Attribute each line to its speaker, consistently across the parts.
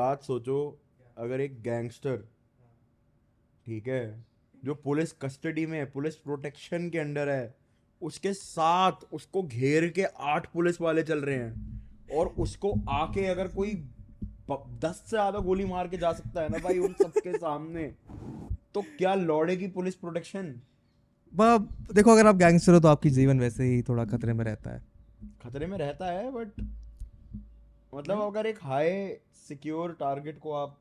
Speaker 1: बात सोचो अगर एक गैंगस्टर ठीक है जो पुलिस कस्टडी में है पुलिस प्रोटेक्शन के अंडर है उसके साथ उसको घेर के आठ पुलिस वाले चल रहे हैं और उसको आके अगर कोई दस से ज़्यादा गोली मार के जा सकता है ना भाई उन सबके सामने तो क्या लौड़ेगी पुलिस प्रोटेक्शन?
Speaker 2: देखो अगर आप गैंगस्टर हो तो आपकी जीवन वैसे ही थोड़ा खतरे में रहता है।
Speaker 1: खतरे में रहता है बट मतलब अगर एक हाई सिक्योर टारगेट को आप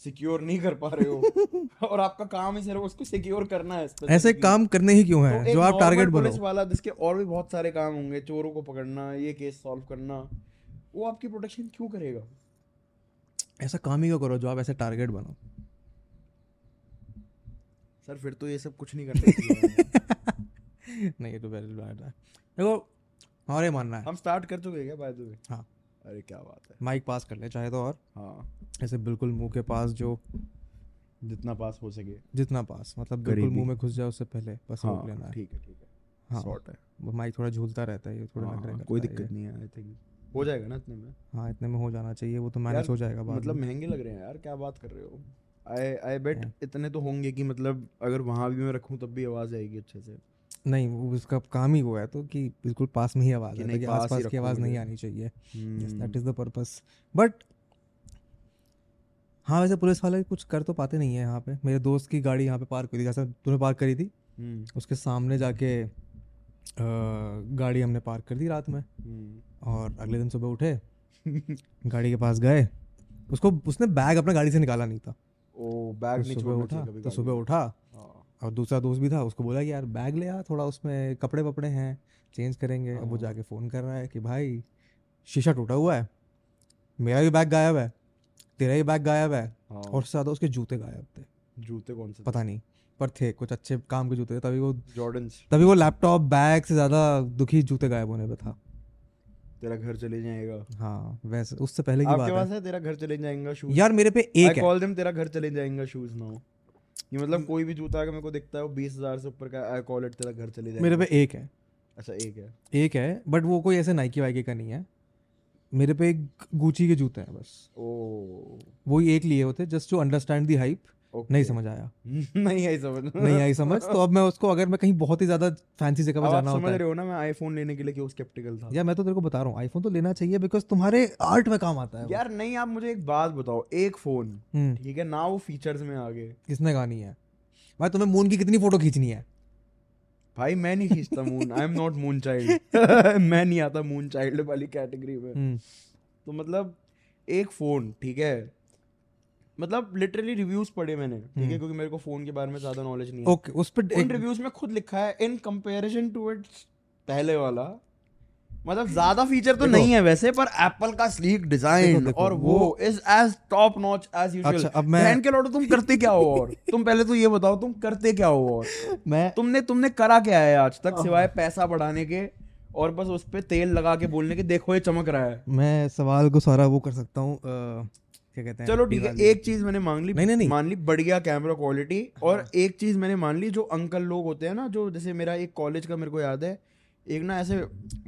Speaker 1: सिक्योर नहीं कर पा रहे हो। और आपका काम ही सिर्फ़ उसको सिक्योर करना है
Speaker 2: ऐसे काम करने ही क्यों
Speaker 1: तो
Speaker 2: है
Speaker 1: एक
Speaker 2: जो आप टारगेट बनो।
Speaker 1: पुलिस वाला जिसके और भी बहुत सारे काम होंगे चोरों को पकड़ना ये केस सॉल्व करना वो आपकी प्रोटेक्शन क्यों करेगा?
Speaker 2: ऐसा काम ही क्यों करो जो आप ऐसे टारगेट बनो?
Speaker 1: सर फिर तो ये सब कुछ नहीं करते
Speaker 2: नहीं ये तो वेरी बैड है। देखो हमारा मानना है।
Speaker 1: हम स्टार्ट कर चुके हैं क्या बाय द वे
Speaker 2: हाँ।
Speaker 1: अरे क्या बात है।
Speaker 2: माइक पास कर ले चाहे तो और।
Speaker 1: हाँ।
Speaker 2: ऐसे बिल्कुल मुँह के पास जो
Speaker 1: जितना पास हो सके।
Speaker 2: जितना पास मतलब बिल्कुल
Speaker 1: करीबी।
Speaker 2: मुँह में घुस जाए उससे पहले बस रोक
Speaker 1: हाँ
Speaker 2: लेना। है
Speaker 1: ठीक है ठीक है।
Speaker 2: हाँ।
Speaker 1: सॉर्ट है।
Speaker 2: वो माइक थोड़ा झूलता रहता है ये थोड़ा
Speaker 1: हाँ,
Speaker 2: नखरे करता
Speaker 1: कोई
Speaker 2: है
Speaker 1: दिक्कत नहीं है आई थिंक हो जाएगा ना इतने में?
Speaker 2: हाँ इतने में हो जाना चाहिए वो तो मैनेज
Speaker 1: यार,
Speaker 2: हो जाएगा बाद
Speaker 1: मतलब
Speaker 2: में।
Speaker 1: महँगे लग रहे हैं यार क्या बात कर रहे हो? आई आई बेट
Speaker 2: हाँ।
Speaker 1: इतने तो होंगे कि मतलब अगर वहाँ भी मैं रखूँ तब भी आवाज़ आएगी अच्छे से।
Speaker 2: नहीं वो उसका काम ही वो है तो कि बिल्कुल पास में ही आवाज़ है
Speaker 1: नहीं,
Speaker 2: ताकि
Speaker 1: पास
Speaker 2: आसपास की आवाज़ नहीं आनी चाहिए। Yes that is the purpose but हाँ वैसे पुलिस वाले कुछ कर तो पाते नहीं है यहाँ पे। मेरे दोस्त की गाड़ी यहाँ पे पार्क हुई थी जैसे तूने पार्क करी थी।
Speaker 1: हम्म,
Speaker 2: उसके सामने जाके गाड़ी हमने पार्क कर दी रात में।
Speaker 1: हम्म।
Speaker 2: और अगले दिन सुबह उठे गाड़ी के पास गए। उसको उसने बैग अपना गाड़ी से निकाला नहीं था।
Speaker 1: ओ
Speaker 2: तो
Speaker 1: बैग नहीं
Speaker 2: सुबह उठा तो सुबह उठा और दूसरा दोस्त भी था उसको बोला कि यार बैग ले आ थोड़ा उसमें कपड़े वपड़े हैं चेंज करेंगे। अब वो
Speaker 1: हाँ।
Speaker 2: जाके फ़ोन कर रहा है कि भाई शीशा टूटा हुआ है मेरा भी बैग गायब है तेरा भी बैग गायब है।
Speaker 1: हाँ,
Speaker 2: और उससे ज़्यादा उसके जूते गायब थे।
Speaker 1: जूते कौन से
Speaker 2: पता नहीं पर थे कुछ अच्छे काम के जूते थे तभी वो
Speaker 1: जॉर्डन्स
Speaker 2: तभी वो लैपटॉप बैग से ज़्यादा दुखी जूते गायब होने पे था।
Speaker 1: तेरा घर चले जाएगा।
Speaker 2: हाँ वैसे उससे पहले की बात
Speaker 1: पास
Speaker 2: है
Speaker 1: तेरा घर चले जाएगा शूज़
Speaker 2: यार मेरे पे एक है।
Speaker 1: कॉल देम तेरा घर चले जाएगा शूज़ नाउ ये मतलब कोई भी जूता अगर मेरे को दिखता है वो बीस हज़ार से ऊपर का आई कॉल इट तेरा घर चले जाए
Speaker 2: मेरे पे एक है।
Speaker 1: अच्छा एक है।
Speaker 2: एक है बट वो कोई ऐसे नाइकी वाइकी का नहीं है। मेरे पे एक गुची के जूते हैं बस।
Speaker 1: ओ
Speaker 2: वो ही एक लिए होते just to understand the hype
Speaker 1: okay
Speaker 2: नहीं समझ आया।
Speaker 1: नहीं आई समझ।
Speaker 2: नहीं आई समझ। तो अब मैं उसको अगर मैं कहीं बहुत ही ज़्यादा फैंसी जगह पर जाना
Speaker 1: समझ
Speaker 2: होता
Speaker 1: रहे हो ना मैं आईफोन लेने के लिए क्यों स्केप्टिकल था?
Speaker 2: या मैं तो तेरे को बता रहा हूँ आईफोन तो लेना चाहिए बिकॉज़ तुम्हारे आर्ट में काम आता है
Speaker 1: यार नहीं आप मुझे एक बात बताओ एक फ़ोन
Speaker 2: हम्म।
Speaker 1: ठीक है ना वो फीचर्स में आ गए
Speaker 2: किसने कहा नहीं है? भाई तुम्हें मून की कितनी फ़ोटो खींचनी है?
Speaker 1: भाई मैं नहीं खींचता moon I am not moon child मैं नहीं आता मून चाइल्ड वाली कैटेगरी में।
Speaker 2: हम्म।
Speaker 1: तो मतलब एक फ़ोन ठीक है मतलब लिटरली रिव्यूज़ पढ़े मैंने ठीक है?
Speaker 2: हम्म।
Speaker 1: क्योंकि मेरे को फ़ोन के बारे में ज़्यादा नॉलेज नहीं है।
Speaker 2: ओके उस पर
Speaker 1: उन रिव्यूज़ में खुद लिखा है इन कंपैरिजन टू इट्स पहले वाला। मतलब ज़्यादा फीचर तो नहीं है वैसे पर एप्पल का स्लीक डिज़ाइन और वो is as top notch as usual
Speaker 2: अच्छा, अब मैं-
Speaker 1: के लौटो तुम करते क्या हो और? तुम पहले तो ये बताओ तुम करते क्या हो और?
Speaker 2: मैं
Speaker 1: तुमने तुमने करा क्या है आज तक सिवाय पैसा बढ़ाने के और बस उस पे तेल लगा के बोलने के? देखो ये चमक रहा है।
Speaker 2: मैं सवाल को सारा वो कर सकता हूँ क्या कहते हैं
Speaker 1: चलो ठीक है एक चीज़ मैंने मांग ली
Speaker 2: नहीं, नहीं।
Speaker 1: मान ली बढ़िया कैमरा क्वालिटी और एक चीज़ मैंने मान ली जो अंकल लोग होते हैं ना जो जैसे मेरा एक कॉलेज का मेरे को याद है एक ना ऐसे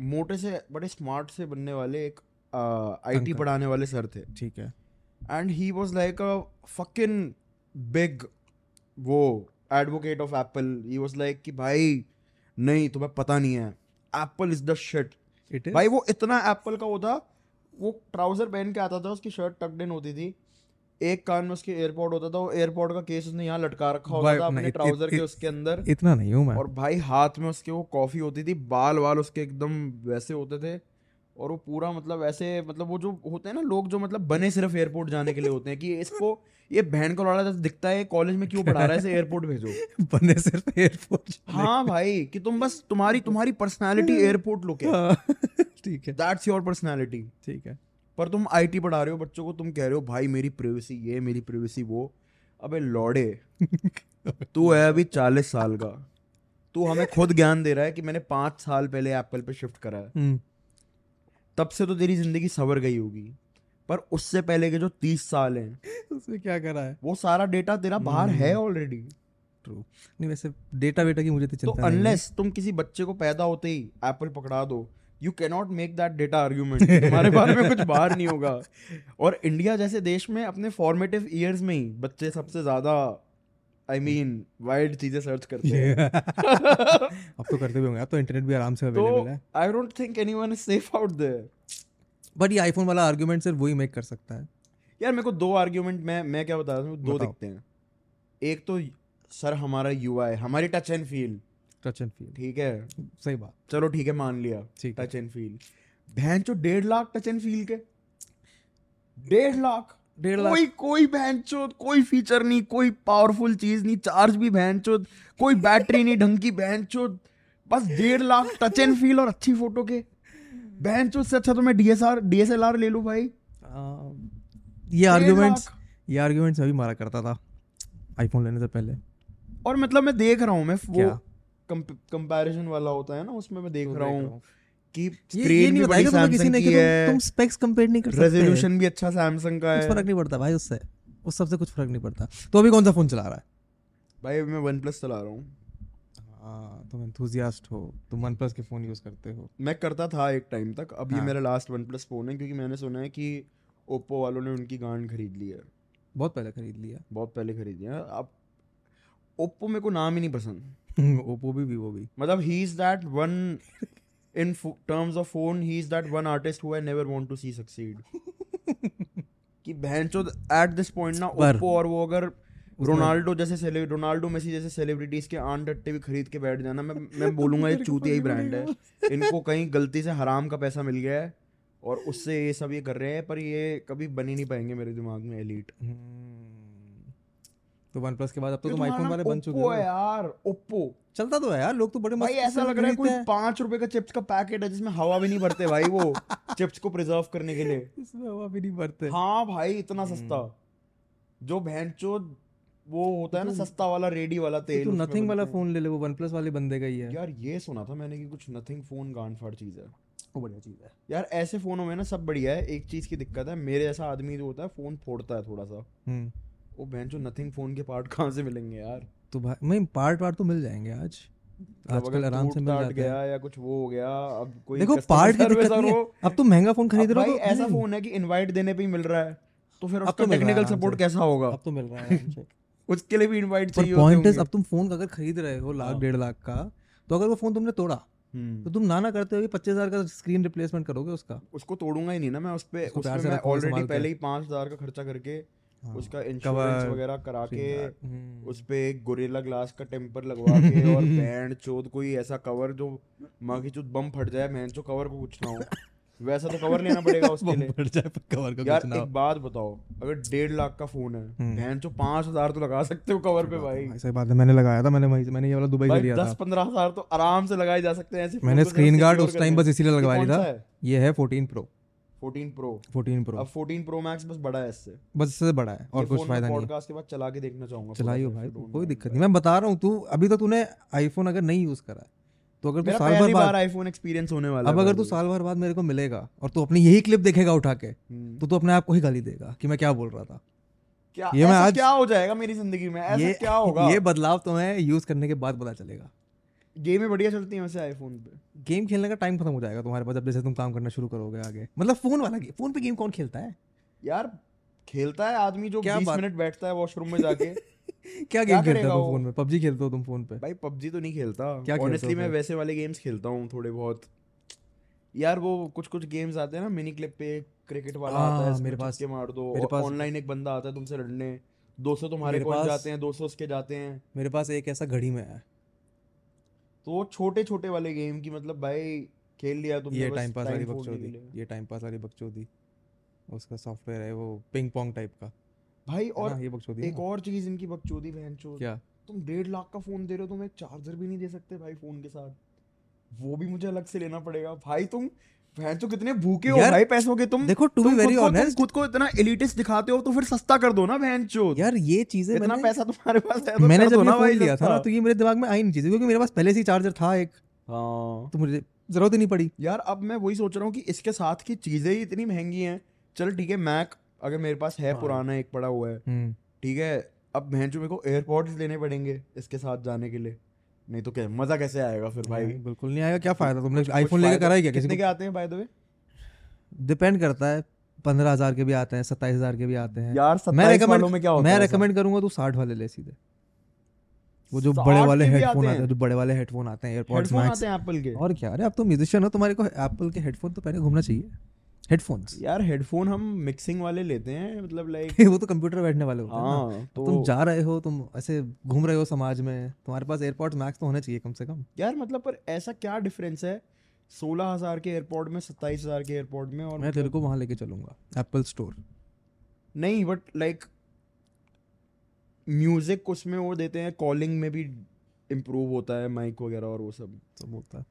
Speaker 1: मोटे से बड़े स्मार्ट से बनने वाले एक आईटी। पढ़ाने वाले सर थे।
Speaker 2: ठीक है।
Speaker 1: And he was like a fucking big वो advocate of Apple he was like कि भाई नहीं तुम्हें पता नहीं है Apple is the shit
Speaker 2: it
Speaker 1: भाई वो इतना एप्पल का वो था वो ट्राउज़र पहन के आता था उसकी शर्ट टक्ड इन होती थी। एक कान में उसके एयरपोर्ट होता था वो एयरपोर्ट का केस उसने यहाँ लटका रखा होता था अपने ट्राउज़र के उसके अंदर।
Speaker 2: इतना नहीं हूँ मैं।
Speaker 1: और भाई हाथ में उसके वो कॉफ़ी होती थी बाल वाल उसके एकदम वैसे होते थे। और वो पूरा मतलब ऐसे मतलब वो जो होते हैं ना लोग जो मतलब बने सिर्फ़ एयरपोर्ट जाने के लिए होते हैं कि इसको ये बहन को लौड़ा जैसे दिखता है कॉलेज में क्यों पढ़ा रहा है इसे एयरपोर्ट भेजो।
Speaker 2: बने सिर्फ़ एयरपोर्ट
Speaker 1: हाँ भाई कि तुम बस तुम्हारी तुम्हारी पर्सनालिटी एयरपोर्ट लुक है।
Speaker 2: ठीक है।
Speaker 1: दैट्स योर पर्सनालिटी
Speaker 2: ठीक है।
Speaker 1: पर तुम आईटी पढ़ा रहे हो बच्चों को तुम कह रहे हो भाई मेरी प्रिवेसी ये मेरी प्रिवेसी वो। अबे लौड़े। तू है अभी चालीस साल का। तू हमें खुद ज्ञान दे रहा है कि मैंने पाँच साल पहले एप्पल पे शिफ्ट करा है।
Speaker 2: हम्म,
Speaker 1: तब से तो तेरी ज़िंदगी सवर गई होगी। पर उससे पहले के जो तीस साल हैं
Speaker 2: उसमें क्या करा है?
Speaker 1: वो सारा डेटा तेरा बाहर है ऑलरेडी
Speaker 2: ट्रू नहीं वैसे डेटा वेटा की मुझे तो
Speaker 1: तो
Speaker 2: चिंता है।
Speaker 1: अनलेस तुम किसी बच्चे को पैदा होते ही एप्पल पकड़ा दो you cannot make that data argument तुम्हारे बारे में कुछ बाहर नहीं होगा। और इंडिया जैसे देश में अपने फॉर्मेटिव ईयर्स में ही बच्चे सबसे ज़्यादा आई मीन वाइड चीज़ें सर्च करते हैं।
Speaker 2: अब तो करते भी होंगे अब तो इंटरनेट भी आराम से
Speaker 1: तो
Speaker 2: अवेलेबल है।
Speaker 1: I don't think anyone is safe out there
Speaker 2: but ये आईफोन वाला आर्ग्यूमेंट सिर्फ़ वही मेक कर सकता है।
Speaker 1: यार मेरे को दो आर्ग्यूमेंट मैं मैं क्या बता रहा हूँ दो। दिखते हैं। एक तो सर हमारा यूआई हमारी touch and feel
Speaker 2: touch and feel
Speaker 1: ठीक है?
Speaker 2: सही बात।
Speaker 1: चलो ठीक है मान लिया। टच एंड फील बहन चो डेढ़ लाख टच एंड फील के। डेढ़ लाख।
Speaker 2: डेढ़ लाख।
Speaker 1: कोई कोई बहन कोई फीचर नहीं कोई पावरफुल चीज़ नहीं चार्ज भी बहन कोई बैटरी नहीं ढंग की बहन बस डेढ़ लाख टच एंड फील और अच्छी फ़ोटो के। बहन से अच्छा तो मैं डीएसआर डीएसएलआर ले लूँ भाई।
Speaker 2: आ, ये आर्ग्यूमेंट्स ये आर्ग्यूमेंट्स अभी मारा करता था आईफोन लेने से पहले।
Speaker 1: और मतलब मैं देख रहा हूँ मैं? वो कंपैरिजन वाला होता है ना उसमें मैं देख
Speaker 2: तो
Speaker 1: रहा हूँ कि स्क्रीन
Speaker 2: नहीं
Speaker 1: भी बड़ी सैमसंग की है।
Speaker 2: तुम स्पेक्स कंपेयर नहीं कर सकते।
Speaker 1: रेजोल्यूशन भी अच्छा सैमसंग का है।
Speaker 2: फ़र्क नहीं पड़ता भाई उससे उस सबसे कुछ फ़र्क नहीं पड़ता। तो अभी कौन सा फ़ोन चला रहा है?
Speaker 1: भाई मैं वन प्लस चला रहा हाँ।
Speaker 2: तुम एंथुजियास्ट हो तुम वन प्लस के फ़ोन यूज़ करते हो।
Speaker 1: मैं करता था एक टाइम तक अब ये
Speaker 2: हाँ।
Speaker 1: मेरा लास्ट वन प्लस फ़ोन है क्योंकि मैंने सुना है कि ओप्पो वालों ने उनकी गांड खरीद ली है।
Speaker 2: बहुत पहले खरीद लिया
Speaker 1: बहुत पहले खरीदी है। अब ओप्पो मेरे को नाम ही नहीं पसंद।
Speaker 2: ओप्पो भी वीवो भी।
Speaker 1: मतलब he is that one in terms of phone he is that one artist who I never want to see succeed कि बहनचोद एट दिस पॉइंट ना ओप्पो और वो अगर रोनाल्डो जैसे रोनाल्डो मेसी जैसे सेलिब्रिटीज के आन डट्टे भी खरीद के बैठ जाना। मैं मैं बोलूँगा ये चूतिया ही ब्रांड है। इनको कहीं गलती से हराम का पैसा मिल गया है और उससे ये सब ये कर रहे हैं पर ये कभी बन ही नहीं पाएँगे मेरे दिमाग में एलीट
Speaker 2: हम्म। तो वन प्लस के बाद अब तो तुम आईफोन वाले बन चुके
Speaker 1: हो। यार ओप्पो
Speaker 2: चलता तो है यार लोग तो बड़े
Speaker 1: भाई ऐसा लग रहा है कोई पाँच रुपए का चिप्स का पैकेट है जिसमें हवा भी नहीं भरते भाई वो चिप्स को प्रिजर्व करने के लिए।
Speaker 2: इसमें हवा भी नहीं भरते।
Speaker 1: हाँ भाई इतना
Speaker 2: हम्म।
Speaker 1: सस्ता जो भैंचो वो होता है ना सस्ता वाला रेडी वाला तेल
Speaker 2: तू नथिंग वाला फ़ोन ले ले वो वन प्लस वाले बंदे का ही है।
Speaker 1: यार ये सुना था मैंने कि कुछ नथिंग फ़ोन गांड फाड़ चीज़ है।
Speaker 2: वो बढ़िया चीज़ है।
Speaker 1: यार ऐसे फोनों में ना सब बढ़िया है एक चीज़ की दिक्कत है मेरे जैसा आदमी जो होता है फ़ोन फोड़ता है थोड़ा सा।
Speaker 2: हम्म।
Speaker 1: वो भैंचो नथिंग फ़ोन के पार्ट कहाँ से मिलेंगे यार?
Speaker 2: तो भाई मैं पार्ट वार्ट तो मिल जाएँगे आज।
Speaker 1: मतलब
Speaker 2: आजकल आराम से मिल जाते
Speaker 1: गया
Speaker 2: हैं
Speaker 1: या कुछ वो हो गया अब कोई
Speaker 2: देखो पार्ट की दिक्कत नहीं है। अब तुम महँगा फ़ोन खरीद रहे हो तो
Speaker 1: ऐसा फ़ोन है कि इनवाइट देने पे ही मिल रहा है तो फिर उसका
Speaker 2: तो
Speaker 1: टेक्निकल सपोर्ट कैसा होगा?
Speaker 2: अब तो मिल रहा है।
Speaker 1: उसके लिए भी इनवाइट चाहिए
Speaker 2: पॉइंट इज़ अब तुम फ़ोन अगर खरीद रहे हो लाख
Speaker 1: हाँ।
Speaker 2: डेढ़ लाख का तो अगर वो फ़ोन तुमने तोड़ा तो
Speaker 1: हम्म,
Speaker 2: तुम ना ना करते हो पच्चीस हज़ार का स्क्रीन रिप्लेसमेंट करोगे उसका।
Speaker 1: उसको तोड़ूँगा ही नहीं ना मैं उस पे पे
Speaker 2: रखोगे
Speaker 1: ऑलरेडी पहले ही पाँच हज़ार का खर्चा करके
Speaker 2: हाँ,
Speaker 1: उसका इंश्योरेंस वगैरह करा के
Speaker 2: हम्म,
Speaker 1: उस पे एक गोरेला ग्लास का टेम्पर लगवा के और बैंड चोद कोई ऐसा कवर जो माँ की चोद बम फट जाए मैं जो कवर को कुछ ना हो। वैसा तो कवर लेना पड़ेगा उसके लिए।
Speaker 2: कवर का
Speaker 1: यार
Speaker 2: कुछ ना
Speaker 1: एक बात बताओ अगर डेढ़ लाख का फ़ोन है
Speaker 2: हम्म।
Speaker 1: बहन जो पाँच हज़ार तो लगा सकते हो कवर पे भाई।
Speaker 2: सही बात है मैंने लगाया था मैंने वहीं से मैंने ये वाला दुबई से लिया
Speaker 1: दस पंद्रह हज़ार तो आराम से लगाए जा सकते हैं ऐसे
Speaker 2: मैंने स्क्रीन गार्ड उस टाइम बस इसीलिए लगवा लिया था। ये है 14 प्रो
Speaker 1: 14 प्रो
Speaker 2: 14 प्रो
Speaker 1: अब 14 प्रो मैक्स बस बड़ा है इससे।
Speaker 2: बस इससे बड़ा है और कुछ फ़ायदा नहीं
Speaker 1: पॉडकास्ट के बाद चला के देखना चाहूँगा
Speaker 2: चलाइयो भाई कोई दिक्कत नहीं मैं बता रहा हूँ तू अभी तो तूने आईफोन अगर नहीं यूज़ करा है तो अगर तू साल भर बाद
Speaker 1: आईफोन एक्सपीरियंस होने वाला
Speaker 2: अब अगर तू साल भर बाद मेरे को मिलेगा और तू अपनी यही क्लिप देखेगा उठा के
Speaker 1: हम्म।
Speaker 2: तो तू अपने आप को ही गाली देगा कि मैं क्या बोल रहा था।
Speaker 1: क्या
Speaker 2: ये मैं आज-
Speaker 1: क्या हो जाएगा मेरी ज़िंदगी में? ऐसा क्या होगा?
Speaker 2: ये बदलाव तुम्हें यूज़ करने के बाद पता चलेगा।
Speaker 1: गेमें बढ़िया चलती हैं वैसे आईफोन पे।
Speaker 2: गेम खेलने का टाइम खत्म हो जाएगा तुम्हारे पास जब जैसे तुम काम करना शुरू करोगे आगे। मतलब फ़ोन वाला गेम फ़ोन पे गेम कौन खेलता है?
Speaker 1: यार खेलता है आदमी जो 20 मिनट बैठता है वॉशरूम में जाके।
Speaker 2: क्या गेम खेलता है फ़ोन में पबजी खेलते हो तुम फ़ोन पे।
Speaker 1: भाई पबजी तो नहीं खेलता।
Speaker 2: क्या
Speaker 1: ऑनेस्टली मैं वैसे वाले गेम्स खेलता हूँ थोड़े बहुत। यार वो कुछ कुछ गेम्स आते हैं ना मिनी क्लिप पे क्रिकेट वाला आ, आता है
Speaker 2: हाँ, मेरे पास-
Speaker 1: चुटके मार दो।
Speaker 2: मेरे पास-
Speaker 1: ऑनलाइन एक बंदा आता है तुमसे लड़ने। 200 तुम्हारे
Speaker 2: पास-
Speaker 1: जाते हैं 200 उसके जाते हैं।
Speaker 2: मेरे पास एक ऐसा घड़ी में है।
Speaker 1: तो वो छोटे छोटे वाले गेम की मतलब भाई खेल लिया तुमने
Speaker 2: ये टाइम पास वाली
Speaker 1: के
Speaker 2: बकचोदी। ये टाइम पास वाली बकचोदी। उसका सॉफ्टवेयर है वो पिंग पोंग टाइप का।
Speaker 1: भाई और
Speaker 2: ये बकचोदी
Speaker 1: एक और चीज़ इनकी बकचोदी बहन
Speaker 2: क्या?
Speaker 1: तुम डेढ़ लाख का फ़ोन दे रहे हो तुम एक चार्जर भी नहीं दे सकते भाई फ़ोन के साथ। वो भी मुझे अलग से लेना पड़ेगा। भाई तुम तो कितने भूखे हो भाई पैसों के तुम।
Speaker 2: देखो टू बी वेरी ऑनेस्ट
Speaker 1: खुद को इतना एलिटिस्ट दिखाते हो तो फिर सस्ता कर दो ना बहन चोद।
Speaker 2: यार ये चीज़ें
Speaker 1: इतना
Speaker 2: मैंने
Speaker 1: पैसा तुम्हारे पास है तो
Speaker 2: मैंने जब ये
Speaker 1: ना
Speaker 2: फ़ोन
Speaker 1: भाई
Speaker 2: लिया था ना तो ये मेरे दिमाग में आई नहीं चीज़ें क्योंकि मेरे पास पहले से ही चार्जर था एक।
Speaker 1: हाँ।
Speaker 2: तो मुझे ज़रूरत ही नहीं पड़ी।
Speaker 1: यार अब मैं वही सोच रहा हूँ कि इसके साथ की चीज़ें ही इतनी महँगी हैं। चल ठीक है मैक अगर मेरे पास है
Speaker 2: हाँ।
Speaker 1: पुराना एक पड़ा हुआ है
Speaker 2: हम्म।
Speaker 1: ठीक है? अब बहन जो मेरे को एयरपॉड्स लेने पड़ेंगे इसके साथ जाने के लिए। नहीं तो क्या मज़ा कैसे आएगा फिर भाई?
Speaker 2: बिल्कुल नहीं आएगा क्या फ़ायदा? तुमने आईफोन लेके करा ही क्या
Speaker 1: कितने
Speaker 2: के
Speaker 1: आते हैं बाय द वे
Speaker 2: डिपेंड करता है पंद्रह हज़ार के भी आते हैं सत्ताईस हज़ार के भी आते हैं।
Speaker 1: यार
Speaker 2: मैं
Speaker 1: 27
Speaker 2: recommend-
Speaker 1: वालों में क्या होता
Speaker 2: मैं रेकमेंड करूँगा तू साठ वाले ले सीधे। वो जो बड़े वाले हेडफोन
Speaker 1: आते
Speaker 2: हैं? जो बड़े वाले हेडफोन आते हैं
Speaker 1: हेडफोन
Speaker 2: मैक्स
Speaker 1: आते हैं एप्पल के।
Speaker 2: और क्या? अरे अब तो म्यूजिशियन हो तुम्हारे को एप्पल के हेडफोन तो पहले घूमना चाहिए। हेडफोन्स
Speaker 1: यार हेडफोन हम मिक्सिंग वाले लेते हैं मतलब लाइक
Speaker 2: वो तो कंप्यूटर बैठने वाले होते हैं ना।
Speaker 1: हाँ तो
Speaker 2: तुम जा रहे हो तुम ऐसे घूम रहे हो समाज में तुम्हारे पास एयरपोर्ट मैक्स तो होने चाहिए कम से कम।
Speaker 1: यार मतलब पर ऐसा क्या डिफरेंस है सोलह हज़ार के एयरपोर्ट में सत्ताईस हज़ार के एयरपोर्ट में और
Speaker 2: मैं तेरे को वहाँ लेके चलूँगा एप्पल स्टोर
Speaker 1: नहीं बट लाइक म्यूज़िक उसमें वो देते हैं कॉलिंग में भी इम्प्रूव होता है माइक वगैरह और वो सब।
Speaker 2: सब होता है।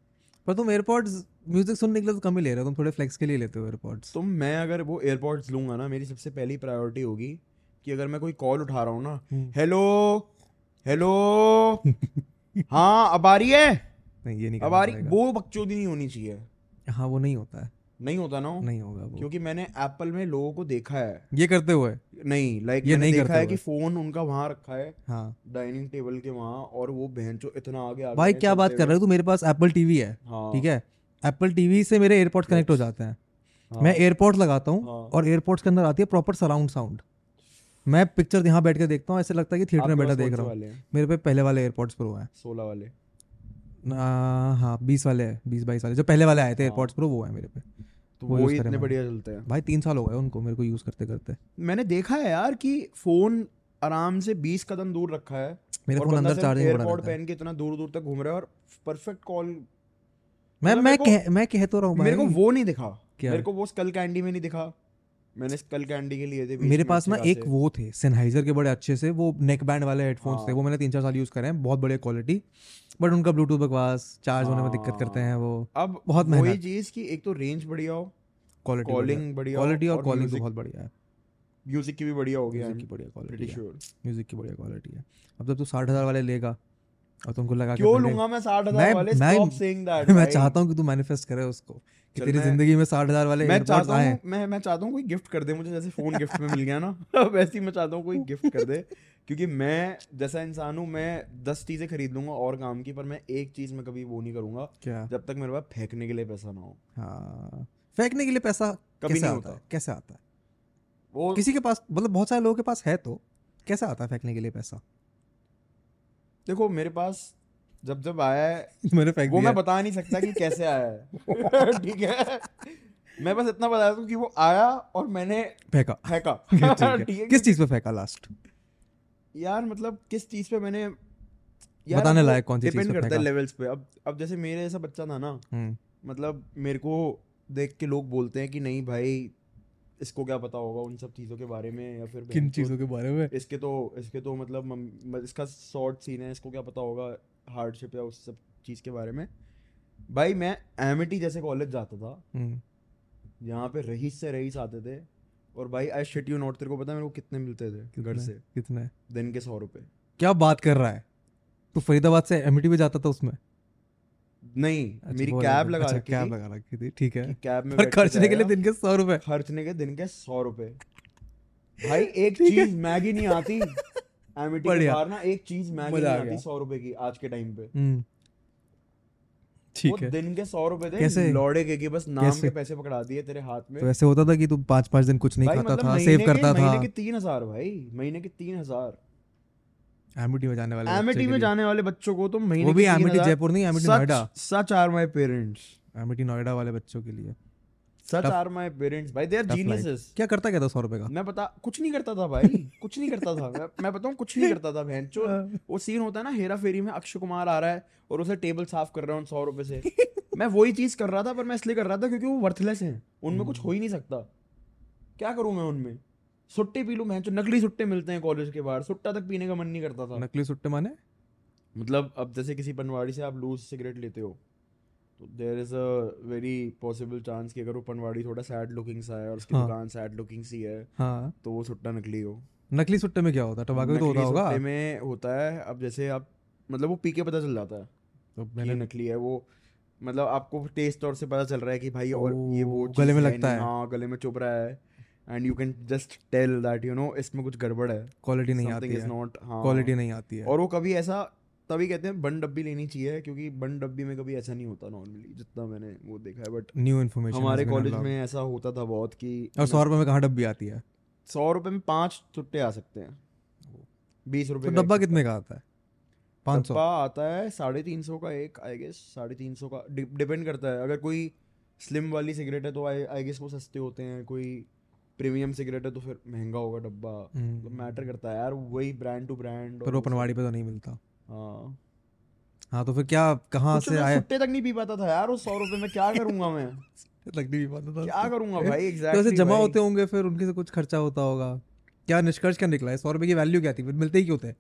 Speaker 2: पर तुम एयरपॉड्स म्यूज़िक सुनने के लिए तो कम ही ले रहे हो तुम थोड़े फ्लेक्स के लिए लेते हो एयरपॉड्स
Speaker 1: तो मैं अगर वो एयरपोर्ट्स लूँगा ना मेरी सबसे पहली प्रायोरिटी होगी कि अगर मैं कोई कॉल उठा रहा हूँ ना
Speaker 2: हम्म।
Speaker 1: हेलो हेलो हाँ अब आ रही है?
Speaker 2: नहीं ये नहीं
Speaker 1: अब आ रही वो बकचोदी नहीं होनी चाहिए।
Speaker 2: हाँ वो नहीं होता है।
Speaker 1: नहीं होता ना
Speaker 2: नहीं होगा
Speaker 1: क्योंकि मैंने एप्पल में लोगों को देखा है।
Speaker 2: ये करते हुए?
Speaker 1: नहीं लाइक
Speaker 2: ये नहीं
Speaker 1: देखा है कि फ़ोन उनका वहाँ रखा है
Speaker 2: हाँ।
Speaker 1: डाइनिंग टेबल के वहाँ और वो बहन चो इतना आगे आगे
Speaker 2: भाई क्या बात कर रहे हो? तू मेरे पास एप्पल टीवी है
Speaker 1: हाँ।
Speaker 2: ठीक है? एप्पल टीवी से मेरे एयरपॉड्स कनेक्ट हो जाते हैं।
Speaker 1: हाँ,
Speaker 2: मैं एयरपॉड्स लगाता हूँ
Speaker 1: हाँ।
Speaker 2: और एयरपॉड्स के अंदर आती है प्रॉपर सराउंड साउंड मैं पिक्चर यहाँ बैठ के देखता हूँ ऐसे लगता है कि थिएटर में बैठा देख रहा हूँ। मेरे पे पहले वाले एयरपॉड्स प्रो हैं।
Speaker 1: सोलह वाले।
Speaker 2: आ, हाँ बीस वाले हैं बीस बाईस वाले। जो पहले वाले आए थे। एयरपॉड्स प्रो वो है मेरे पे।
Speaker 1: तो
Speaker 2: वो
Speaker 1: वो इतने बढ़िया चलते हैं।
Speaker 2: भाई तीन साल हो गए उनको मेरे को यूज़ करते करते।
Speaker 1: मैंने देखा है यार कि फ़ोन आराम से 20 कदम दूर रखा है
Speaker 2: मेरे
Speaker 1: और
Speaker 2: फ़ोन अंदर चार्जिंग है।
Speaker 1: पहन के इतना दूर दूर तक घूम रहा है और परफेक्ट कॉल
Speaker 2: मैं
Speaker 1: मतलब
Speaker 2: मैं कह मैं कह तो रहा हूँ
Speaker 1: मेरे को वो नहीं दिखा। मेरे को वो स्कल कैंडी में नहीं दिखा। मैंने स्कल कैंडी के लिए थे
Speaker 2: मेरे पास ना एक वो थे सेनहाइजर के बड़े अच्छे से वो नेक बैंड वाले हेडफोन्स थे
Speaker 1: हाँ।
Speaker 2: वो मैंने तीन चार साल यूज़ करे हैं बहुत बढ़िया क्वालिटी बट उनका ब्लूटूथ बकवास चार्ज होने में दिक्कत करते हैं वो।
Speaker 1: अब
Speaker 2: बहुत
Speaker 1: वही चीज़ कि एक तो रेंज बढ़िया हो
Speaker 2: क्वालिटी
Speaker 1: कॉलिंग बढ़िया
Speaker 2: क्वालिटी और कॉलिंग तो बहुत बढ़िया है।
Speaker 1: म्यूज़िक की भी बढ़िया हो गया
Speaker 2: म्यूज़िक की बढ़िया क्वालिटी है। म्यूज़िक की बढ़िया क्वालिटी है। अब जब तू साठ हज़ार वाले लेगा और तुमको लगा
Speaker 1: क्यों लूँगा मैं साठ हज़ार वाले?
Speaker 2: मैं-
Speaker 1: स्टॉप सेइंग दैट
Speaker 2: मैं चाहता हूँ कि तू मैनिफेस्ट करे उसको। तेरी ज़िंदगी में साठ हज़ार वाले
Speaker 1: मैं चाहता हूँ मैं मैं चाहता हूँ कोई गिफ्ट कर दे मुझे जैसे फ़ोन गिफ्ट में मिल गया ना। वैसे ही मैं चाहता हूँ कोई गिफ्ट कर दे क्योंकि मैं जैसा इंसान हूँ मैं दस चीज़ें खरीद लूँगा और काम की पर मैं एक चीज़ में कभी वो नहीं करूँगा
Speaker 2: क्या?
Speaker 1: जब तक मेरे पास फेंकने के लिए पैसा ना हो।
Speaker 2: हाँ। फेंकने के लिए पैसा
Speaker 1: कभी नहीं होता।
Speaker 2: कैसे आता है?
Speaker 1: वो
Speaker 2: किसी के पास मतलब बहुत सारे लोगों के पास है तो कैसे आता है फेंकने के लिए पैसा?
Speaker 1: देखो मेरे पास जब जब आया है
Speaker 2: मैंने फेंक
Speaker 1: वो मैं बता नहीं सकता कि कैसे आया है। ठीक है। मैं बस इतना बता दूँ कि वो आया और मैंने
Speaker 2: फेंका।
Speaker 1: फेंका।
Speaker 2: ठीक है। किस चीज़ पे फेंका लास्ट
Speaker 1: यार मतलब किस चीज़ पे मैंने
Speaker 2: बताने लायक कौन सी चीज़
Speaker 1: डिपेंड करता है लेवल्स पे। अब अब जैसे मेरे जैसा बच्चा था ना
Speaker 2: हम्म।
Speaker 1: मतलब मेरे को देख के लोग बोलते हैं कि नहीं भाई इसको क्या पता होगा उन सब चीज़ों के बारे में या फिर
Speaker 2: किन चीज़ों के बारे में?
Speaker 1: इसके तो इसके तो मतलब इसका शॉर्ट सीन है इसको क्या पता होगा। हार्डशिप या उस सब चीज़ के बारे में। भाई मैं एमिटी जैसे कॉलेज जाता था।
Speaker 2: हम्म,
Speaker 1: यहाँ पे रईस से रईस आते थे और भाई आई शिट यू नॉट तेरे को पता है मेरे को कितने मिलते थे घर से?
Speaker 2: कितने?
Speaker 1: दिन के सौ रुपए।
Speaker 2: क्या बात कर रहा है? तू फरीदाबाद से एमिटी में जाता था उसमें?
Speaker 1: नहीं
Speaker 2: अच्छा,
Speaker 1: मेरी कैब लगा
Speaker 2: अच्छा कैब
Speaker 1: थी।
Speaker 2: लगा रखी थी ठीक है।
Speaker 1: कैब में
Speaker 2: खर्चने के लिए दिन के सौ रुपए।
Speaker 1: खर्चने के दिन के सौ रुपए। भाई एक चीज़ मैगी नहीं आती। एमिटी के बाहर ना एक चीज़ मैगी नहीं आती सौ रुपए की आज के टाइम पे।
Speaker 2: हम्म, ठीक है।
Speaker 1: दिन के सौ रुपए थे
Speaker 2: कैसे?
Speaker 1: लौड़े के कि बस नाम
Speaker 2: कैसे?
Speaker 1: के पैसे पकड़ा दिए तेरे हाथ में।
Speaker 2: तो ऐसे होता था कि तू पाँच पाँच दिन कुछ नहीं खाता
Speaker 1: मतलब
Speaker 2: था सेव करता था।
Speaker 1: महीने के तीन हज़ार भाई महीने के तीन हज़ार।
Speaker 2: एमिटी में जाने वाले
Speaker 1: एमिटी में जाने वाले बच्चों को तो महीने
Speaker 2: वो भी एमिटी जयपुर नहीं Amity Noida.
Speaker 1: Such are my parents
Speaker 2: Amity Noida वाले बच्चों के लिए।
Speaker 1: सच आर माय पेरेंट्स भाई दे आर जीनियसेस
Speaker 2: क्या करता क्या था सौ रुपए का?
Speaker 1: मैं बता कुछ नहीं करता था भाई कुछ नहीं करता था। मैं, मैं बताऊँ कुछ नहीं करता था बहन चो। वो सीन होता है ना हेरा फेरी में अक्षय कुमार आ रहा है और उसे टेबल साफ़ कर रहा हूँ सौ रुपए से। मैं वही चीज़ कर रहा था पर मैं इसलिए कर रहा था क्योंकि वो वर्थलेस है। उनमें कुछ हो ही नहीं सकता। क्या करूँ मैं उनमें? सुट्टे पी लूँ मैं जो नकली सुट्टे मिलते हैं कॉलेज के बाहर सुट्टा तक पीने का मन नहीं करता था।
Speaker 2: नकली सुट्टे माने?
Speaker 1: मतलब अब जैसे किसी पनवाड़ी से आप लूज सिगरेट लेते हो तो there is a very possible chance कि अगर वो पनवाड़ी थोड़ा सैड लुकिंग सा है और उसकी
Speaker 2: हाँ।
Speaker 1: दुकान सैड लुकिंग सी है
Speaker 2: हाँ।
Speaker 1: तो वो सुट्टा नकली हो।
Speaker 2: नकली सुट्टे में क्या होता है? टबाको तो होता होगा।
Speaker 1: सुट्टे में होता है अब जैसे आप मतलब वो पी के पता चल जाता है
Speaker 2: तो मैंने
Speaker 1: नकली है वो। मतलब आपको टेस्ट और से पता चल रहा है कि भाई और ये वो
Speaker 2: गले में लगता है।
Speaker 1: हाँ गले में चुभ रहा है। And you can just tell that you know इसमें कुछ गड़बड़ है।
Speaker 2: क्वालिटी नहीं आती है।
Speaker 1: नॉट हाँ।
Speaker 2: क्वालिटी नहीं आती है।
Speaker 1: और वो कभी ऐसा तभी कहते हैं बंद डब्बी लेनी चाहिए क्योंकि बंद डब्बी में कभी ऐसा नहीं होता नॉर्मली जितना मैंने वो देखा है बट
Speaker 2: न्यू इन्फॉर्मेशन
Speaker 1: हमारे कॉलेज में ऐसा होता था बहुत कि
Speaker 2: और सौ रुपए में कहाँ डब्बी आती है?
Speaker 1: सौ रुपए में पाँच चुट्टे आ सकते हैं। बीस रुपए
Speaker 2: तो डब्बा कितने का आता है? पाँच सौ।
Speaker 1: आता है साढ़े तीन सौ का एक आई गेस साढ़े तीन सौ का। डिपेंड करता है। अगर कोई स्लिम वाली सिगरेट है तो आई आई गेस वो सस्ते होते हैं। कोई प्रीमियम सिगरेट है तो फिर महँगा होगा डब्बा। मतलब मैटर करता है यार वही ब्रांड टू ब्रांड
Speaker 2: पर वो पनवाड़ी पे तो नहीं मिलता।
Speaker 1: हाँ।
Speaker 2: हाँ तो फिर क्या कहाँ से आए
Speaker 1: सुट्टे तक नहीं पी पाता था यार उस सौ रुपए में क्या करूँगा मैं?
Speaker 2: लगनी भी पता था।
Speaker 1: क्या करूँगा भाई?
Speaker 2: तो
Speaker 1: एग्जैक्टली
Speaker 2: ऐसे जमा होते होंगे फिर उनके से कुछ खर्चा होता होगा। क्या निष्कर्ष क्या निकला है? सौ रुपए की वैल्यू क्या थी? फिर मिलते ही क्यों थे?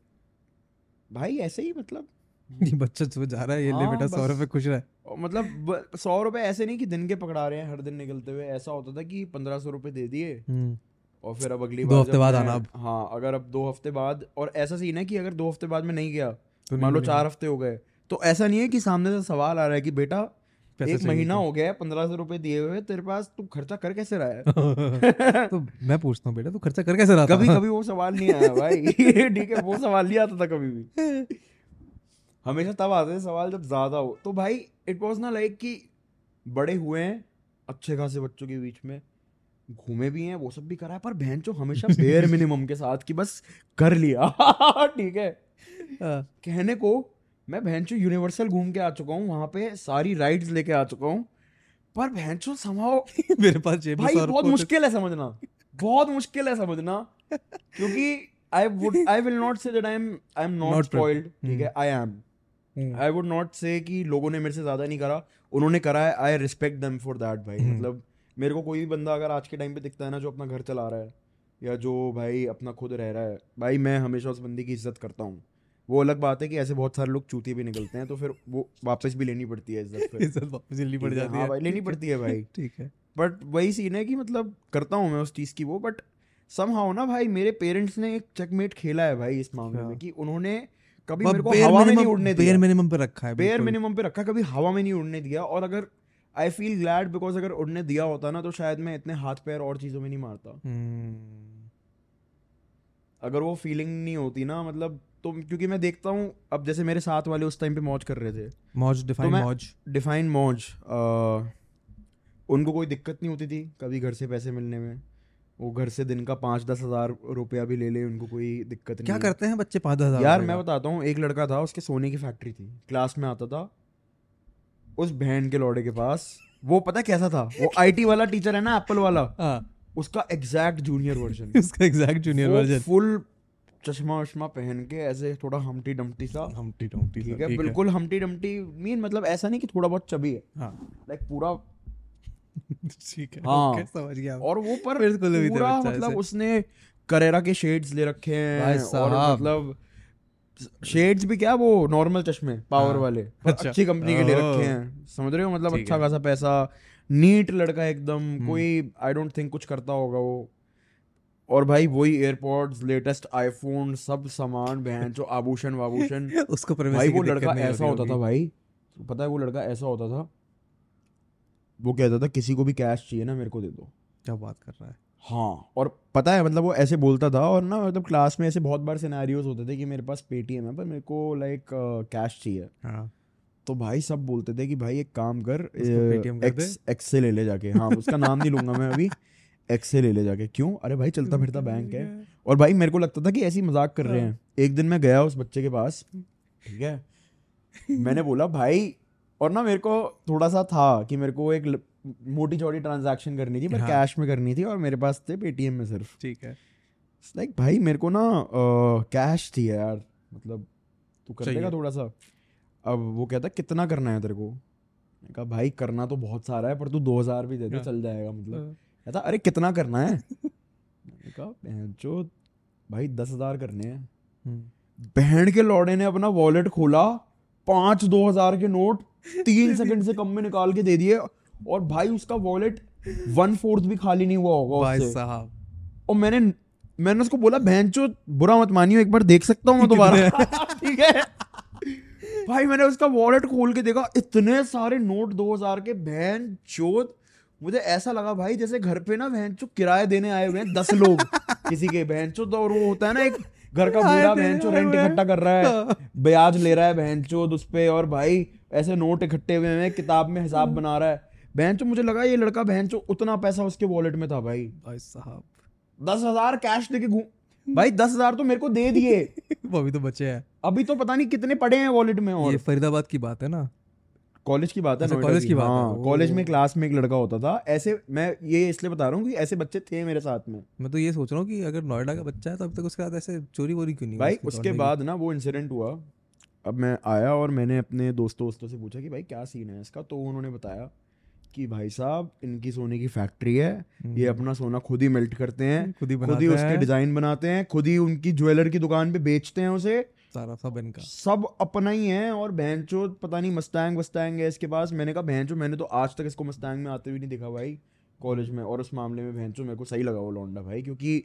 Speaker 1: भाई ऐसे ही मतलब।
Speaker 2: ये बच्चा सुबह जा रहा है ये ले
Speaker 1: हाँ,
Speaker 2: बेटा सौ रुपए खुश रहे।
Speaker 1: मतलब सौ रुपए ऐसे नहीं कि दिन के पकड़ा रहे हैं हर दिन निकलते हुए। ऐसा होता था कि पंद्रह सौ रुपए दे दिए
Speaker 2: हम्म,
Speaker 1: और फिर अब अगली
Speaker 2: दो हफ़्ते बाद आना अब।
Speaker 1: हाँ अगर अब दो हफ़्ते बाद और ऐसा सीन है कि अगर दो हफ़्ते बाद में नहीं गया
Speaker 2: तो नहीं
Speaker 1: मान लो चार हफ़्ते हो गए। तो ऐसा नहीं है कि सामने से सवाल आ रहा है कि बेटा एक महीना हो गया है पंद्रह सौ रुपए दिए हुए तेरे पास तू खर्चा कर कैसे रहा है?
Speaker 2: तो मैं पूछता हूँ बेटा तू खर्चा कर कैसे रहा था?
Speaker 1: कभी कभी वो सवाल नहीं आया भाई। ठीक है वो सवाल नहीं आता था कभी भी। हमेशा तब आते थे सवाल जब ज़्यादा हो। तो भाई इट वॉज़ ना लाइक कि बड़े हुए हैं अच्छे खासे बच्चों के बीच में घूमे भी हैं वो सब भी करा है पर बहन जो हमेशा बेयर मिनिमम के साथ कि बस कर लिया। ठीक हाँ, कहने को मैं भैंचो यूनिवर्सल घूम के आ चुका हूँ वहाँ पे सारी राइड्स लेके आ चुका हूँ पर भैंचो समाओ
Speaker 2: मेरे पास जेब
Speaker 1: भाई बहुत मुश्किल है समझना बहुत मुश्किल है समझना क्योंकि I would I will not say that I am I am not. Spoiled ठीक है I am I would not say कि लोगों ने मेरे से ज़्यादा नहीं करा उन्होंने करा है I respect them for that भाई
Speaker 2: हम्म।
Speaker 1: मतलब मेरे को कोई भी बंदा अगर आज के टाइम पे दिखता है ना जो अपना घर चला रहा है या जो भाई अपना खुद रह रहा है। भाई मैं हमेशा उस बंदी की इज़्ज़त करता हूँ। वो अलग बात है कि ऐसे बहुत सारे लोग चूतिए भी निकलते हैं तो फिर वो वापस भी लेनी पड़ती है इज़्ज़त फिर।
Speaker 2: इज़्ज़त वापस लेनी पड़
Speaker 1: है,
Speaker 2: जाती
Speaker 1: हाँ।
Speaker 2: है
Speaker 1: भाई लेनी पड़ती है भाई।
Speaker 2: ठीक है।
Speaker 1: बट वही सीन है कि मतलब करता हूँ मैं उस चीज़ की वो बट समहाउ ना भाई मेरे पेरेंट्स ने एक चेकमेट खेला है भाई इस मामले में कि उन्होंने कभी मेरे को हवा में नहीं उड़ने दिया।
Speaker 2: minimum पे रखा है
Speaker 1: बेयर मिनिमम पे रखा कभी हवा में नहीं उड़ने दिया। और अगर आई फील ग्लैड बिकॉज़ अगर उड़ने दिया होता ना तो शायद मैं इतने हाथ पैर और चीज़ों में नहीं मारता।
Speaker 2: हम्म,
Speaker 1: अगर वो फीलिंग नहीं होती ना मतलब तो क्योंकि मैं देखता हूँ अब जैसे मेरे साथ वाले उस टाइम पे मौज कर रहे थे।
Speaker 2: मौज डिफाइन
Speaker 1: मैं-
Speaker 2: मौज।
Speaker 1: डिफाइन मौज उनको कोई दिक्कत नहीं होती थी कभी घर से पैसे मिलने में। वो घर से दिन का पाँच दस हज़ार रुपया भी ले ले उनको कोई दिक्कत नहीं।
Speaker 2: क्या करते हैं बच्चे पाँच हज़ार
Speaker 1: यार मैं बताता हूँ एक लड़का था उसके सोने की फैक्ट्री थी। क्लास में आता था उस बहन के लौड़े के पास वो पता कैसा था? वो आईटी वाला टीचर है ना एप्पल वाला।
Speaker 2: हाँ।
Speaker 1: उसका एग्जैक्ट जूनियर वर्जन
Speaker 2: उसका एग्जैक्ट जूनियर वर्जन
Speaker 1: फुल चश्मा वश्मा पहन के ऐसे थोड़ा हमटी डमटी सा।
Speaker 2: हमटी डमटी
Speaker 1: ठीक है बिल्कुल हमटी डमटी मीन मतलब ऐसा नहीं कि थोड़ा बहुत चबी है।
Speaker 2: हाँ।
Speaker 1: लाइक पूरा
Speaker 2: ठीक है
Speaker 1: हाँ।
Speaker 2: समझ गया।
Speaker 1: और वो पर
Speaker 2: बिल्कुल भी
Speaker 1: पूरा मतलब उसने करेरा के शेड्स ले रखे हैं और मतलब शेड्स भी क्या वो नॉर्मल चश्मे पावर
Speaker 2: हाँ।
Speaker 1: वाले।
Speaker 2: अच्छा।
Speaker 1: अच्छी कंपनी के ले
Speaker 2: ओह।
Speaker 1: रखे हैं। समझ रहे हो? मतलब अच्छा खासा पैसा नीट लड़का एकदम
Speaker 2: हम्म।
Speaker 1: कोई आई डोंट थिंक कुछ करता होगा वो। और भाई वही एयरपॉड्स लेटेस्ट आईफोन सब सामान बहन जो आभूषण वाभूषण।
Speaker 2: उसको
Speaker 1: भाई वो लड़का ऐसा
Speaker 2: होता
Speaker 1: था भाई। पता है वो लड़का ऐसा होता था? वो कहता था किसी को भी कैश चाहिए ना मेरे को दे दो।
Speaker 2: क्या बात कर रहा है?
Speaker 1: हाँ। और पता है मतलब वो ऐसे बोलता था और ना मतलब क्लास में ऐसे बहुत बार सिनेरियोज होते थे कि मेरे पास पेटीएम है पर मेरे को लाइक कैश चाहिए।
Speaker 2: हाँ।
Speaker 1: तो भाई सब बोलते थे कि भाई एक काम कर एक्स एक्स से ले ले जाके। हाँ उसका नाम नहीं लूँगा मैं अभी। एक्स से ले ले जाके। क्यों? अरे भाई चलता फिरता बैंक है। और भाई मेरे को लगता था कि ऐसी मज़ाक कर रहे हैं। एक दिन मैं गया उस बच्चे के पास। ठीक है? मैंने बोला भाई और ना मेरे को थोड़ा सा था कि मेरे को एक मोटी चौड़ी ट्रांजैक्शन करनी थी पर
Speaker 2: हाँ।
Speaker 1: कैश में करनी थी और मेरे पास थे पेटीएम में सिर्फ़।
Speaker 2: ठीक है।
Speaker 1: लाइक like, भाई मेरे को ना कैश थी यार मतलब तू कर देगा थोड़ा सा अब वो कहता कितना करना है तेरे को? मैंने कहा भाई करना तो बहुत सारा है पर तू दो हज़ार भी दे दे
Speaker 2: हाँ।
Speaker 1: चल जाएगा मतलब। कहता अरे कितना करना है? मैंने कहा "बहन जो भाई दस हज़ार करने हैं।
Speaker 2: हम्म।
Speaker 1: बहन के लौड़े ने अपना वॉलेट खोला पाँच दो हज़ार के नोट तीन सेकंड से कम में निकाल के दे दिए और भाई उसका वॉलेट वन फोर्थ भी खाली नहीं हुआ होगा
Speaker 2: भाई साहब।
Speaker 1: और मैंने मैंने उसको बोला बहन चो बुरा मत मानियो एक बार देख सकता हूँ मैं दोबारा। ठीक है? भाई मैंने उसका वॉलेट खोल के देखा इतने सारे नोट दो हज़ार के बहन चोद मुझे ऐसा लगा भाई जैसे घर पे ना बहन चो किराए देने आए हुए हैं दस लोग किसी के बहन चो और वो होता है ना एक घर का बूढ़ा बहन चो रेंट इकट्ठा कर रहा है
Speaker 2: हाँ।
Speaker 1: ब्याज ले रहा है बहन चो उस पे और भाई ऐसे नोट इकट्ठे हुए हैं किताब में हिसाब बना रहा है। बहन चो मुझे लगा ये लड़का बहन चो उतना पैसा उसके वॉलेट में था भाई।
Speaker 2: भाई साहब।
Speaker 1: दस हज़ार कैश लेके घूम। भाई दस हज़ार तो मेरे को दे दिए।
Speaker 2: वो अभी तो बचे हैं।
Speaker 1: अभी तो पता नहीं कितने पड़े हैं वॉलेट में और।
Speaker 2: ये फरीदाबाद की बात है ना?
Speaker 1: कॉलेज की बात है
Speaker 2: अच्छा,
Speaker 1: नोएडा
Speaker 2: कॉलेज की बात है,
Speaker 1: कॉलेज में क्लास में एक लड़का होता था। ऐसे मैं ये इसलिए बता रहा हूँ कि ऐसे बच्चे थे मेरे साथ में।
Speaker 2: मैं तो ये सोच रहा हूँ कि अगर नोएडा का बच्चा है तो अब तक उसके साथ ऐसे चोरी वोरी क्यों नहीं
Speaker 1: भाई
Speaker 2: उसकी
Speaker 1: उसके बाद ना वो इंसिडेंट हुआ। अब मैं आया और मैंने अपने दोस्तों दोस्तों से पूछा कि भाई क्या सीन है इसका? तो उन्होंने बताया कि भाई साहब इनकी सोने की फैक्ट्री है। ये
Speaker 2: हम्म,
Speaker 1: अपना सोना खुद ही मेल्ट करते हैं
Speaker 2: खुद ही
Speaker 1: खुद ही उसके डिज़ाइन बनाते हैं खुद ही उनकी ज्वेलर की दुकान पे बेचते हैं उसे।
Speaker 2: सारा सब इनका।
Speaker 1: सब अपना ही है और बहनचो पता नहीं मस्टैंग वस्टैंग है इसके पास। मैंने कहा बहनचो मैंने तो आज तक इसको मस्टैंग में आते हुए नहीं देखा भाई कॉलेज में। और उस मामले में बहनचो मेरे को सही लगा वो लौंडा भाई क्योंकि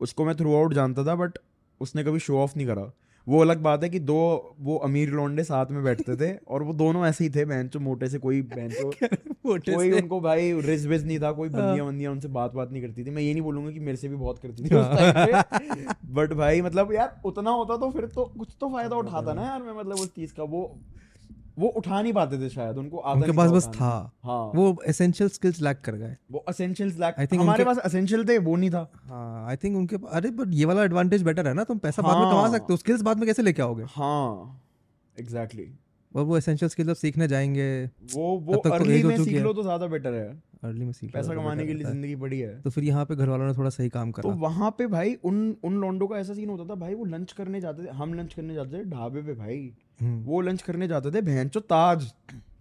Speaker 1: उसको मैं थ्रू आउट जानता था बट उसने कभी शो ऑफ़ नहीं करा। वो अलग बात है कि दो वो अमीर लोंडे साथ में बैठते थे और वो दोनों ऐसे ही थे बहनचो मोटे से कोई बहनचो
Speaker 2: मोटे
Speaker 1: कोई उनको भाई रिज विज नहीं था कोई
Speaker 2: बंदिया
Speaker 1: बंदियाँ बंदियाँ उनसे बात बात नहीं करती थी। मैं ये नहीं बोलूँगा कि मेरे से भी बहुत करती थी उस टाइम पे बट भाई मतलब यार उतना होता तो फिर तो कुछ तो फ़ायदा उठाता ना यार मैं मतलब उस चीज़ का वो वो उठा नहीं पाते थे शायद उनको आता
Speaker 2: उनके पास बस था।
Speaker 1: हाँ।
Speaker 2: वो एसेंशियल स्किल्स लैक कर गए।
Speaker 1: वो एसेंशियल्स लैक
Speaker 2: I think
Speaker 1: हमारे पास एसेंशियल थे वो नहीं था।
Speaker 2: हाँ आई थिंक उनके अरे बट ये वाला एडवांटेज बेटर है ना तुम पैसा बाद में कमा
Speaker 1: हाँ।
Speaker 2: सकते हो। स्किल्स बाद में कैसे लेके आओगे?
Speaker 1: हाँ एग्जैक्टली
Speaker 2: और वो एसेंशियल स्किल्स सीखने जाएँगे।
Speaker 1: वो वो
Speaker 2: तक तो
Speaker 1: अर्ली में सीख लो तो ज़्यादा बेटर है।
Speaker 2: अर्ली में सीख
Speaker 1: पैसा
Speaker 2: तो
Speaker 1: कमाने के लिए ज़िंदगी बड़ी है।
Speaker 2: तो फिर यहाँ पे घर वालों ने थोड़ा सही काम करा।
Speaker 1: तो वहाँ पे भाई उन उन लौंडों का ऐसा सीन होता था भाई वो लंच करने जाते थे हम लंच करने जाते थे ढाबे पे भाई। वो लंच करने जाते थे भैंचो ताज।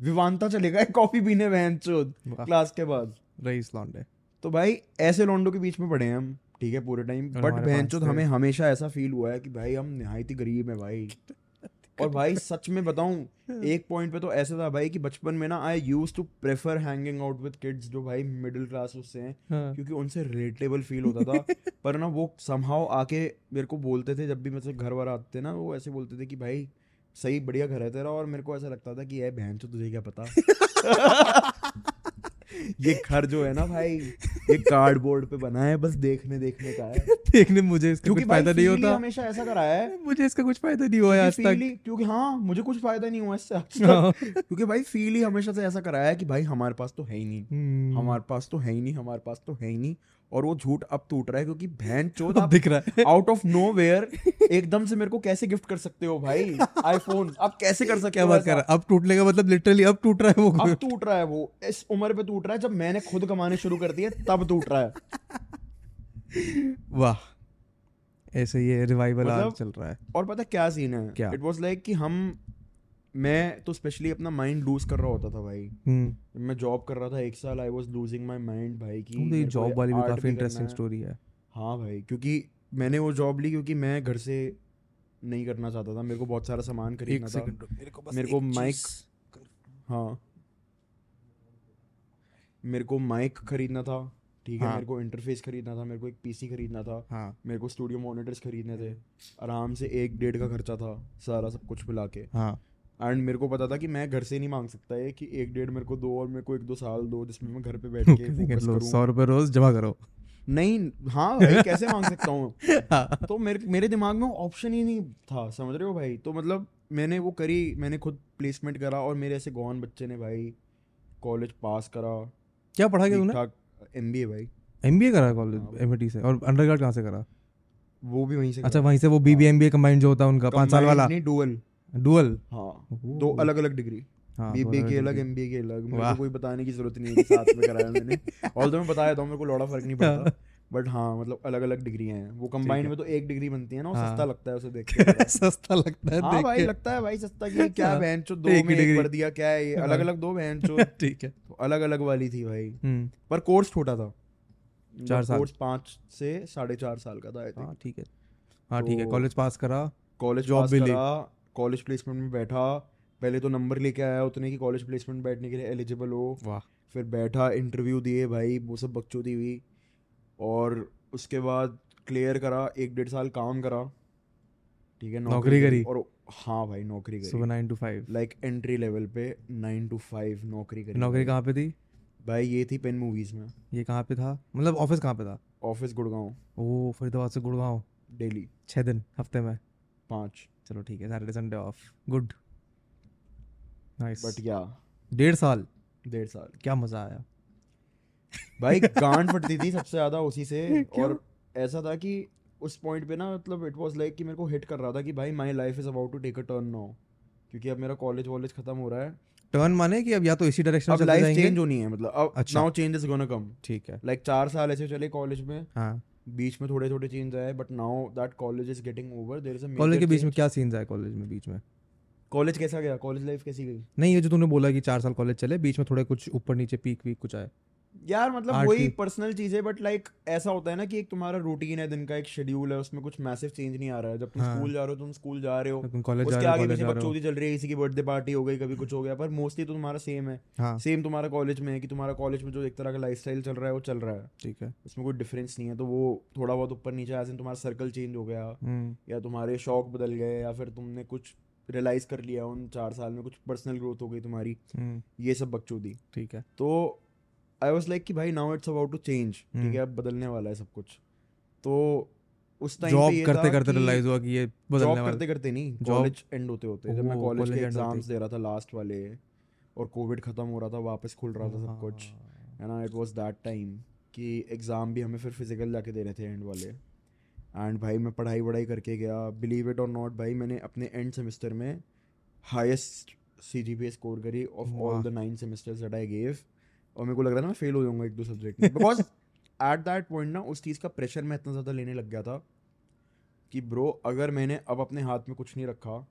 Speaker 1: विवांता चले गए कॉफ़ी पीने भैंचो
Speaker 2: वाह।
Speaker 1: क्लास के बाद।
Speaker 2: रईस लौंडे।
Speaker 1: तो भाई ऐसे लौंडों के बीच में पड़े हैं हम ठीक है पूरे टाइम बट
Speaker 2: पास थे।
Speaker 1: हमें हमेशा ऐसा फील हुआ है कि भाई हम निहायत गरीब है भाई। और भाई सच में बताऊँ एक पॉइंट पे तो ऐसा था भाई कि बचपन में ना I used to prefer hanging out with kids जो भाई मिडिल क्लास उससे हैं
Speaker 2: हाँ।
Speaker 1: क्योंकि उनसे रिलेटेबल फील होता था। पर ना वो समहाउ आके मेरे को बोलते थे जब भी मतलब घर वार आते थे ना वो ऐसे बोलते थे कि भाई सही बढ़िया घर है तेरा और मेरे को ऐसा लगता था कि ये बहन तो तुझे क्या पता? ये घर जो है ना भाई ये कार्डबोर्ड पे बना है बस देखने देखने का है।
Speaker 2: देखने मुझे इसका कुछ फ़ायदा नहीं होता।
Speaker 1: हमेशा ऐसा कराया है।
Speaker 2: मुझे इसका कुछ फ़ायदा नहीं हुआ आज
Speaker 1: क्योंकि
Speaker 2: तक
Speaker 1: क्योंकि हाँ मुझे कुछ फ़ायदा नहीं हुआ इससे आज तक।
Speaker 2: हाँ।
Speaker 1: क्योंकि भाई फील ही हमेशा से ऐसा कराया है कि भाई हमारे पास तो है ही नहीं।
Speaker 2: हम्म,
Speaker 1: हमारे पास तो है ही नहीं हमारे पास तो है ही नहीं। और वो झूठ अब टूट रहा है क्योंकि बहन चोद
Speaker 2: अब
Speaker 1: आप
Speaker 2: दिख रहा है।
Speaker 1: आउट ऑफ़ नो वेयर एकदम से मेरे को कैसे गिफ्ट कर सकते हो भाई? आईफोन आप कैसे कर सकते
Speaker 2: क्या
Speaker 1: हो
Speaker 2: बात कर रहा है अब टूटने का मतलब लिटरली अब टूट रहा है वो
Speaker 1: अब टूट रहा है वो इस उम्र पे टूट रहा है जब मैंने खुद कमाने शुरू कर दिए तब टूट रहा है।
Speaker 2: वाह ऐसे ये रिवाइवल
Speaker 1: मतलब-
Speaker 2: चल रहा है।
Speaker 1: और पता क्या सीन है?
Speaker 2: क्या?
Speaker 1: इट वाज लाइक कि हम मैं तो स्पेशली अपना माइंड लूज कर रहा होता था भाई। जब मैं जॉब कर रहा था एक साल I was losing my mind भाई कि
Speaker 2: तो
Speaker 1: को
Speaker 2: जॉब वाली भी काफ़ी इंटरेस्टिंग स्टोरी है।
Speaker 1: हाँ। भाई क्योंकि मैंने वो जॉब ली क्योंकि मैं घर से नहीं करना चाहता था। मेरे को बहुत सारा सामान खरीदना था।
Speaker 2: मेरे को
Speaker 1: मेरे को माइक हाँ। मेरे को माइक खरीदना था ठीक है?
Speaker 2: हाँ।
Speaker 1: मेरे को इंटरफेस खरीदना था मेरे को एक पीसी खरीदना था।
Speaker 2: हाँ।
Speaker 1: मेरे को स्टूडियो मॉनिटर्स खरीदने थे। आराम से एक डेढ़ का खर्चा था सारा सब कुछ मिला के।
Speaker 2: हाँ।
Speaker 1: एंड मेरे को पता था कि मैं घर से नहीं मांग सकता है कि एक डेढ़ मेरे को दो और मेरे को एक दो साल दो जिसमें मैं घर पे बैठ के करूँ।
Speaker 2: सौ रुपए रोज जमा करो।
Speaker 1: नहीं हाँ भाई कैसे मांग सकता हूँ?
Speaker 2: हाँ।
Speaker 1: तो मेरे मेरे दिमाग में ऑप्शन ही नहीं था समझ रहे हो भाई? तो मतलब मैंने वो करी मैंने खुद प्लेसमेंट करा और मेरे ऐसे गौन बच्चे ने भाई कॉलेज पास करा।
Speaker 2: क्या पढ़ा क्या
Speaker 1: ठीक
Speaker 2: तूने
Speaker 1: एम भाई।
Speaker 2: एमबीए करा
Speaker 1: हाँ।
Speaker 2: कॉलेज एमआईटी से? और अंडरग्रेड कहाँ से करा?
Speaker 1: वो भी वहीं से
Speaker 2: अच्छा वहीं से वो बीबी एमबीए कंबाइंड जो होता है उनका पाँच साल वाला।
Speaker 1: नहीं डुअल
Speaker 2: डुअल
Speaker 1: हाँ दो अलग अलग डिग्री
Speaker 2: हाँ
Speaker 1: बीबीए
Speaker 2: तो
Speaker 1: की अलग। एमबीए की अलग। मेरे को कोई बताने की ज़रूरत नहीं है साथ में कराया मैंने। ऑल मैं बताया था मेरे को लौड़ा फ़र्क नहीं पड़ता। बट हाँ मतलब अलग अलग डिग्री हैं। वो कंबाइंड में तो एक डिग्री बनती है ना वो
Speaker 2: हाँ।
Speaker 1: सस्ता लगता है उसे देख के।
Speaker 2: सस्ता लगता है
Speaker 1: हाँ भाई लगता है भाई सस्ता कि क्या
Speaker 2: हाँ,
Speaker 1: बहन चो दो में एक। भर दिया क्या है ये?
Speaker 2: हाँ।
Speaker 1: अलग अलग दो बहन चो
Speaker 2: ठीक है।
Speaker 1: तो अलग अलग वाली थी भाई।
Speaker 2: हम्म।
Speaker 1: पर कोर्स छोटा था।
Speaker 2: चार साल।
Speaker 1: कोर्स पाँच से साढ़े चार साल का था आई
Speaker 2: हाँ
Speaker 1: थिंक
Speaker 2: ठीक है। हाँ ठीक है।
Speaker 1: तो-
Speaker 2: कॉलेज पास करा।
Speaker 1: कॉलेज पास
Speaker 2: भी ली।
Speaker 1: कॉलेज प्लेसमेंट में बैठा पहले तो नंबर लेके आया उतने की कॉलेज प्लेसमेंट बैठने के लिए एलिजिबल हो।
Speaker 2: वाह।
Speaker 1: फिर बैठा इंटरव्यू दिए भाई वो सब बकचोदी हुई। और उसके बाद क्लियर करा एक डेढ़ साल काम करा। ठीक है
Speaker 2: नौकरी करी?
Speaker 1: और हाँ भाई नौकरी करी।
Speaker 2: सुबह nine to five
Speaker 1: like entry level पे नाइन टू फाइव नौकरी करी।
Speaker 2: नौकरी कहाँ पे थी?
Speaker 1: भाई ये थी पेन मूवीज़ में।
Speaker 2: ये कहाँ पे था? मतलब ऑफ़िस कहाँ पे था?
Speaker 1: ऑफ़िस गुड़गांव।
Speaker 2: ओ फरीदाबाद से गुड़गांव?
Speaker 1: डेली।
Speaker 2: छः दिन हफ़्ते में?
Speaker 1: पाँच।
Speaker 2: चलो ठीक है Saturday Sunday off good nice
Speaker 1: but या
Speaker 2: डेढ़ साल.
Speaker 1: डेढ़ साल.
Speaker 2: क्या मज़ा आया.
Speaker 1: भाई गांड फटती थी सबसे ज़्यादा उसी से. और ऐसा था कि उस पॉइंट पे ना मतलब इट वाज लाइक कि मेरे को हिट कर रहा था कि भाई my life is about to take a turn now क्योंकि अब मेरा कॉलेज वॉलेज खत्म हो रहा है.
Speaker 2: टर्न माने कि अब या तो इसी डायरेक्शन में
Speaker 1: अब लाइफ चेंज होनी है मतलब अब। Now change is gonna come
Speaker 2: ठीक है.
Speaker 1: लाइक चार साल ऐसे चले कॉलेज में.
Speaker 2: हाँ.
Speaker 1: बीच में थोड़े थोड़े चेंज आए but now that college is getting over there is a
Speaker 2: college के बीच में क्या सीन्स आए कॉलेज में बीच में?
Speaker 1: कॉलेज कैसा गया? कॉलेज लाइफ कैसी गई?
Speaker 2: नहीं ये जो तूने बोला कि चार साल कॉलेज चले बीच में थोड़े कुछ ऊपर नीचे पीक वीक कुछ आए।
Speaker 1: यार मतलब वही पर्सनल चीज़ है बट लाइक ऐसा होता है ना कि एक तुम्हारा रूटीन है दिन का एक शेड्यूल है उसमें कुछ मैसिव चेंज नहीं आ रहा है। जब तुम
Speaker 2: हाँ।
Speaker 1: स्कूल जा रहे हो तुम स्कूल जा रहे हो
Speaker 2: तुम कॉलेज
Speaker 1: उसके आगे पीछे बकचोदी चल रही है किसी की बर्थडे पार्टी हो गई कभी कुछ हो गया पर मोस्टली तो तुम्हारा सेम है।
Speaker 2: हाँ।
Speaker 1: सेम तुम्हारा कॉलेज में है कि तुम्हारा कॉलेज में जो एक तरह का लाइफस्टाइल चल रहा है वो चल रहा है।
Speaker 2: ठीक है।
Speaker 1: उसमें कोई डिफरेंस नहीं है तो वो थोड़ा बहुत ऊपर नीचे ऐसे तुम्हारा सर्कल चेंज हो गया
Speaker 2: हम्म।
Speaker 1: या तुम्हारे शौक बदल गए या फिर तुमने कुछ रियलाइज़ कर लिया उन चार साल में कुछ पर्सनल ग्रोथ हो गई तुम्हारी
Speaker 2: हम्म,
Speaker 1: ये सब बकचोदी।
Speaker 2: ठीक है।
Speaker 1: तो आई वॉज़ लाइक कि भाई now it's about to change ठीक
Speaker 2: हम्म।
Speaker 1: है अब बदलने वाला है सब कुछ। तो उस टाइम
Speaker 2: जॉब करते करते रियलाइज़ हुआ कि ये बदलने वाला
Speaker 1: करते करते नहीं कॉलेज एंड होते होते जब मैं कॉलेज के। एग्ज़ाम्स दे रहा था लास्ट वाले और कोविड खत्म हो रहा था वापस खुल रहा था सब कुछ
Speaker 2: हाँ,
Speaker 1: है ना इट वाज दैट टाइम कि एग्ज़ाम भी हमें फिर फ़िज़िकल जाके दे रहे थे एंड वाले। एंड भाई मैं पढ़ाई वढ़ाई करके गया बिलीव इट और नॉट भाई मैंने अपने एंड सेमेस्टर में highest C G P score करी of all the nine semesters that I gave और मेरे को लग रहा था मैं फेल हो जाऊँगा एक दो सब्जेक्ट में। बिकॉज़ एट दैट पॉइंट ना उस चीज़ का प्रेशर मैं इतना ज़्यादा लेने लग गया था कि ब्रो अगर मैंने अब अपने हाथ में कुछ नहीं रखा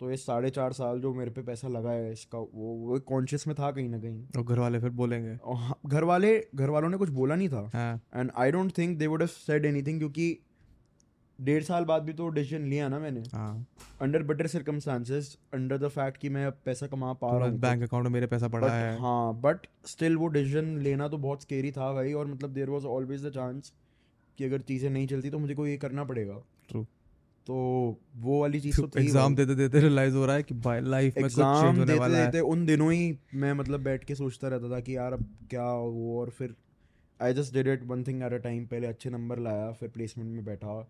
Speaker 1: तो ये साढ़े चार साल जो मेरे पे पैसा लगा है इसका वो वो कॉन्शियस में था कहीं ना कहीं।
Speaker 2: और घर वाले फिर बोलेंगे।
Speaker 1: और हाँ, घर वाले घर वालों ने कुछ बोला नहीं था। And I don't think they would have said anything क्योंकि डेढ़ साल बाद भी तो डिसीज़न लिया ना मैंने। Under better circumstances under the fact कि मैं पैसा कमा पा रहा हूँ
Speaker 2: बैंक अकाउंट में मेरे पैसा पड़ा
Speaker 1: But
Speaker 2: है।
Speaker 1: हाँ बट स्टिल वो डिसीज़न लेना तो बहुत स्केरी था भाई और मतलब there was always the chance कि अगर चीज़ें नहीं चलती तो मुझे को ये करना पड़ेगा।
Speaker 2: True.
Speaker 1: तो वो वाली चीज़ तो
Speaker 2: एग्ज़ाम देते देते रियलाइज़ हो रहा है कि भाई लाइफ में कुछ चेंज
Speaker 1: एग्ज़ाम
Speaker 2: होने
Speaker 1: देते
Speaker 2: वाला है।
Speaker 1: देते उन दिनों ही मैं मतलब बैठ के सोचता रहता था कि यार अब क्या वो और फिर I just did it one thing at a time पहले अच्छे नंबर लाया फिर प्लेसमेंट में बैठा।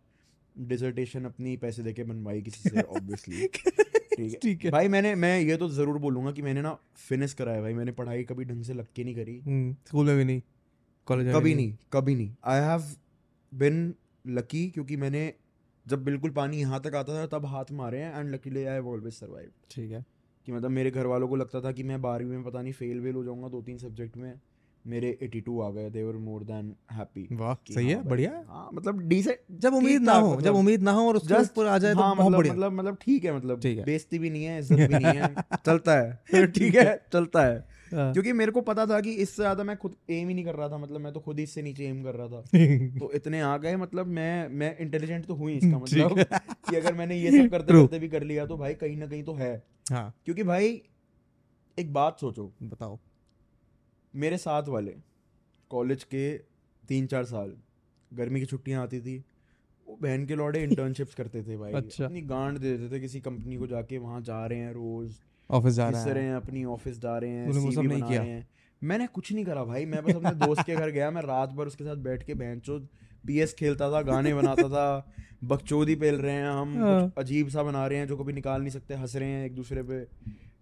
Speaker 1: डिसर्टेशन अपनी पैसे देके बनवाई किसी से ऑब्वियसली ठीक है।
Speaker 2: ठीक है।
Speaker 1: भाई मैंने मैं ये तो ज़रूर बोलूँगा कि मैंने ना फिनिश कराया भाई मैंने पढ़ाई कभी ढंग से लग के नहीं करी।
Speaker 2: हम्म, स्कूल में भी नहीं कॉलेज
Speaker 1: कभी नहीं। कभी नहीं। आई हैव बिन लकी क्योंकि मैंने जब बिल्कुल पानी यहाँ तक आता था तब हाथ मारे हैं and luckily I have always survive
Speaker 2: ठीक है।
Speaker 1: कि मतलब मेरे घर वालों को लगता था कि मैं बारहवीं में पता नहीं फेल वेल हो जाऊँगा दो तीन सब्जेक्ट में। मेरे 82 आ गए दे वर मोर देन हैप्पी
Speaker 2: वाह सही है बढ़िया।
Speaker 1: हाँ मतलब डिसेंट
Speaker 2: जब उम्मीद ना हो जब
Speaker 1: मतलब।
Speaker 2: उम्मीद ना हो और उसके ऊपर आ जाए तो
Speaker 1: हाँ
Speaker 2: बहुत
Speaker 1: मतलब
Speaker 2: बढ़िया।
Speaker 1: मतलब मतलब ठीक है मतलब बेइज्जती भी नहीं है इज़्ज़त भी नहीं है चलता है ठीक है चलता है।
Speaker 2: हाँ।
Speaker 1: क्योंकि मेरे को पता था कि इससे ज़्यादा मैं खुद एम ही नहीं कर रहा था मतलब मैं तो खुद ही इससे नीचे एम कर रहा था। तो इतने आ गए मतलब मैं मैं इंटेलिजेंट तो हुई इसका मतलब कि अगर मैंने ये सब करते करते भी कर लिया तो भाई कहीं ना कहीं तो है।
Speaker 2: हाँ।
Speaker 1: क्योंकि भाई एक बात सोचो
Speaker 2: बताओ।
Speaker 1: मेरे साथ वाले कॉलेज के तीन चार साल गर्मी की छुट्टियाँ आती थी वो बहन के लौटे इंटर्नशिप्स करते थे भाई
Speaker 2: अच्छा।
Speaker 1: अपनी गांड दे देते थे किसी कंपनी को जाके वहाँ जा रहे हैं रोज
Speaker 2: ऑफ़िस जा रहा हैं
Speaker 1: अपनी ऑफ़िस जा रहे हैं
Speaker 2: तूने वो सब
Speaker 1: CV
Speaker 2: नहीं
Speaker 1: बना
Speaker 2: किया?
Speaker 1: रहे हैं मैंने कुछ नहीं करा भाई मैं बस अपने दोस्त के घर गया मैं रात भर उसके साथ बैठ के बहनचो पीएस खेलता था गाने बनाता था बकचोदी पेल रहे हैं हम
Speaker 2: हाँ।
Speaker 1: कुछ अजीब सा बना रहे हैं जो कभी निकाल नहीं सकते हंस रहे हैं एक दूसरे पे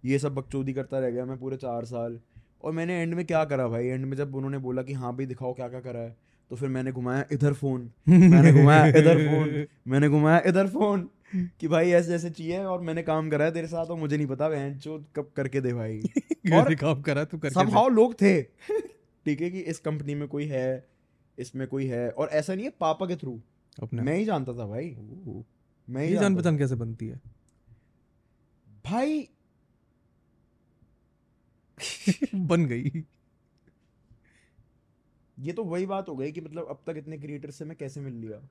Speaker 1: ये सब बकचोदी करता रह गया मैं पूरे चार साल और मैंने एंड में क्या करा भाई? एंड में जब उन्होंने बोला कि हाँ भाई दिखाओ क्या क्या करा है तो फिर मैंने घुमाया इधर फ़ोन मैंने घुमाया इधर फ़ोन मैंने घुमाया इधर फ़ोन कि भाई ऐसे ऐसे चाहिए और मैंने काम करा है तेरे साथ और मुझे नहीं पता बहन चो कब करके दे भाई। और
Speaker 2: और काम करा तू करके
Speaker 1: समहाउ लोग थे। ठीक है कि इस कंपनी में कोई है इसमें कोई है और ऐसा नहीं है पापा के थ्रू
Speaker 2: अपने
Speaker 1: मैं ही जानता था भाई। मैं ही
Speaker 2: जान पहचान कैसे बनती है?
Speaker 1: भाई
Speaker 2: बन गई।
Speaker 1: ये तो वही बात हो गई कि मतलब अब तक इतने क्रिएटर से मैं कैसे मिल लिया?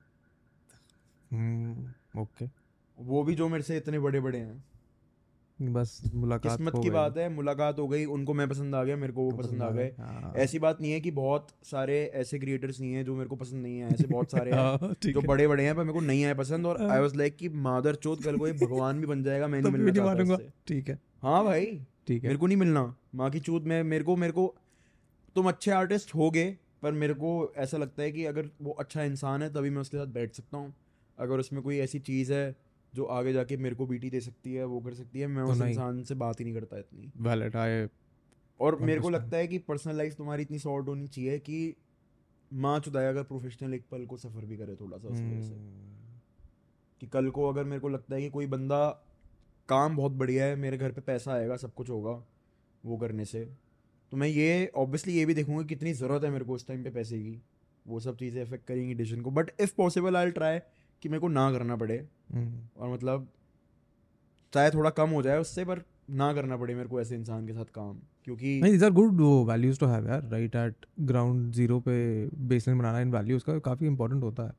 Speaker 2: हम्म, ओके
Speaker 1: वो भी जो मेरे से इतने बड़े बड़े हैं।
Speaker 2: बस मुलाकात
Speaker 1: किस्मत की बात है मुलाकात हो गई उनको मैं पसंद आ गया मेरे को वो
Speaker 2: तो
Speaker 1: पसंद आ गए।
Speaker 2: हाँ।
Speaker 1: ऐसी बात नहीं है कि बहुत सारे ऐसे क्रिएटर्स नहीं है जो मेरे को पसंद नहीं है ऐसे बहुत सारे हैं
Speaker 2: हाँ,
Speaker 1: जो बड़े बड़े हैं पर मेरे को नहीं आए पसंद और। आई वाज लाइक कि मादर चौथ कल को ये भगवान भी बन जाएगा मैं नहीं मिलना चाहता
Speaker 2: ठीक है।
Speaker 1: हाँ भाई।
Speaker 2: ठीक है।
Speaker 1: मेरे को नहीं मिलना। माँ की चूत में मेरे को मेरे को तुम अच्छे आर्टिस्ट हो गए पर मेरे को ऐसा लगता है कि अगर वो अच्छा इंसान है तभी मैं उसके साथ बैठ सकता हूँ। अगर उसमें कोई ऐसी चीज़ है जो आगे जाके मेरे को बीटी दे सकती है वो कर सकती है मैं
Speaker 2: तो
Speaker 1: उस इंसान से बात ही नहीं करता इतनी।
Speaker 2: वैलिड आई
Speaker 1: और मेरे को लगता है कि पर्सनल लाइफ तुम्हारी इतनी सॉर्ट होनी चाहिए कि माँ चुदाया अगर प्रोफेशनल एक पल को सफ़र भी करे थोड़ा सा उस वजह. से। कि कल को अगर मेरे को लगता है कि कोई बंदा काम बहुत बढ़िया है मेरे घर पे पैसा आएगा सब कुछ होगा वो करने से। तो मैं ये ऑब्वियसली ये भी देखूँगा कितनी ज़रूरत है मेरे को उस टाइम पे पैसे की। वो सब चीज़ें अफेक्ट करेंगी डिसीज़न को। But if possible I try कि मेरे को ना करना पड़े। और मतलब चाहे थोड़ा कम हो जाए उससे पर ना करना पड़े मेरे को ऐसे इंसान के साथ काम। क्योंकि
Speaker 2: नहीं good वो वैल्यूज़ टू हैव यार। राइट एट ग्राउंड ज़ीरो पे बेसलाइन बनाना इन वैल्यूज़ का काफ़ी इंपॉर्टेंट होता है।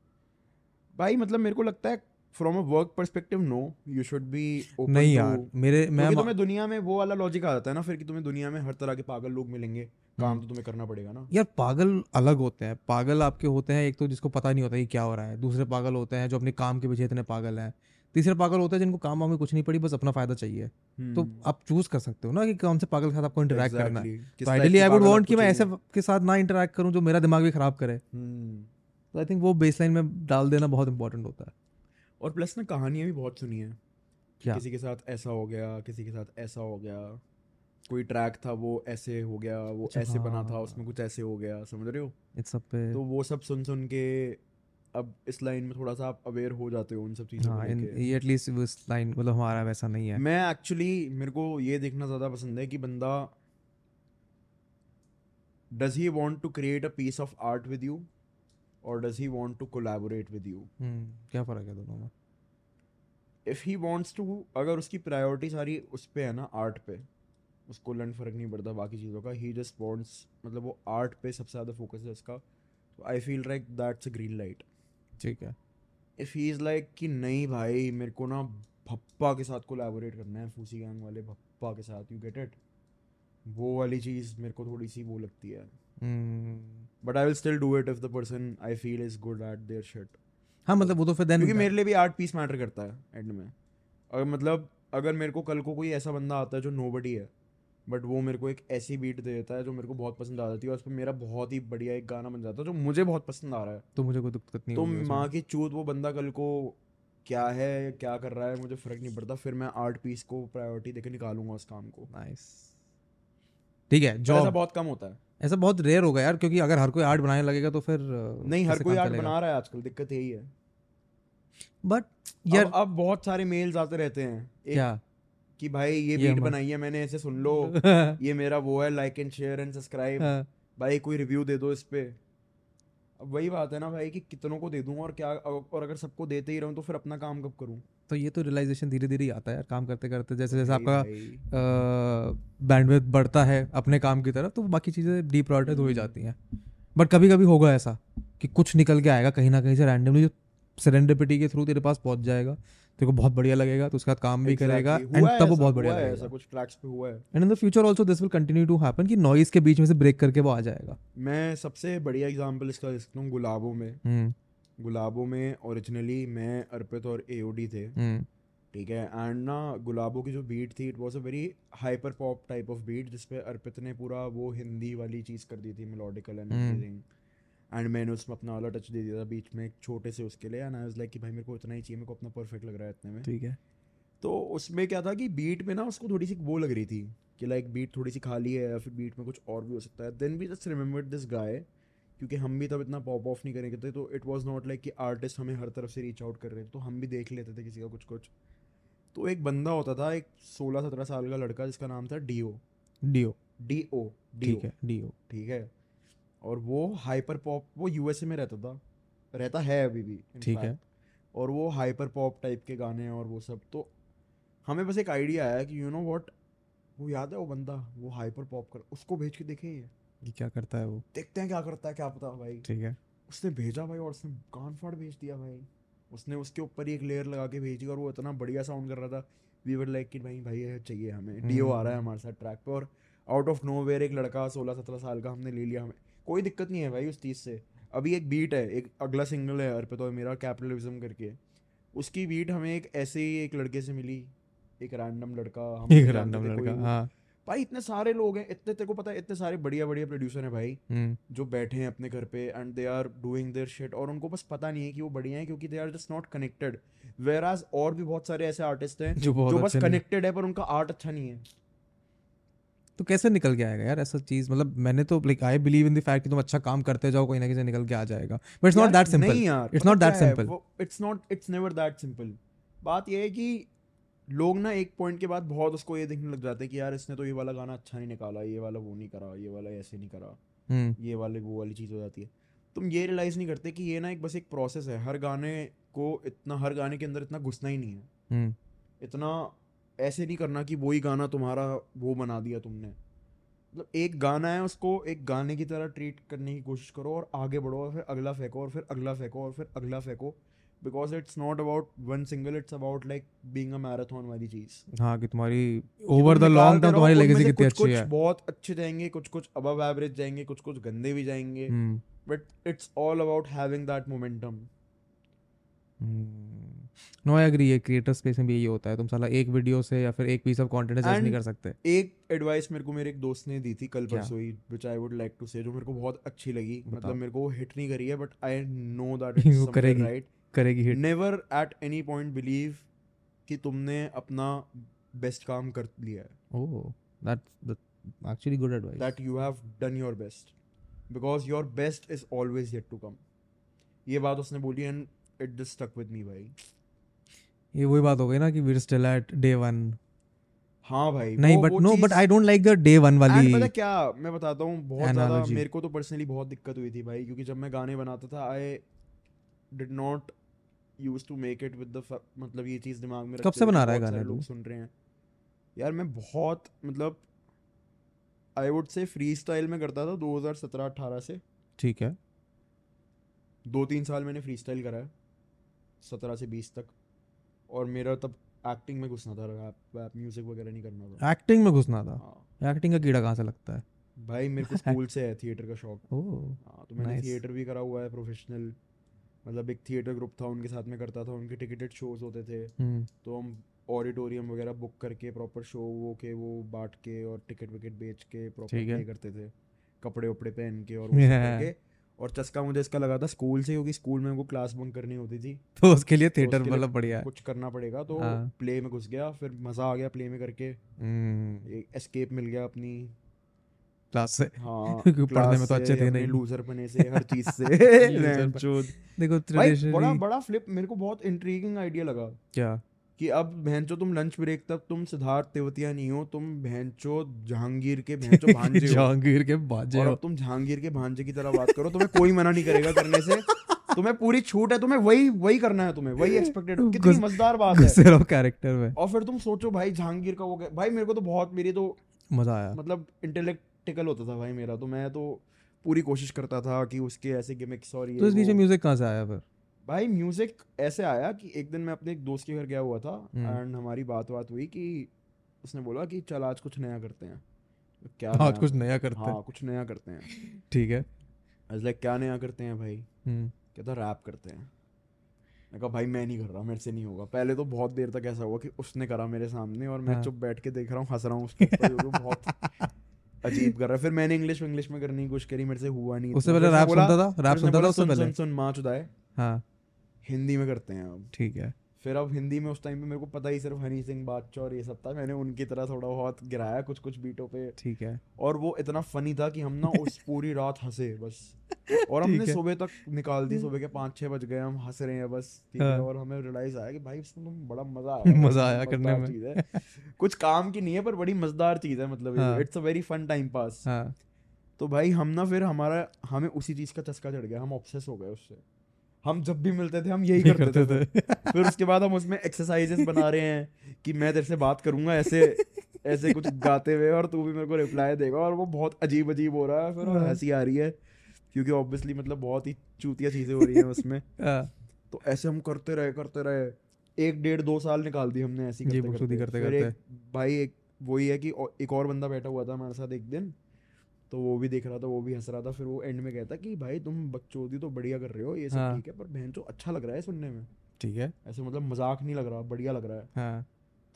Speaker 1: भाई मतलब मेरे को लगता है from a work perspective no you should be
Speaker 2: नहीं यार मेरे मैं
Speaker 1: तुम्हें दुनिया में वो वाला लॉजिक आ जाता है ना फिर कि तुम्हें दुनिया में हर तरह के पागल लोग मिलेंगे। काम। तो तुम्हें करना पड़ेगा ना।
Speaker 2: यार पागल अलग होते हैं। पागल आपके होते हैं एक तो जिसको पता नहीं होता कि क्या हो रहा है। दूसरे पागल होते हैं जो अपने काम के पीछे इतने पागल हैं। तीसरे पागल होते हैं जिनको काम वाम में कुछ नहीं पड़ी बस अपना फ़ायदा चाहिए। तो
Speaker 1: हम्म,
Speaker 2: आप चूज़ कर सकते हो ना कि कौन से पागल के साथ आपको इंटरेक्ट करना है। तो आइडियली आई वुड वांट कि मैं ऐसे के साथ ना इंटरेक्ट करूँ जो मेरा दिमाग भी खराब करे।
Speaker 1: हम्म,
Speaker 2: तो आई थिंक वो बेसलाइन में डाल देना बहुत इंपॉर्टेंट होता है।
Speaker 1: और प्लस ना कहानियाँ भी बहुत सुनी है।
Speaker 2: क्या?
Speaker 1: किसी के साथ ऐसा हो गया किसी के साथ ऐसा हो गया कोई ट्रैक था वो ऐसे हो गया वो
Speaker 2: अच्छा,
Speaker 1: ऐसे बना था
Speaker 2: हाँ।
Speaker 1: उसमें कुछ ऐसे हो गया समझ रहे हो?
Speaker 2: इट्स सब पे
Speaker 1: तो वो सब सुन सुन के अब इस लाइन में थोड़ा सा आप अवेयर हो जाते हो उन सब चीज़ों
Speaker 2: हाँ इन ये एटलीस्ट उस लाइन मतलब हमारा वैसा नहीं है।
Speaker 1: मैं एक्चुअली मेरे को ये देखना ज़्यादा पसंद है कि बंदा does he want to create a piece of art with you और does he want to collaborate with you
Speaker 2: हम्म, क्या फ़र्क है दोनों में?
Speaker 1: इफ़ ही वांट्स टू अगर उसकी प्रायोरिटी सारी उस पे है ना आर्ट पे उसको लन फ़र्क नहीं पड़ता बाकी चीज़ों का ही जस्ट वांट्स मतलब वो आर्ट पे सबसे ज़्यादा फोकस है उसका तो I feel like that's a green light
Speaker 2: ठीक है।
Speaker 1: इफ़ ही इज़ लाइक कि नहीं भाई मेरे को ना भप्पा के साथ कोलैबोरेट करना है फूसी गैंग वाले भप्पा के साथ यू गेट इट वो वाली चीज़ मेरे को थोड़ी सी वो लगती है।
Speaker 2: हम्म,
Speaker 1: but I will still do it if the person I feel is good at their shit
Speaker 2: हाँ मतलब वो तो फिर देन
Speaker 1: क्योंकि मेरे लिए भी आर्ट पीस मैटर करता है एंड में। और मतलब अगर मेरे को कल को कोई ऐसा बंदा आता है जो नोबडी है बट वो मेरे को एक ऐसी बीट दे देता है जो मेरे को बहुत पसंद आ जाती है और उस पर मेरा बहुत ही बढ़िया एक गाना बन जाता है जो मुझे बहुत पसंद आ रहा है।
Speaker 2: तो मुझे कोई दिक्कत नहीं
Speaker 1: तो। माँ की चूत वो बंदा कल को क्या है क्या कर रहा है मुझे फ़र्क नहीं पड़ता फिर मैं आर्ट पीस को प्रायोरिटी देकर निकालूँगा उस काम को।
Speaker 2: नाइस ठीक है
Speaker 1: पर ऐसा
Speaker 2: जॉब
Speaker 1: बहुत कम होता है।
Speaker 2: ऐसा बहुत रेयर होगा यार क्योंकि अगर हर कोई आर्ट बनाने लगेगा तो फिर
Speaker 1: नहीं हर कोई आर्ट बना रहा है आजकल दिक्कत यही है।
Speaker 2: बट
Speaker 1: यार अब, अब बहुत सारे मेल्स आते रहते हैं।
Speaker 2: क्या?
Speaker 1: कि भाई ये बीट बनाई है मैंने ऐसे सुन लो। ये मेरा वो है like and share and subscribe भाई कोई रिव्यू दे दो इस पे। अब वही बात है ना भाई कि कितनों को दे दूँ और क्या और अगर सबको देते ही रहूँ तो फिर अपना काम कब करूँ?
Speaker 2: तो ये तो रियलाइजेशन धीरे धीरे आता है यार काम करते करते जैसे जैसे आपका। बैंडविड्थ बढ़ता है अपने काम की तरफ़ तो बाकी चीज़ें डिप्रायोरिटाइज हो ही जाती हैं। बट कभी कभी होगा ऐसा कि कुछ निकल के आएगा कहीं ना कहीं से रैंडमली जो सेरेंडिपिटी के थ्रू तेरे पास पहुँच जाएगा तेरे को बहुत बढ़िया लगेगा तो उसके बाद काम भी करेगा. एंड तब वो बहुत बढ़िया लगेगा।
Speaker 1: ऐसा कुछ ट्रैक्स पे हुआ है।
Speaker 2: And in the future also this will continue to happen कि नॉइज़ के बीच में से ब्रेक करके वो आ जाएगा।
Speaker 1: मैं सबसे बढ़िया एग्जांपल इसका दे सकता हूँ गुलाबों में।
Speaker 2: हम्म।
Speaker 1: गुलाबों में ओरिजिनली मैं अर्पित और एओडी थे।
Speaker 2: हम्म।
Speaker 1: ठीक है एंड ना गुलाबों की जो बीट थी it was a very hyper pop type of beat जिसपे अर्पित ने पूरा वो हिंदी वाली चीज़ कर दी थी मेलोडिकल एंड। एवरीथिंग एंड मैंने उसमें अपना वाला टच दे दिया था बीच में एक छोटे से उसके लिए एंड आई वाज लाइक कि भाई मेरे को इतना ही चाहिए मेरे को अपना परफेक्ट लग रहा है इतने में।
Speaker 2: ठीक है।
Speaker 1: तो उसमें क्या था कि बीट में ना उसको थोड़ी सी वो लग रही थी कि लाइक बीट थोड़ी सी खाली है या फिर बीट में कुछ और भी हो सकता है। Then we just remember this guy क्योंकि हम भी तब इतना पॉप ऑफ़ नहीं करेंगे थे तो इट वॉज़ नॉट लाइक कि आर्टिस्ट हमें हर तरफ़ से रीच आउट कर रहे थे तो हम भी देख लेते थे किसी का कुछ कुछ तो एक बंदा होता था एक सोलह सत्रह साल का लड़का जिसका नाम था D O
Speaker 2: D O
Speaker 1: D O D O
Speaker 2: ठीक है डी ओ
Speaker 1: ठीक है? और वो हाइपर पॉप वो यूएसए में रहता था रहता है अभी भी
Speaker 2: ठीक है।
Speaker 1: और वो हाइपर पॉप टाइप के गाने और वो सब तो हमें बस एक आइडिया आया कि यू नो वॉट वो याद है वो बंदा वो हाइपर पॉप कर उसको भेज के देखे ये।
Speaker 2: ये क्या करता है वो?
Speaker 1: देखते हैं क्या करता है क्या पता भाई।
Speaker 2: ठीक है।
Speaker 1: उसने भेजा भाई और उसने कान फाड़ भेज दिया भाई। उसने उसके ऊपर ही एक लेयर लगा के भेजी और वो इतना बढ़िया साउंड कर रहा था। वी वर लाइक कि भाई भाई ये चाहिए हमें। डीओ आ रहा है हमारे साथ ट्रैक पे और आउट ऑफ़ नो वेयर एक लड़का सोलह सत्रह साल का हमने ले लिया हमें। कोई दिक्कत नहीं है भाई उस चीज़ से। अभी एक बीट है एक अगला सिंगल है अर्पित और मेरा कैपिटलिज्म करके। उसकी बीट हमें एक ऐसे ही एक लड़के से मिली। एक रैंडम लड़का हम
Speaker 2: एक रैंडम लड़का हाँ।
Speaker 1: भाई इतने सारे लोग हैं इतने तेरे को पता है इतने सारे बढ़िया बढ़िया प्रोड्यूसर हैं भाई
Speaker 2: हम्म।
Speaker 1: जो बैठे हैं अपने घर पे and they are doing their shit और उनको बस पता नहीं है कि वो बढ़िया है क्योंकि they are just not connected where और भी बहुत सारे ऐसे आर्टिस्ट हैं
Speaker 2: जो
Speaker 1: जो बस कनेक्टेड है पर उनका आर्ट अच्छा नहीं है।
Speaker 2: तो कैसे निकल के आएगा यार ऐसा चीज़? मतलब मैंने तो like I believe in the fact कि तुम अच्छा काम करते जाओ कोई ना किसी निकल के आ जाएगा। But it's not that simple
Speaker 1: नहीं यार क्या है,
Speaker 2: simple.
Speaker 1: वो- it's not it's never that simple. बात ये है कि लोग ना एक पॉइंट के बाद बहुत उसको ये देखने लग जाते हैं कि यार इसने तो ये वाला गाना अच्छा नहीं निकाला ये वाला वो नहीं करा ये वाला ऐसे नहीं करा
Speaker 2: हम्म।
Speaker 1: ये वाले वो वाली चीज़ हो जाती है। तुम ये रियलाइज़ नहीं करते कि ये ना एक बस एक प्रोसेस है हर गाने को इतना हर गाने के अंदर इतना घुसना ही नहीं है।
Speaker 2: हम्म।
Speaker 1: इतना ऐसे नहीं करना कि वही गाना तुम्हारा वो बना दिया तुमने। मतलब एक गाना है उसको एक गाने की तरह ट्रीट करने की कोशिश करो और आगे बढ़ो और फिर अगला फेंको और फिर अगला फेंको और फिर अगला फेंको। Because it's not about one single it's about like being a marathon वाली चीज़
Speaker 2: हाँ कि तुम्हारी ओवर द लॉन्ग टर्म तुम्हारी लेगेसी कितनी
Speaker 1: कुछ
Speaker 2: अच्छी
Speaker 1: कुछ
Speaker 2: है।
Speaker 1: बहुत अच्छे जाएँगे कुछ कुछ अबव एवरेज जाएँगे कुछ कुछ गंदे भी जाएँगे but it's all about having that momentum
Speaker 2: no I agree ये क्रिएटर स्पेस में भी यही होता है। तुम साला एक वीडियो से या फिर एक पीस ऑफ़ कंटेंट जज नहीं कर सकते।
Speaker 1: एक एडवाइस मेरे को मेरे एक दोस्त ने दी थी कल परसों ही which I would like to say जो मेरे को बहुत अच्छी लगी। मतलब मेरे को वो हिट नहीं करी है but I know that it's
Speaker 2: करेगी।
Speaker 1: राइट
Speaker 2: करेगी hit
Speaker 1: never at any point believe कि तुमने अपना बेस्ट काम कर लिया है।
Speaker 2: ओह that's actually good advice
Speaker 1: that you have done your best because your best is always yet to come ये बात उसने बोली and it just stuck with me भाई।
Speaker 2: ये वही बात हो गई ना कि we still at day one
Speaker 1: हाँ भाई
Speaker 2: नहीं but no but I don't like the day one वाली
Speaker 1: पता क्या मैं बताता हूँ बहुत ज़्यादा मेरे को तो पर्सनली बहुत दिक्कत हुई थी भाई क्योंकि जब मैं गाने बनाता था I did not use to make it with the मतलब ये चीज़ दिमाग में
Speaker 2: कब से बना रहा है गाने
Speaker 1: लोग सुन रहे हैं। यार मैं बहुत मतलब I would say freestyle में करता था 2017-18 से।
Speaker 2: ठीक है।
Speaker 1: दो तीन साल मैंने फ्री स्टाइल करा है सत्रह से बीस तक। और मेरा तब एक्टिंग में घुसना था रैप रैप म्यूज़िक वगैरह नहीं करना था।
Speaker 2: एक्टिंग में घुसना था?
Speaker 1: हाँ।
Speaker 2: एक्टिंग का कीड़ा कहाँ से लगता है?
Speaker 1: भाई मेरे को स्कूल से है थिएटर का शौक।
Speaker 2: ओह
Speaker 1: हाँ तो मैंने थिएटर भी करा हुआ है प्रोफेशनल मतलब एक थिएटर ग्रुप था उनके साथ में करता था उनके टिकटेड शोज़ होते थे।
Speaker 2: हम्म।
Speaker 1: तो हम ऑडिटोरियम वगैरह बुक करके प्रॉपर शो वो के वो बांट के और टिकट विकेट बेच के प्रॉपर करते थे। कपड़े वपड़े पहन के और. करके। और चस्का मुझे इसका लगा था स्कूल से क्योंकि स्कूल में क्लास बंक करनी होती थी।
Speaker 2: तो उसके लिए थिएटर
Speaker 1: लिए
Speaker 2: मतलब बढ़िया
Speaker 1: कुछ करना पड़ेगा तो
Speaker 2: हाँ।
Speaker 1: प्ले में घुस गया फिर मज़ा आ गया प्ले में करके।
Speaker 2: हम्म।
Speaker 1: एक एस्केप मिल गया अपनी।
Speaker 2: क्लास से।
Speaker 1: हाँ
Speaker 2: क्योंकि पढ़ने में तो अच्छे थे नहीं।
Speaker 1: लूजर पने से हर चीज़ से।
Speaker 2: देखो
Speaker 1: भाई बड़ा बड़ा फ्लिप मेरे को बहुत इंट्रीगिंग आइडिया लगा।
Speaker 2: क्या?
Speaker 1: कि अब बहनचो तुम लंच ब्रेक तक तुम सिद्धार्थ तेवतिया नहीं हो तुम बहनचो जहांगीर के बहनचो भांजे
Speaker 2: जहांगीर के बाजे
Speaker 1: और तुम जहांगीर के भांजे की तरह बात करो तुम्हें कोई मना नहीं करेगा करने से। तुम्हें पूरी छूट है तुम्हें वही वही करना है तुम्हें वही एक्सपेक्टेड कितनी मज़ेदार बात है।
Speaker 2: कैरेक्टर में।
Speaker 1: और फिर तुम सोचो भाई जहांगीर का वो भाई मेरे को तो बहुत मेरी तो
Speaker 2: मज़ा आया।
Speaker 1: मतलब इंटेलेक्टिकल होता था भाई मेरा तो मैं तो पूरी कोशिश करता था कि उसके ऐसे गिमिक्स और ये
Speaker 2: तो इस बीच में म्यूज़िक कहाँ से आया फिर?
Speaker 1: भाई म्यूज़िक ऐसे आया कि एक दिन मैं अपने एक दोस्त के घर गया हुआ था
Speaker 2: हम्म।
Speaker 1: एंड हमारी बात बात हुई कि उसने बोला कि चल आज कुछ नया करते हैं। तो क्या
Speaker 2: आज
Speaker 1: नया?
Speaker 2: कुछ नया करते हैं
Speaker 1: हाँ। कुछ नया करते हैं।
Speaker 2: ठीक है।
Speaker 1: आज लाइक क्या नया करते हैं भाई?
Speaker 2: हम्म।
Speaker 1: कहता रैप करते हैं। मैं कहा भाई मैं नहीं कर रहा मेरे से नहीं होगा। पहले तो बहुत देर तक ऐसा हुआ कि उसने करा मेरे सामने और मैं
Speaker 2: हाँ।
Speaker 1: चुप बैठ के देख रहा हूँ हंस रहा हूँ उसके ऊपर बहुत अजीब कर रहा है। फिर मैंने इंग्लिश इंग्लिश में करने की कोशिश करी मेरे से हुआ नहीं
Speaker 2: उससे पहले रैप सुनता था? रैप सुनता था उससे पहले?
Speaker 1: सुन सुन माँ चुदाए
Speaker 2: हाँ।
Speaker 1: हिंदी में करते हैं अब।
Speaker 2: ठीक है।
Speaker 1: फिर अब हिंदी में उस टाइम पे मेरे को पता ही सिर्फ़ हनी सिंह बादशाह और ये सब था। मैंने उनकी तरह थोड़ा बहुत गिराया कुछ कुछ बीटों पे।
Speaker 2: ठीक है।
Speaker 1: और वो इतना फनी था कि हम ना उस पूरी रात हंसे बस। और हमने सुबह तक निकाल दी सुबह के पाँच छह बज गए हम हंस रहे हैं बस ठीक है।
Speaker 2: हाँ।
Speaker 1: और हमें रियलाइज़ आया कि भाई इसमें तो बड़ा मज़ा आया
Speaker 2: मज़ा आया करने में।
Speaker 1: चीज़ है। कुछ काम की नहीं है पर बड़ी मज़ेदार चीज़ है मतलब। It's a very fun time pass तो भाई हम ना फिर हमारा हमें उसी चीज़ का चस्का चढ़ गया हम ऑब्सेस हो गए उससे। हम जब भी मिलते थे हम यही करते,
Speaker 2: करते
Speaker 1: थे।
Speaker 2: थे।
Speaker 1: फिर उसके बाद हम उसमें एक्सरसाइजेस बना रहे हैं कि मैं तेरे से बात करूँगा ऐसे ऐसे कुछ गाते हुए और तू भी मेरे को रिप्लाई देगा और वो बहुत अजीब अजीब हो रहा है फिर और
Speaker 2: हाँ।
Speaker 1: हँसी आ रही है क्योंकि ऑब्वियसली मतलब बहुत ही चूतिया चीज़ें हो रही हैं उसमें।
Speaker 2: हाँ,
Speaker 1: तो ऐसे हम करते रहे करते रहे। एक डेढ़ दो साल निकाल दी हमने ऐसी करते करते
Speaker 2: करते
Speaker 1: फिर एक भाई एक वही है कि एक और बंदा बैठा हुआ था हमारे साथ एक दिन। तो वो भी देख रहा था वो भी हंस रहा था फिर वो एंड में कहता कि भाई तुम बकचोदी तो बढ़िया कर रहे हो ये सब
Speaker 2: हाँ।
Speaker 1: ठीक है पर बहन तो अच्छा लग रहा है सुनने में।
Speaker 2: ठीक है।
Speaker 1: ऐसे मतलब मज़ाक नहीं लग रहा बढ़िया लग रहा है।
Speaker 2: हाँ।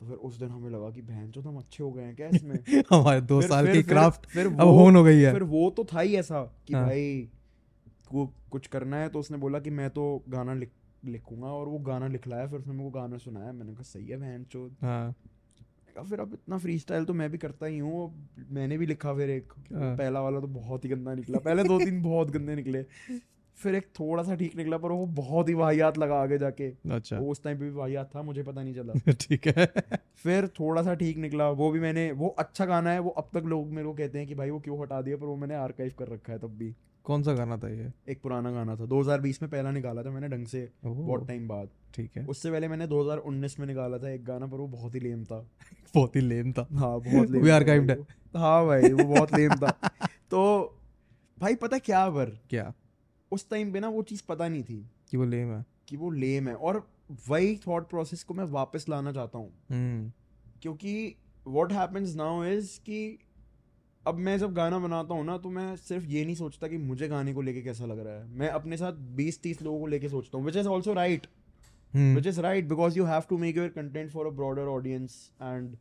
Speaker 1: तो फिर उस दिन हमें लगा कि बहन चो हम अच्छे हो गए हैं क्या इसमें?
Speaker 2: हमारे दो
Speaker 1: फिर-
Speaker 2: साल
Speaker 1: फिर-
Speaker 2: की क्राफ्ट
Speaker 1: फिर
Speaker 2: अब होन हो गई है।
Speaker 1: फिर वो तो था ही ऐसा कि
Speaker 2: हाँ।
Speaker 1: भाई वो कुछ करना है तो उसने बोला कि मैं तो गाना लिख लिखूँगा और वो गाना लिखलाया फिर उसने मेरे को गाना सुनाया। मैंने कहा सही है बहन चो
Speaker 2: हाँ।
Speaker 1: फिर अब इतना फ्री स्टाइल तो मैं भी करता ही हूँ मैंने भी लिखा फिर एक
Speaker 2: हाँ।
Speaker 1: पहला वाला तो बहुत ही गंदा निकला पहले दो तीन बहुत गंदे निकले फिर एक थोड़ा सा ठीक निकला पर वो बहुत ही वाहियात लगा आगे जाके।
Speaker 2: अच्छा।
Speaker 1: वो उस टाइम पे भी वाहियात था मुझे पता नहीं चला।
Speaker 2: ठीक है।
Speaker 1: फिर थोड़ा सा ठीक निकला वो भी मैंने वो अच्छा गाना है वो अब तक लोग मेरे को कहते हैं कि भाई वो क्यों हटा दिया पर वो मैंने आर्काइव कर रखा है तब भी।
Speaker 2: कौन सा गाना था ये?
Speaker 1: एक पुराना गाना था। 2020 में पहला निकाला था मैंने ढंग से बहुत टाइम बाद।
Speaker 2: ठीक है।
Speaker 1: उससे पहले मैंने 2019 में निकाला था एक गाना पर वो बहुत ही लेम था।
Speaker 2: बहुत ही लेम था।
Speaker 1: हाँ बहुत लेम भाई वो। हाँ भाई वो बहुत लेम था। तो भाई पता क्या पर?
Speaker 2: क्या?
Speaker 1: उस टाइम पे ना वो चीज़ पता नहीं थी
Speaker 2: कि वो लेम है।
Speaker 1: कि वो लेम है। और वही थॉट प्रोसेस को मैं वापस लाना चाहता हूँ।
Speaker 2: हम्म।
Speaker 1: क्योंकि व्हाट हैपेंस नाउ इज़ कि अब मैं जब गाना बनाता हूँ ना तो मैं सिर्फ़ ये नहीं सोचता कि मुझे गाने को लेके कैसा लग रहा है। मैं अपने साथ बीस तीस लोगों को लेके सोचता हूँ which is also right which is right because you have to make your content for a broader audience and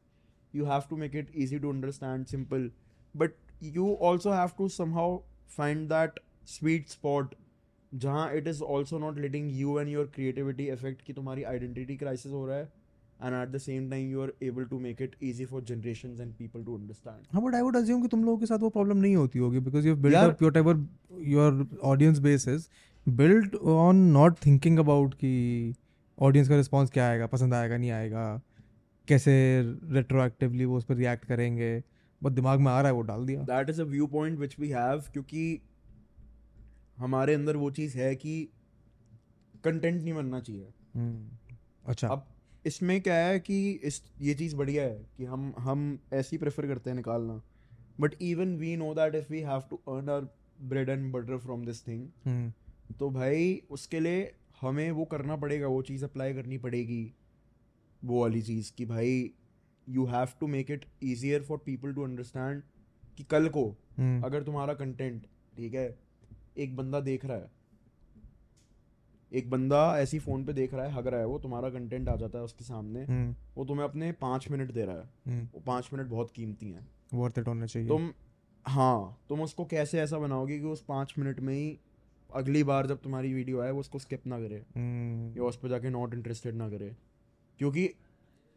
Speaker 1: you have to make it easy to understand simple but you also have to somehow find that sweet spot जहाँ it is also not letting you and your creativity effect कि तुम्हारी identity crisis हो रहा है। And at the same time you are able to make it easy for generations and people to understand.
Speaker 2: हाँ but I would assume कि तुम लोगों के साथ वो प्रॉब्लम नहीं होती होगी बिल्ड
Speaker 1: यार-
Speaker 2: up your ever your audience base is build on not thinking about कि ऑडियंस का रिस्पॉन्स क्या आएगा पसंद आएगा नहीं आएगा कैसे रेट्रोएक्टिवली वो उस पर रिएक्ट करेंगे बस दिमाग में आ रहा है वो डाल दिया।
Speaker 1: That is a point which we have क्योंकि हमारे अंदर वो चीज़ है कि कंटेंट नहीं बनना चाहिए।
Speaker 2: हम्म, अच्छा।
Speaker 1: अब इसमें क्या है कि इस ये चीज़ बढ़िया है कि हम हम ऐसे प्रेफर करते हैं निकालना। But even we know that if we have to earn our bread and butter from this thing तो भाई उसके लिए हमें वो करना पड़ेगा वो चीज़ अप्लाई करनी पड़ेगी। वो वाली चीज़ कि भाई you have to make it easier for people to understand कि कल को
Speaker 2: हम्म,
Speaker 1: अगर तुम्हारा कंटेंट ठीक है एक बंदा देख रहा है एक बंदा ऐसी फ़ोन पे देख रहा है हग रहा है वो तुम्हारा कंटेंट आ जाता है उसके सामने
Speaker 2: हम्म,
Speaker 1: वो तुम्हें अपने पाँच मिनट दे रहा है।
Speaker 2: हम्म,
Speaker 1: वो पाँच मिनट बहुत कीमती हैं।
Speaker 2: Worth it होना चाहिए।
Speaker 1: तुम हाँ तुम उसको कैसे ऐसा बनाओगे कि उस पाँच मिनट में ही अगली बार जब तुम्हारी वीडियो आए वो उसको स्किप ना करे
Speaker 2: हम्म,
Speaker 1: या उस पर जाके नॉट इंटरेस्टेड ना करे। क्योंकि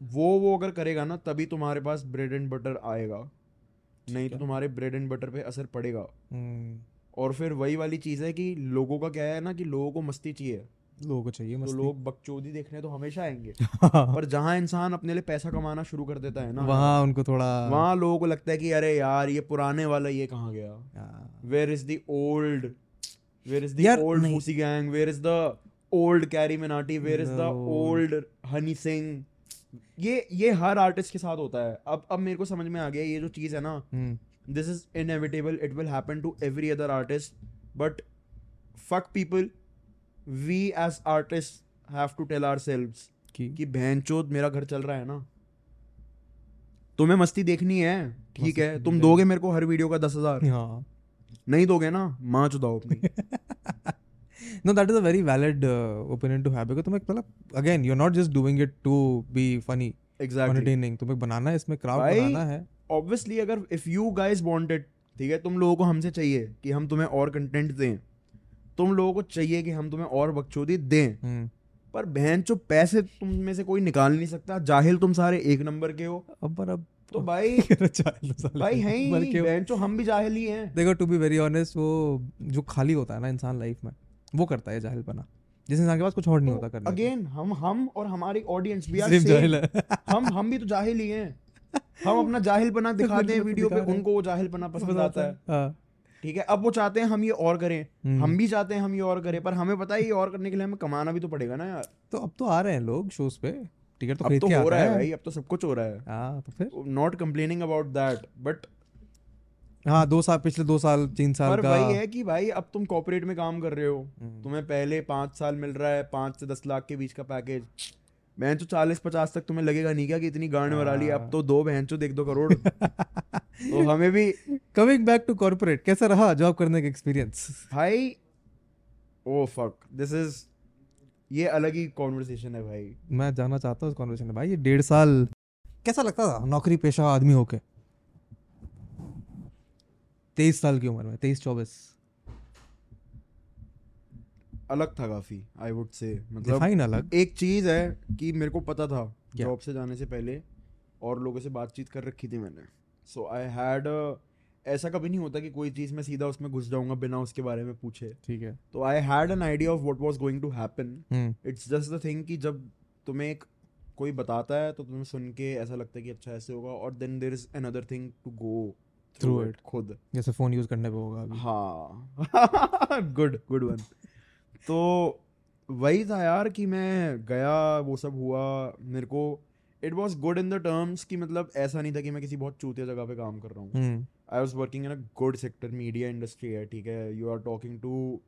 Speaker 1: वो वो अगर करेगा ना तभी तुम्हारे पास ब्रेड एंड बटर आएगा। नहीं तो तुम्हारे ब्रेड एंड बटर पे असर पड़ेगा। और फिर वही वाली चीज़ है कि लोगों का क्या है ना कि लोगों को मस्ती चाहिए।
Speaker 2: लोगों को चाहिए मस्ती।
Speaker 1: तो लोग बकचोदी देखने तो हमेशा आएँगे। पर जहाँ इंसान अपने लिए पैसा कमाना शुरू कर देता है ना
Speaker 2: वहाँ उनको थोड़ा
Speaker 1: वहाँ लोगों को लगता है कि अरे यार ये पुराने वाला ये कहाँ गया? Where is the old where is the old. फूसी gang where is the old Carry Minati where is the old Honey Singh ये ये हर आर्टिस्ट के साथ होता है। अब अब मेरे को समझ में आ गया ये जो चीज़ है ना
Speaker 2: हम्म,
Speaker 1: this is inevitable it will happen to every other artist but fuck people we as artist have to tell
Speaker 2: ourselves
Speaker 1: कि बहन चोत मेरा घर चल रहा है ना। तुम्हें मस्ती देखनी है। ठीक है तुम दोगे मेरे को हर वीडियो का दस हज़ार। नहीं दोगे ना माँ चुदाओ
Speaker 2: no that is a very valid opinion to have because एक मतलब again you are not just doing it to be
Speaker 1: funny
Speaker 2: exactly तुम्हें बनाना है इसमें
Speaker 1: क्राफ्ट
Speaker 2: बनाना है।
Speaker 1: ऑब्वियसली अगर इफ़ यू वांट इट ठीक है तुम लोगों को हमसे चाहिए कि हम तुम्हें और कंटेंट दें। तुम लोगों को चाहिए कि हम तुम्हें और बकचोदी दें।
Speaker 2: हम्म,
Speaker 1: पर बहन चो पैसे तुम में से कोई निकाल नहीं सकता। जाहिल तुम सारे एक नंबर के हो।
Speaker 2: अब पर अब
Speaker 1: तो भाई
Speaker 2: तो
Speaker 1: भाई हैं ही। बहन चो हम भी जाहिल ही हैं।
Speaker 2: देखो टू बी वेरी ऑनेस्ट वो जो खाली होता है ना इंसान लाइफ में वो करता है जाहिल बना जिस इंसान के पास कुछ और नहीं होता करने
Speaker 1: अगेन हम हम और हमारी ऑडियंस भी हम हम भी तो जाहिल ही हैं। हम अपना जाहिलपना दिखाते हैं वीडियो पे। उनको वो जाहिलपना पसंद आता है।
Speaker 2: हाँ,
Speaker 1: ठीक है अब वो चाहते हैं हम ये और करें।
Speaker 2: हम्म।
Speaker 1: हम भी चाहते हैं हम ये और करें पर हमें पता है ये और करने के लिए हमें कमाना भी तो पड़ेगा ना यार।
Speaker 2: तो अब तो आ रहे हैं लोग शोज़ पे। टिकट तो
Speaker 1: अब
Speaker 2: खरीद
Speaker 1: तो हो रहा है भाई अब तो सब कुछ हो रहा है।
Speaker 2: हाँ तो फिर?
Speaker 1: Not complaining about that but
Speaker 2: हाँ दो साल पिछले दो साल तीन साल
Speaker 1: पर
Speaker 2: का।
Speaker 1: वही है कि भाई अब तुम कॉर्पोरेट में काम कर रहे हो।
Speaker 2: हम्म।
Speaker 1: तुम्हें पहले पाँच साल मिल रहा है पाँच से दस लाख के बीच का पैकेज बहन तो चालीस पचास तक तुम्हें लगेगा नहीं क्या कि इतनी गांड मरा ली? अब। तो दो बहन चो देख दो करोड़। तो हमें भी
Speaker 2: कमिंग बैक टू कॉर्पोरेट कैसा रहा जॉब करने का एक्सपीरियंस
Speaker 1: भाई ओ फक दिस इज़ ये अलग ही कॉन्वर्सेशन है भाई।
Speaker 2: मैं जानना चाहता हूँ इस कॉन्वर्सेशन में। भाई ये डेढ़ साल कैसा लगता था नौकरी पेशा आदमी होके? तेईस साल की उम्र में तेईस चौबीस।
Speaker 1: अलग था काफ़ी आई वुड से मतलब
Speaker 2: अलग?
Speaker 1: एक चीज़ है कि मेरे को पता था जॉब से जाने से पहले और लोगों से बातचीत कर रखी थी मैंने। सो आई हैड ऐसा कभी नहीं होता कि कोई चीज़ मैं सीधा उसमें घुस जाऊँगा बिना उसके बारे में पूछे।
Speaker 2: ठीक है।
Speaker 1: तो I had an idea of what was going to happen it's just the thing कि जब तुम्हें एक कोई बताता है तो तुम्हें सुन के ऐसा लगता है कि अच्छा ऐसे होगा और then there is another thing to go through it खुद।
Speaker 2: जैसे फ़ोन यूज़ करने पे होगा
Speaker 1: हाँ। गुड गुड वन तो वही था यार कि मैं गया वो सब हुआ मेरे को it was good in the terms कि मतलब ऐसा नहीं था कि मैं किसी बहुत चूतिया जगह पे काम कर रहा हूँ।
Speaker 2: हम्म।
Speaker 1: I was working in a good sector media industry है ठीक है? You are talking to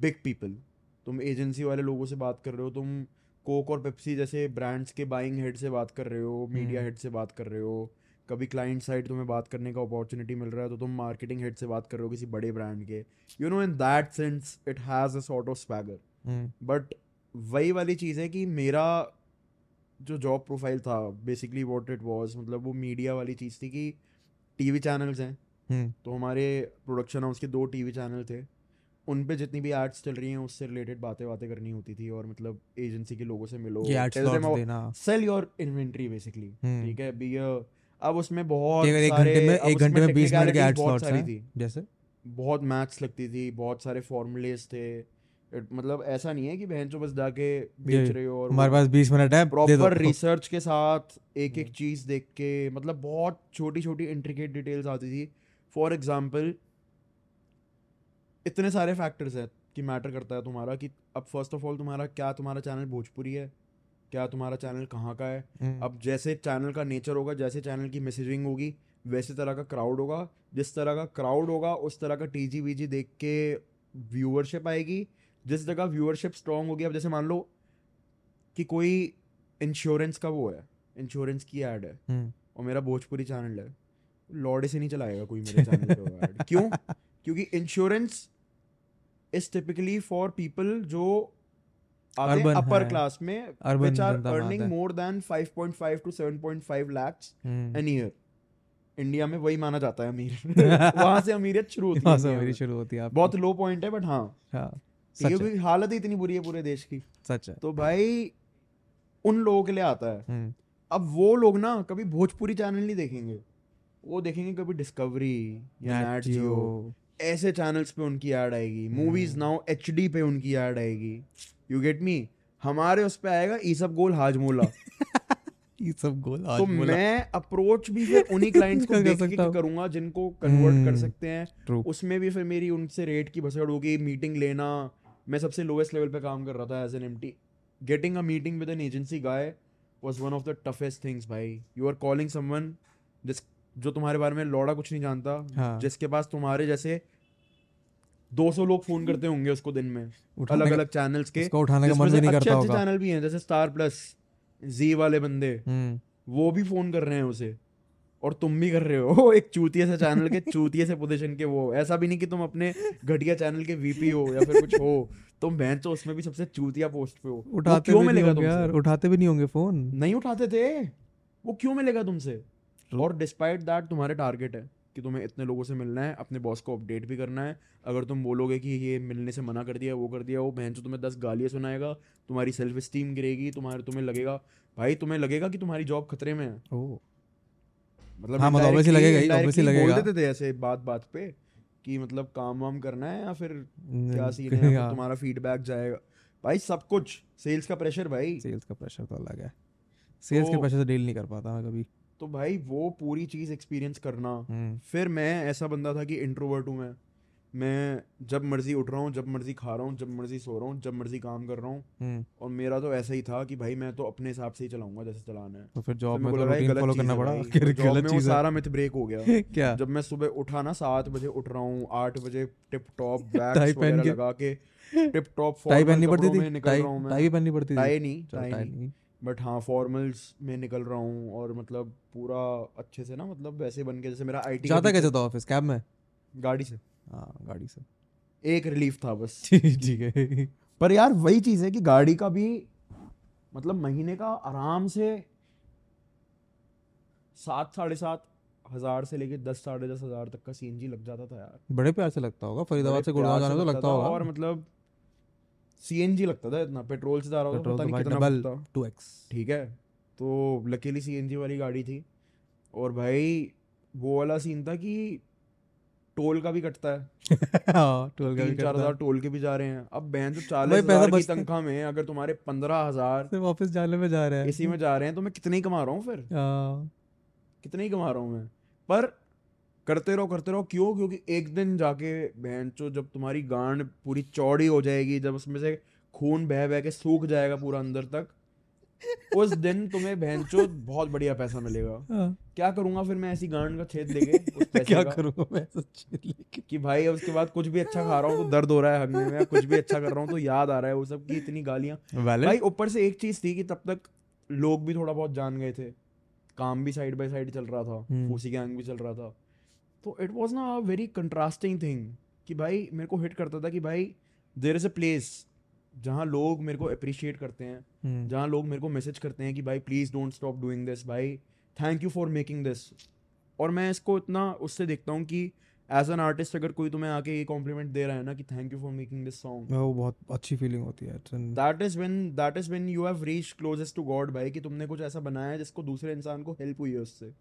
Speaker 1: big people तुम एजेंसी वाले लोगों से बात कर रहे हो तुम कोक और पेप्सी जैसे ब्रांड्स के बाइंग हेड से बात कर रहे हो मीडिया
Speaker 2: हम्म।
Speaker 1: हेड से बात कर रहे हो। कभी क्लाइंट साइड तुम्हें बात करने का अपॉर्चुनिटी मिल रहा है तो तुम मार्केटिंग हेड से बात कर रहे हो किसी बड़े ब्रांड के। You know in that sense it has a sort of swagger but वही वाली चीज़ है कि मेरा जो जॉब प्रोफ़ाइल था बेसिकली वॉट इट वॉज़ मतलब वो मीडिया वाली चीज़ थी कि टीवी चैनल्स हैं।
Speaker 2: हम्म
Speaker 1: तो हमारे प्रोडक्शन हाउस के दो टीवी चैनल थे। उन पे जितनी भी एड्स चल रही हैं उससे रिलेटेड बातें बातें करनी होती थी और मतलब एजेंसी के लोगों से मिलो। Sell your inventory basically. ठीक है? बी अब उसमें बहुत
Speaker 2: एक घंटे में एक घंटे में बीस मिनट के एड स्लॉट्स हैं।
Speaker 1: थी।
Speaker 2: जैसे?
Speaker 1: बहुत मैथ्स लगती थी बहुत सारे फॉर्मूलेज थे। मतलब ऐसा नहीं है कि बहन जो बस जाके बेच रहे हो और
Speaker 2: हमारे पास बीस मिनट है।
Speaker 1: प्रॉपर रिसर्च के साथ एक एक चीज़ देख के मतलब बहुत छोटी छोटी इंट्रिकेट डिटेल्स आती थी। फॉर एग्ज़ाम्पल इतने सारे फैक्टर्स हैं कि मैटर करता है तुम्हारा कि अब फ़र्स्ट ऑफ़ ऑल तुम्हारा क्या तुम्हारा चैनल भोजपुरी है। क्या तुम्हारा चैनल कहाँ का है?
Speaker 2: हम्म,
Speaker 1: अब जैसे चैनल का नेचर होगा जैसे चैनल की मैसेजिंग होगी वैसे तरह का क्राउड होगा। जिस तरह का क्राउड होगा उस तरह का टीजी वीजी देख के व्यूअरशिप आएगी। जिस जगह व्यूअरशिप स्ट्रांग होगी अब जैसे मान लो कि कोई इंश्योरेंस का वो है इंश्योरेंस की एड है
Speaker 2: हम्म,
Speaker 1: और मेरा भोजपुरी चैनल है लॉडे से नहीं चलाएगा कोई मेरे चैनल पे ऐड क्यों? क्योंकि insurance is typically for people जो
Speaker 2: Urban
Speaker 1: अपर क्लास में
Speaker 2: Urban
Speaker 1: which are
Speaker 2: जनता में
Speaker 1: earning
Speaker 2: आता है।
Speaker 1: more than 5.5 to 7.5 lakhs
Speaker 2: हम्म,
Speaker 1: an year इंडिया में वही माना जाता है अमीर। वहाँ से अमीरियत शुरू होती है
Speaker 2: मेरी शुरू होती है
Speaker 1: बहुत लो पॉइंट है बट हाँ। ठीक है, क्योंकि हालत ही इतनी बुरी है पूरे देश की।
Speaker 2: सच है।
Speaker 1: तो भाई उन लोगों के लिए आता है।
Speaker 2: हम्म,
Speaker 1: अब वो लोग ना कभी भोजपुरी चैनल नहीं देखेंगे। वो देखेंगे कभी डिस्कवरी या नैट जियो ऐसे चैनल्स पे उनकी ऐड आएगी। मूवीज़। नाउ एच पे उनकी ऐड आएगी। यू गेट मी हमारे उस पे आएगा ई सब गोल हाजमोला।
Speaker 2: ये सब गोल आज
Speaker 1: तो मैं अप्रोच भी फिर उन्हीं क्लाइंट्स को देख के करूँगा जिनको कन्वर्ट कर
Speaker 2: हम्म,
Speaker 1: सकते हैं। उसमें भी फिर मेरी उनसे रेट की भसड़ होगी मीटिंग लेना। मैं सबसे लोएस्ट लेवल पे काम कर रहा था as an MT getting a meeting with an agency guy was one of the toughest things भाई। यू आर कॉलिंग समवन जिस जो तुम्हारे बारे में लौड़ा कुछ नहीं जानता
Speaker 2: हाँ।
Speaker 1: जिसके पास तुम्हारे जैसे 200 लोग फ़ोन करते होंगे उसको दिन में अलग अलग चैनल्स के
Speaker 2: उसको उठाने का मन नहीं करता
Speaker 1: अच्छे चैनल भी हैं जैसे स्टार प्लस जी वाले बंदे
Speaker 2: हम्म,
Speaker 1: वो भी फ़ोन कर रहे हैं उसे और तुम भी कर रहे हो एक चूतिए से चैनल के चूतिए से पोजीशन के वो ऐसा भी नहीं कि तुम अपने घटिया चैनल के वीपी हो या फिर कुछ हो तुम बहन तो उसमें भी सबसे चूतिया पोस्ट पे हो।
Speaker 2: उठाते
Speaker 1: क्यों मिलेगा तुमसे?
Speaker 2: उठाते भी नहीं होंगे फ़ोन।
Speaker 1: नहीं उठाते थे वो क्यों मिलेगा तुमसे. और डिस्पाइट दैट तुम्हारे टारगेट है कि तुम्हें इतने लोगों से मिलना है अपने बॉस को अपडेट भी करना है। अगर तुम बोलोगे कि ये मिलने से मना कर दिया वो कर दिया वो बहन जो तुम्हें दस गालियाँ सुनाएगा तुम्हारी सेल्फ स्टीम गिरेगी तुम्हारे तुम्हें लगेगा। भाई तुम्हें लगेगा कि तुम्हारी जॉब खतरे में है।
Speaker 2: ओह
Speaker 1: मतलब
Speaker 2: हाँ, मतलब
Speaker 1: indirectly-
Speaker 2: लगेगा ही, obviously
Speaker 1: indirectly बोल
Speaker 2: लगेगा।
Speaker 1: देते थे ऐसे बात बात पे कि मतलब काम वाम करना है या फिर क्या सीन है
Speaker 2: हाँ,
Speaker 1: तुम्हारा फीडबैक जाएगा। भाई सब कुछ। सेल्स का प्रेशर भाई।
Speaker 2: सेल्स का प्रेशर तो अलग है। सेल्स के
Speaker 1: तो-
Speaker 2: प्रेशर से डील नहीं कर पाता मैं कभी।
Speaker 1: तो भाई वो पूरी चीज़ एक्सपीरियंस करना।
Speaker 2: हम्म,
Speaker 1: फिर मैं ऐसा बंदा था कि इंट्रोवर्ट हूँ मैं। मैं जब मर्ज़ी उठ रहा हूँ जब मर्ज़ी खा रहा हूँ जब मर्ज़ी सो रहा हूँ जब मर्ज़ी काम कर रहा हूँ।
Speaker 2: हम्म,
Speaker 1: और मेरा तो ऐसा ही था कि भाई मैं तो अपने हिसाब से ही चलाऊँगा जैसे चलाना है।
Speaker 2: तो फिर जॉब में तो फॉलो करना पड़ा?
Speaker 1: जॉब
Speaker 2: गलत
Speaker 1: में वो
Speaker 2: चीज़
Speaker 1: सारा मिथ ब्रेक हो गया।
Speaker 2: क्या?
Speaker 1: जब मैं सुबह उठा ना सात बजे उठ रहा हूँ आठ बजे टिप टॉप
Speaker 2: पहन
Speaker 1: लगा के टिप टॉप
Speaker 2: टाई पहननी पड़ती थी? टाई पहननी पड़ती थी?
Speaker 1: टाई नहीं। बट हाँ फॉर्मल्स में निकल रहा हूँ और मतलब पूरा अच्छे से ना मतलब वैसे बन के जैसे मेरा आईटी
Speaker 2: जाता कैसे था ऑफ़िस कैब में?
Speaker 1: गाड़ी से।
Speaker 2: हाँ गाड़ी से।
Speaker 1: एक रिलीफ था बस।
Speaker 2: ठीक है।
Speaker 1: पर यार वही चीज़ है कि गाड़ी का भी मतलब महीने का आराम से सात साढ़े सात हज़ार से लेके दस साढ़े दस हज़ार तक का सीएनजी लग जाता था यार।
Speaker 2: बड़े प्यार से लगता होगा। फरीदाबाद से गुड़गांव जाने तो लगता होगा।
Speaker 1: और मतलब सीएनजी लगता था इतना पेट्रोल से जा रहा
Speaker 2: पेट्रोल
Speaker 1: पता
Speaker 2: तो
Speaker 1: नहीं कितना
Speaker 2: टू एक्स
Speaker 1: ठीक है तो लकीली सीएनजी वाली गाड़ी थी और भाई वो वाला सीन था कि टोल का भी कटता है।
Speaker 2: हाँ टोल का भी
Speaker 1: चार हज़ार। टोल के भी जा रहे हैं। अब बहन जो चालीस हज़ार की तनख्वाह में अगर तुम्हारे पंद्रह हज़ार
Speaker 2: सिर्फ़ ऑफ़िस जाने में जा रहे हैं।
Speaker 1: इसी में जा रहे हैं तो मैं कितने ही कमा रहा हूँ फिर?
Speaker 2: हाँ,
Speaker 1: कितने ही कमा रहा हूँ मैं? पर करते रहो करते रहो। क्यों? क्योंकि एक दिन जाके बहन चो जब तुम्हारी गांड पूरी चौड़ी हो जाएगी जब उसमें से खून बह बह के सूख जाएगा पूरा अंदर तक उस दिन तुम्हें बहन चो बहुत बढ़िया पैसा मिलेगा।
Speaker 2: हाँ।
Speaker 1: क्या करूँगा फिर मैं ऐसी गांड का छेद लेके
Speaker 2: क्या
Speaker 1: का?
Speaker 2: करूँगा मैं लेके?
Speaker 1: कि भाई उसके बाद कुछ भी अच्छा खा रहा हूँ तो दर्द हो रहा है हगने में कुछ भी अच्छा कर रहा हूँ तो याद आ रहा है वो सब की इतनी गालियाँ। भाई ऊपर से एक चीज़ थी कि तब तक लोग भी थोड़ा बहुत जान गए थे। काम भी साइड बाय साइड चल रहा था
Speaker 2: हम्म।
Speaker 1: फूसी गैंग भी चल रहा था। तो इट वाज ना वेरी कंट्रास्टिंग थिंग कि भाई मेरे को हिट करता था कि भाई देर इज़ अ प्लेस जहाँ लोग मेरे को अप्रिशिएट करते हैं
Speaker 2: हम्म,
Speaker 1: जहाँ लोग मेरे को मैसेज करते हैं कि भाई please don't stop doing this भाई thank you for making this और मैं इसको इतना उससे देखता हूँ कि एज एन आर्टिस्ट अगर कोई तुम्हें आके ये कॉम्प्लीमेंट दे रहा है ना कि thank you for making this song
Speaker 2: वो बहुत अच्छी फीलिंग होती है
Speaker 1: that is when that is when you have reach closest to God भाई कि तुमने कुछ ऐसा बनाया है जिसको दूसरे इंसान को हेल्प हुई है उससे।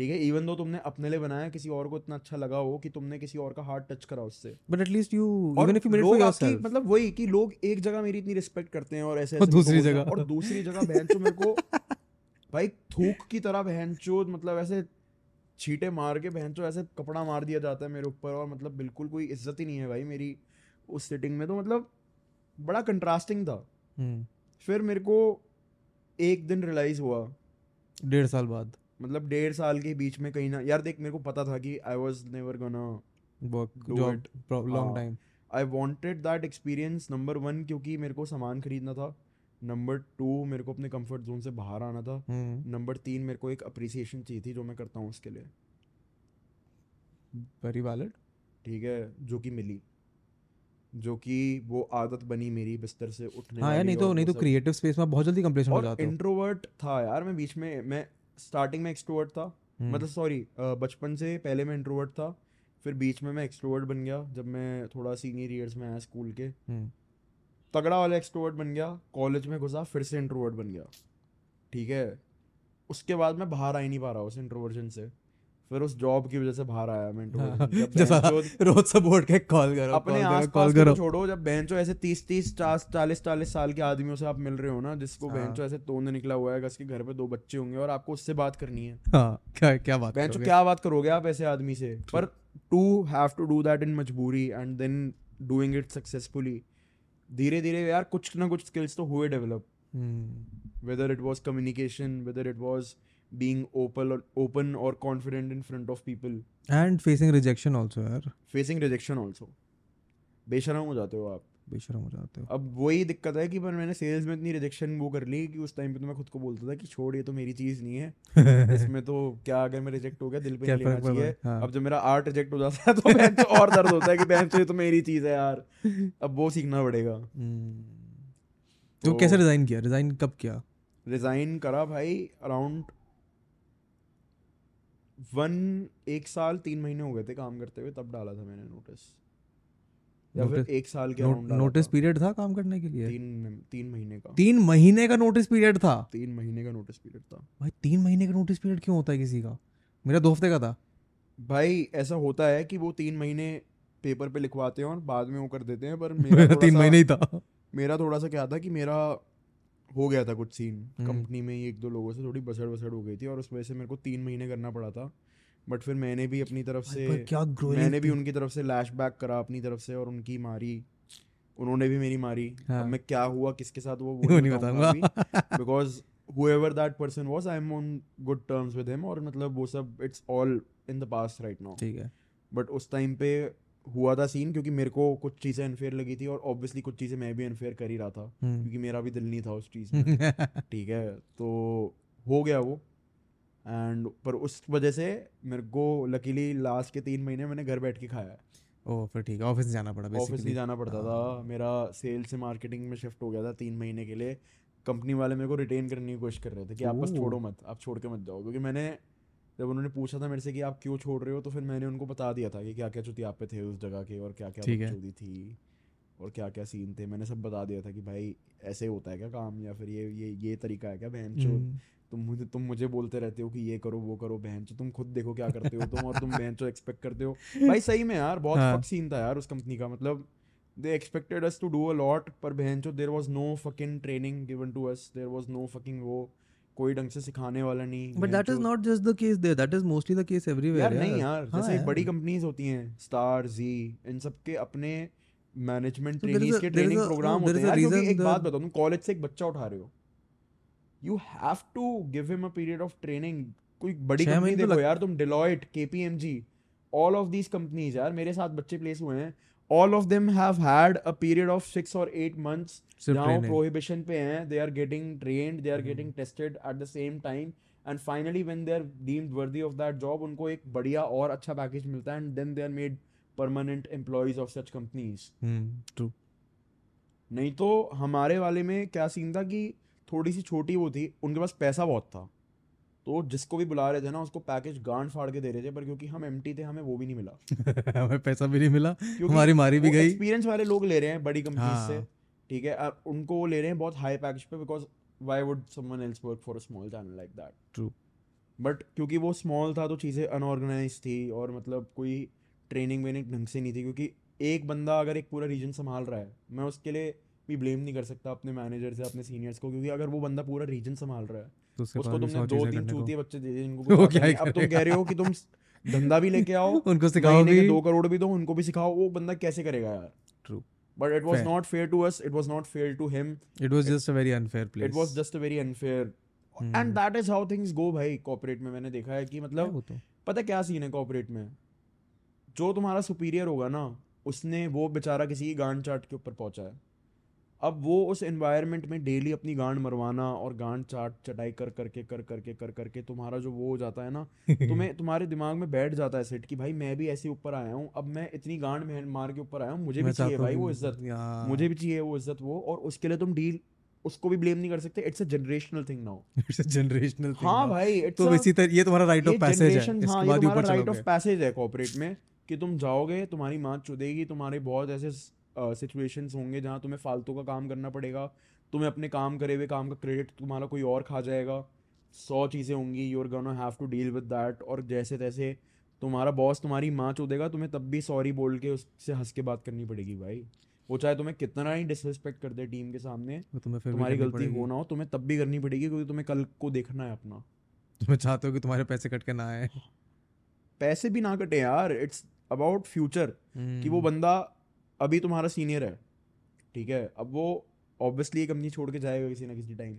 Speaker 1: ठीक है? इवन दो तुमने अपने लिए बनाया किसी और को इतना अच्छा लगा हो कि तुमने किसी और का हार्ट टच करा उससे।
Speaker 2: Even if you made it
Speaker 1: लोग
Speaker 2: for
Speaker 1: आपकी
Speaker 2: yourself
Speaker 1: मतलब वही कि लोग एक जगह मेरी इतनी रिस्पेक्ट करते हैं और ऐसे
Speaker 2: और
Speaker 1: ऐसे
Speaker 2: दूसरी जगह।
Speaker 1: और दूसरी जगह बहन चो मेरे को भाई थूक की तरह बहन चो मतलब ऐसे छींटे मार के बहन चो ऐसे कपड़ा मार दिया जाता है मेरे ऊपर और मतलब बिल्कुल कोई इज़्ज़त ही नहीं है भाई मेरी उस सिटिंग में। तो मतलब बड़ा कंट्रास्टिंग था।
Speaker 2: हम्म,
Speaker 1: फिर मेरे को एक दिन रियलाइज़ हुआ।
Speaker 2: डेढ़ साल बाद।
Speaker 1: मतलब डेढ़ साल के बीच में कहीं ना यार देख मेरे को पता था कि I was never gonna
Speaker 2: work. Long. Time
Speaker 1: I wanted that experience number one क्योंकि मेरे को सामान खरीदना था। नंबर टू मेरे को अपने कंफर्ट जोन से बाहर आना था।
Speaker 2: हम्म,
Speaker 1: नंबर तीन मेरे को एक अप्रिसिएशन चाहिए थी जो मैं करता हूँ उसके लिए।
Speaker 2: वेरी वैलिड
Speaker 1: ठीक है जो कि मिली। जो कि वो आदत बनी मेरी बिस्तर से उठने
Speaker 2: हाँ यार नहीं तो नहीं तो क्रिएटिव स्पेस में बहुत जल्दी कंप्लेशन हो जाते हो।
Speaker 1: इंट्रोवर्ट था यार मैं बीच में मैं स्टार्टिंग में एक्सट्रोवर्ट था।
Speaker 2: हम्म,
Speaker 1: मतलब सॉरी बचपन से पहले मैं इंट्रोवर्ट था फिर बीच में मैं एक्सट्रोवर्ट बन गया जब मैं थोड़ा सीनियर ईयर्स में आया स्कूल के।
Speaker 2: हम्म,
Speaker 1: तगड़ा वाला एक्सट्रोवर्ट बन गया कॉलेज में घुसा फिर से इंट्रोवर्ट बन गया। ठीक है? उसके बाद मैं बाहर आ ही नहीं पा रहा उस इंट्रोवर्जन से। फिर उस जॉब की वजह से बाहर आया मैं
Speaker 2: हाँ, रोज सपोर्ट के कॉल करो
Speaker 1: अपने
Speaker 2: कॉल करो
Speaker 1: छोड़ो जब बेंचो ऐसे तीस तीस चालीस चालीस साल के आदमियों से आप मिल रहे हो ना जिसको
Speaker 2: हाँ।
Speaker 1: बेंचो ऐसे तोंद निकला हुआ है उसके घर पे दो बच्चे होंगे और आपको उससे बात करनी है।
Speaker 2: हाँ क्या क्या बात
Speaker 1: बेंचो क्या बात करोगे आप ऐसे आदमी से? पर to have to do that in मजबूरी and then doing it successfully धीरे धीरे यार कुछ ना कुछ स्किल्स तो हुए develop
Speaker 2: whether
Speaker 1: it was was whether it was being open or open or confident in front of people.
Speaker 2: And facing rejection also यार।
Speaker 1: Facing rejection also. बेशरम हो जाते हो आप।
Speaker 2: बेशरम हो जाते हो।
Speaker 1: अब वही दिक्कत है कि पर मैंने सेल्स में इतनी रिजेक्शन वो कर ली कि उस टाइम पे तो मैं खुद को बोलता था कि छोड़ ये तो मेरी चीज़ नहीं है। इसमें तो क्या अगर मैं रिजेक्ट हो गया दिल पे नहीं लेना चाहिए।
Speaker 2: है?
Speaker 1: अब जब मेरा आर्ट रिजेक्ट हो जाता है तो मैं तो और दर्द होता है कि बहन ये तो मेरी चीज़ है यार। अब वो सीखना पड़ेगा।
Speaker 2: हम्म, तो
Speaker 1: तो-
Speaker 2: कैसे रिजाइन किया? रिजाइन कब किया?
Speaker 1: रिजाइन करा भाई अराउंड वन एक साल तीन महीने हो गए थे काम करते हुए तब डाला था मैंने नोटिस या फिर एक साल के
Speaker 2: नोटिस पीरियड था। काम करने के लिए?
Speaker 1: तीन तीन महीने का।
Speaker 2: तीन महीने का नोटिस पीरियड था?
Speaker 1: तीन महीने का नोटिस पीरियड था।
Speaker 2: भाई तीन महीने का नोटिस पीरियड क्यों होता है किसी का? मेरा दो हफ़्ते का था।
Speaker 1: भाई ऐसा होता है कि वो तीन महीने पेपर पे लिखवाते हैं और बाद में वो कर देते हैं पर मेरा
Speaker 2: तीन महीने ही था।
Speaker 1: मेरा थोड़ा सा क्या था कि मेरा हो गया था कुछ सीन
Speaker 2: हम्म।
Speaker 1: कंपनी में ही एक दो लोगों से थोड़ी बसड़ बसड़ हो गई थी और उस वजह से मेरे को तीन महीने करना पड़ा था। बट फिर मैंने भी अपनी तरफ़ से
Speaker 2: क्या
Speaker 1: मैंने भी उनकी तरफ़ से लैश बैक करा अपनी तरफ़ से और उनकी मारी। उन्होंने भी मेरी मारी।
Speaker 2: हाँ।
Speaker 1: अब मैं क्या हुआ किसके साथ हुआ
Speaker 2: वो नहीं बताऊँगा
Speaker 1: because whoever that person was i am on good terms with him और मतलब वो सब it's all in the past right now
Speaker 2: ठीक है।
Speaker 1: बट उस टाइम पे हुआ था सीन क्योंकि मेरे को कुछ चीज़ें अनफेयर लगी थी और ऑब्वियसली कुछ चीज़ें मैं भी अनफेयर कर ही रहा था
Speaker 2: हम्म।
Speaker 1: क्योंकि मेरा भी दिल नहीं था उस चीज़ में। ठीक है तो हो गया वो। एंड पर उस वजह से मेरे को लकीली लास्ट के तीन महीने मैंने घर बैठ के खाया है।
Speaker 2: ओ फिर ठीक है ऑफ़िस जाना पड़ा
Speaker 1: ऑफ़िस नहीं जाना पड़ता था।
Speaker 2: हाँ।
Speaker 1: मेरा सेल्स से मार्केटिंग में शिफ्ट हो गया था तीन महीने के लिए। कंपनी वाले मेरे को रिटेन करने की कोशिश कर रहे थे कि आप बस छोड़ो मत आप छोड़ के मत जाओ। क्योंकि मैंने जब उन्होंने पूछा था मेरे से कि आप क्यों छोड़ रहे हो तो फिर मैंने उनको बता दिया था कि क्या क्या चुती आप पे थे उस जगह के और क्या क्या। बकचोदी थी और क्या क्या सीन थे मैंने सब बता दिया था कि भाई ऐसे होता है क्या काम या फिर ये ये ये तरीका है क्या बहन चो
Speaker 2: हम्म,
Speaker 1: तुम मुझे तुम मुझे बोलते रहते हो कि ये करो वो करो बहन चो तुम खुद देखो क्या करते हो तुम और तुम बहन चो एक्सपेक्ट करते हो भाई सही में यार बहुत
Speaker 2: हाँ।
Speaker 1: सीन था यार उस कंपनी का मतलब they expected us to do a lot पर बहन चो there was no fucking training given to us there was no fucking वो कोई ढंग से सिखाने वाला नहीं
Speaker 2: but that is
Speaker 1: बहनचोद-
Speaker 2: not just the case there that is mostly the case everywhere
Speaker 1: यार नहीं यार
Speaker 2: हाँ
Speaker 1: जैसे
Speaker 2: यार।
Speaker 1: बड़ी कंपनीज़ होती हैं स्टार जी इन सब के अपने मैनेजमेंट
Speaker 2: a-
Speaker 1: के ट्रेनिंग प्रोग्राम होते हैं। क्योंकि एक बात बताओ तुम कॉलेज से एक बच्चा उठा रहे हो। You have to give him a period of training कोई बड़ी कंपनी
Speaker 2: तो
Speaker 1: देखो यार तुम Deloitte KPMG all of these companies यार मेरे साथ बच्चे प्लेस हुए हैं। All of them have had a period of six और एट मंथ्स जहाँ. प्रोहिबिशन पे हैं they are getting trained they are. Getting tested at the same time and finally when they are deemed worthy of that job उनको एक बढ़िया और अच्छा package मिलता है and then they are made permanent employees of such companies नहीं तो हमारे वाले में क्या सीन था कि थोड़ी सी छोटी वो थी उनके पास पैसा बहुत था। तो जिसको भी बुला रहे थे ना उसको पैकेज गांड फाड़ के दे रहे थे पर क्योंकि हम एम्प्टी थे हमें वो भी नहीं मिला।
Speaker 2: हमें पैसा भी नहीं मिला हमारी मारी भी गई।
Speaker 1: एक्सपीरियंस वाले लोग ले रहे हैं बड़ी कंपनी से
Speaker 2: हाँ।
Speaker 1: ठीक है? अब उनको वो ले रहे हैं बहुत हाई पैकेज पे because why would someone else work for a small channel like that
Speaker 2: true
Speaker 1: but क्योंकि वो स्मॉल था तो चीज़ें अनऑर्गेनाइज थी और मतलब कोई ट्रेनिंग वेनिंग ढंग से नहीं थी क्योंकि एक बंदा अगर एक पूरा रीजन संभाल रहा है मैं उसके लिए भी ब्लेम नहीं कर सकता अपने मैनेजर से अपने सीनियर्स को क्योंकि अगर वो बंदा पूरा रीजन संभाल रहा है
Speaker 2: तो उसके
Speaker 1: उसको तुमने दो तीन चूतिए बच्चे दे दिए जिनको
Speaker 2: वो क्या
Speaker 1: अब तुम कह रहे हो कि तुम धंधा भी लेके आओ
Speaker 2: उनको सिखाओ भी।
Speaker 1: दो करोड़ भी दो उनको भी सिखाओ वो बंदा कैसे करेगा यार?
Speaker 2: True.
Speaker 1: But it was
Speaker 2: Fair.
Speaker 1: Not fair to us it was not fair to him
Speaker 2: it was just a very unfair place
Speaker 1: it was just a very unfair
Speaker 2: Hmm.
Speaker 1: And that is how things go भाई corporate में मैंने देखा है कि मतलब
Speaker 2: तो।
Speaker 1: पता क्या सीन है कॉर्पोरेट में? जो तुम्हारा सुपीरियर होगा ना उसने वो बेचारा किसी की गांड चाट के ऊपर पहुँचा है। अब वो उस एनवायरनमेंट में डेली अपनी गांड मरवाना और गांड चाट चटाई कर करके कर करके कर करके तुम्हारा जो वो हो जाता है ना तुम्हें तुम्हारे दिमाग में बैठ जाता है सेट कि भाई मैं भी ऐसे ऊपर आया हूँ अब मैं इतनी गांड में मार के ऊपर आया हूँ मुझे भी चाहिए भाई वो इज़्ज़त मुझे भी चाहिए वो इज़्ज़त वो और उसके लिए तुम डील उसको भी ब्लेम नहीं कर सकते it's a generational thing now
Speaker 2: It's a generational thing
Speaker 1: हाँ. भाई
Speaker 2: तो
Speaker 1: a-
Speaker 2: इसी तरह ये तुम्हारा राइट ऑफ़ पैसेज है इसके
Speaker 1: हाँ,
Speaker 2: बाद ऊपर
Speaker 1: राइट ऑफ़ पैसेज है कॉर्पोरेट में कि तुम जाओगे तुम्हारी माँ चुदेगी तुम्हारे बहुत ऐसे सिचुएशंस होंगे जहाँ तुम्हें फालतू का काम करना पड़ेगा तुम्हें अपने काम करे हुए काम का क्रेडिट तुम्हारा कोई और खा जाएगा। सौ चीज़ें होंगी you are gonna have to deal with that और जैसे तैसे तुम्हारा बॉस तुम्हारी माँ चुदेगा तुम्हें तब भी सॉरी बोल के उससे हंस के बात करनी पड़ेगी भाई। वो चाहे तुम्हें कितना ही डिसरिस्पेक्ट कर दे टीम के सामने
Speaker 2: तुम्हें फिर
Speaker 1: तुम्हारी गलती हो ना हो तुम्हें तब भी करनी पड़ेगी क्योंकि तुम्हें कल को देखना है अपना।
Speaker 2: तुम्हें चाहते हो कि तुम्हारे पैसे कट के ना आए।
Speaker 1: पैसे भी ना कटे यार इट्स अबाउट फ्यूचर कि वो
Speaker 2: हम्म,
Speaker 1: बंदा अभी तुम्हारा सीनियर है ठीक है? अब वो ऑब्वियसली कंपनी छोड़ के जाएगा किसी ना किसी टाइम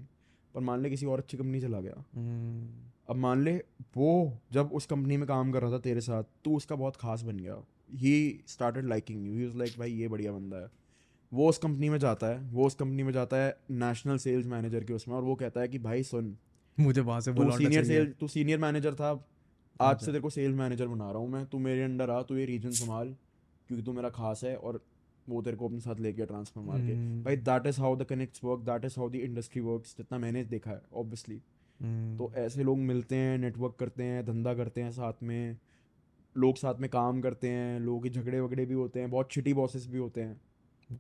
Speaker 1: पर मान ले किसी और अच्छी कंपनी चला गया।
Speaker 2: हम्म,
Speaker 1: अब मान ले वो जब उस कंपनी में काम कर रहा था तेरे साथ तू उसका बहुत खास बन गया। He started liking you he like भाई ये बढ़िया बंदा है। वो उस कंपनी में जाता है वो उस कंपनी में जाता है नेशनल सेल्स मैनेजर के उसमें और वो कहता है कि भाई सुन
Speaker 2: मुझे वहाँ से
Speaker 1: to senior sale to senior manager था आज
Speaker 2: अच्छा।
Speaker 1: से तेरे को सेल्स मैनेजर बना रहा हूँ मैं तू मेरे अंडर आ तू ये रीजन संभाल क्योंकि तू मेरा खास है और वो तेरे को अपने साथ लेके ट्रांसफ़र मार के।
Speaker 2: हम्म।
Speaker 1: भाई that is how the connects work that is how the industry works जितना मैंने देखा है ऑब्वियसली
Speaker 2: हम्म,
Speaker 1: तो ऐसे लोग मिलते हैं नेटवर्क करते हैं धंधा करते हैं साथ में। लोग साथ में काम करते हैं लोगों के झगड़े वगड़े भी होते हैं बहुत शिटी बॉसेस भी होते हैं।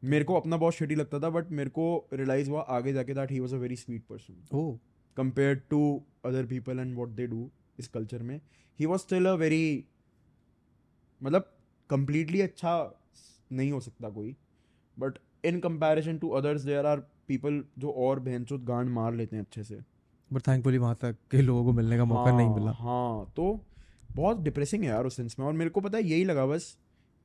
Speaker 1: मेरे को अपना बहुत शिटी लगता था बट मेरे को रियलाइज़ हुआ आगे जाके that he was a very sweet person compared to other people and what they do इस कल्चर में he was still a very मतलब completely अच्छा नहीं हो सकता कोई। But in comparison to others there are people जो और बहन बहनचोद गांड मार लेते हैं अच्छे से।
Speaker 2: बट थैंकफुली वहाँ तक के लोगों को मिलने का मौका
Speaker 1: हाँ, नहीं
Speaker 2: मिला।
Speaker 1: हाँ तो बहुत डिप्रेसिंग है यार उस सेंस में। और मेरे को पता है यही लगा बस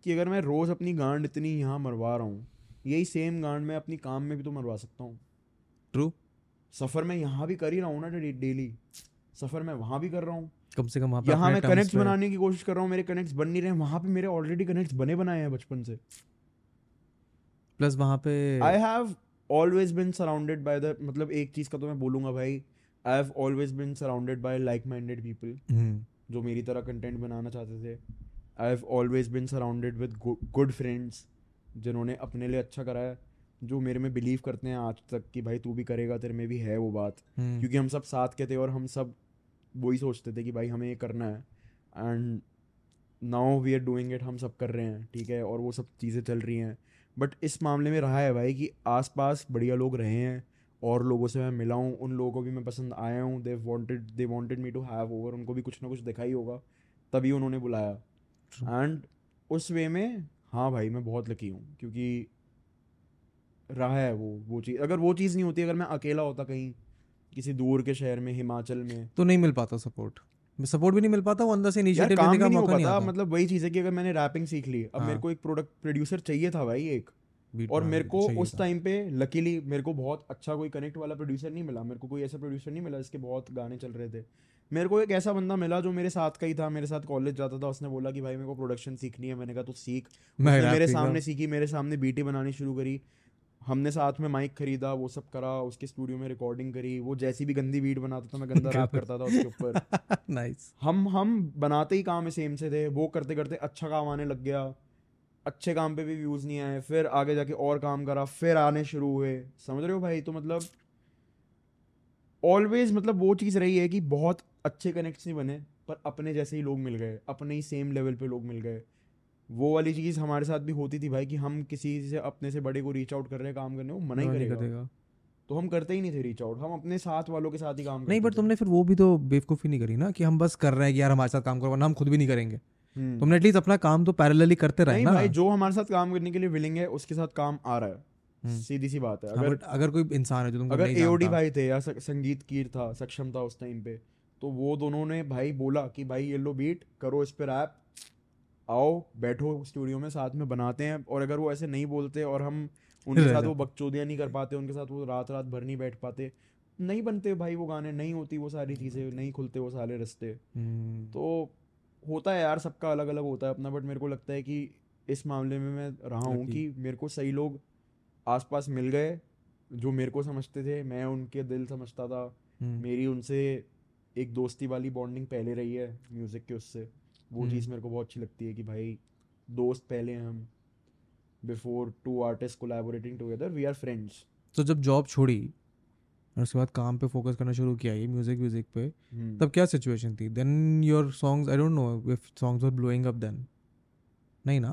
Speaker 1: कि अगर मैं रोज़ अपनी गांड इतनी यहाँ मरवा रहा हूँ यही सेम गांड मैं अपनी काम में भी तो मरवा सकता हूँ।
Speaker 2: ट्रू
Speaker 1: सफ़र मैं यहाँ भी कर ही रहा हूँ ना डेली। सफ़र मैं वहाँ भी कर रहा हूँ।
Speaker 2: कम से कम वहाँ
Speaker 1: यहाँ मैं
Speaker 2: terms
Speaker 1: कनेक्ट बनाने की कोशिश कर रहा हूँ मेरे कनेक्ट्स बन नहीं रहे वहाँ पे मेरे ऑलरेडी कनेक्ट्स बने बनाए हैं बचपन से।
Speaker 2: प्लस वहाँ पे
Speaker 1: I have always been surrounded by the मतलब एक चीज़ का तो मैं बोलूँगा भाई I have always been surrounded by like minded people जो मेरी तरह कंटेंट बनाना चाहते थे। I have always been surrounded with good friends जिन्होंने अपने लिए अच्छा करा है जो मेरे में बिलीव करते हैं आज तक कि भाई तू भी करेगा तेरे में भी है वो बात।
Speaker 2: हम्म,
Speaker 1: क्योंकि हम सब साथ के थे और हम सब वही सोचते थे कि भाई हमें ये करना है। And now we are doing it हम सब कर रहे हैं ठीक है? और वो सब चीज़ें चल रही हैं। बट इस मामले में रहा है भाई कि आसपास बढ़िया लोग रहे हैं और लोगों से मैं मिला हूँ उन लोगों को भी मैं पसंद आया हूँ। They wanted they wanted me to have over उनको भी कुछ ना कुछ दिखाई होगा तभी उन्होंने बुलाया। एंड उस वे में हाँ भाई मैं बहुत लकी हूँ क्योंकि रहा है वो वो चीज़। अगर वो चीज़ नहीं होती अगर मैं अकेला होता कहीं किसी दूर के शहर में हिमाचल में।
Speaker 2: तो नहीं मिल पाता सपोर्ट सपोर्ट भी नहीं मिल पाता वो अंदर से इनिशिएटिव लेने का मौका नहीं आता।
Speaker 1: मतलब वही चीज़ है कि अगर मैंने रैपिंग सीख ली अब मेरे
Speaker 2: हाँ।
Speaker 1: को एक प्रोडक्ट प्रोड्यूसर चाहिए था भाई एक। और मेरे
Speaker 2: को
Speaker 1: उस टाइम पे लकीली मेरे को बहुत अच्छा कोई कनेक्ट वाला प्रोड्यूसर नहीं मिला। मेरे को कोई ऐसा प्रोड्यूसर नहीं मिला जिसके बहुत गाने चल रहे थे। मेरे को एक ऐसा बंदा मिला जो मेरे साथ का ही था मेरे साथ कॉलेज जाता था। उसने बोला कि भाई मेरे को प्रोडक्शन सीखनी है। मैंने कहा तू सीख।
Speaker 2: मैं
Speaker 1: मेरे सामने सीखी मेरे सामने बीटी बनानी शुरू करी। हमने साथ में माइक खरीदा वो सब करा उसके स्टूडियो में रिकॉर्डिंग करी वो जैसी भी गंदी बीट बनाता था मैं गंदा रैप करता था उसके ऊपर।
Speaker 2: नाइस
Speaker 1: हम हम बनाते ही काम सेम से थे वो करते करते अच्छा काम आने लग गया। अच्छे काम पे भी व्यूज़ नहीं आए फिर आगे जाके और काम करा फिर आने शुरू हुए। समझ रहे हो भाई? तो मतलब ऑलवेज मतलब वो चीज़ रही है कि बहुत अच्छे कनेक्ट्स नहीं बने पर अपने जैसे ही लोग मिल गए अपने ही सेम लेवल पे लोग मिल गए। वो वाली चीज़ हमारे साथ भी होती थी भाई कि हम किसी से अपने से बड़े को रीच आउट कर रहे हैं काम करने को मना ही
Speaker 2: नहीं
Speaker 1: करेगा।
Speaker 2: करेगा।
Speaker 1: तो हम करते ही नहीं थे रीच आउट हम अपने साथ वालों के साथ ही काम
Speaker 2: नहीं बट तुमने फिर वो भी तो बेवकूफ़ी नहीं करी ना कि हम बस कर रहे हैं कि यार हमारे साथ काम करो वरना हम खुद भी नहीं करेंगे।
Speaker 1: हम्म।
Speaker 2: तुमने एटलीस्ट अपना काम तो पैरेलली करते रहे ना।
Speaker 1: भाई जो हमारे साथ काम करने के लिए विलिंग है उसके साथ काम आ रहा है।
Speaker 2: हम्म।
Speaker 1: सीधी सी बात है।
Speaker 2: हाँ,
Speaker 1: अगर
Speaker 2: but अगर कोई इंसान है जो तुमको
Speaker 1: अगर एओडी भाई थे या संगीत कीर था सक्षम था उस टाइम पे तो वो दोनों ने भाई बोला कि भाई ये लो बीट करो इस पे रैप आओ बैठो स्टूडियो में साथ में बनाते हैं। और अगर वो ऐसे नहीं बोलते और हम उनके साथ वो। बकचोदियाँ नहीं कर पाते उनके साथ वो रात रात भर नहीं बैठ पाते नहीं बनते भाई वो गाने नहीं होती वो सारी चीज़ें नहीं खुलते वो सारे रास्ते।
Speaker 2: हम्म,
Speaker 1: तो होता है यार सबका अलग अलग होता है अपना बट मेरे को लगता है कि इस मामले में मैं रहा हूँ कि मेरे को सही लोग आसपास मिल गए जो मेरे को समझते थे मैं उनके दिल समझता था।
Speaker 2: हम्म,
Speaker 1: मेरी उनसे एक दोस्ती वाली बॉन्डिंग पहले रही है म्यूज़िक के उससे। वो
Speaker 2: हम्म।
Speaker 1: चीज़ मेरे को बहुत अच्छी लगती है कि भाई दोस्त पहले हम before two artist collaborating together we are friends
Speaker 2: तो जब जॉब छोड़ी और उसके बाद काम पे फोकस करना शुरू किया ये म्यूज़िक व्यूजिक पे तब क्या सिचुएशन थी? Then your songs I don't know if songs were blowing up then नहीं ना?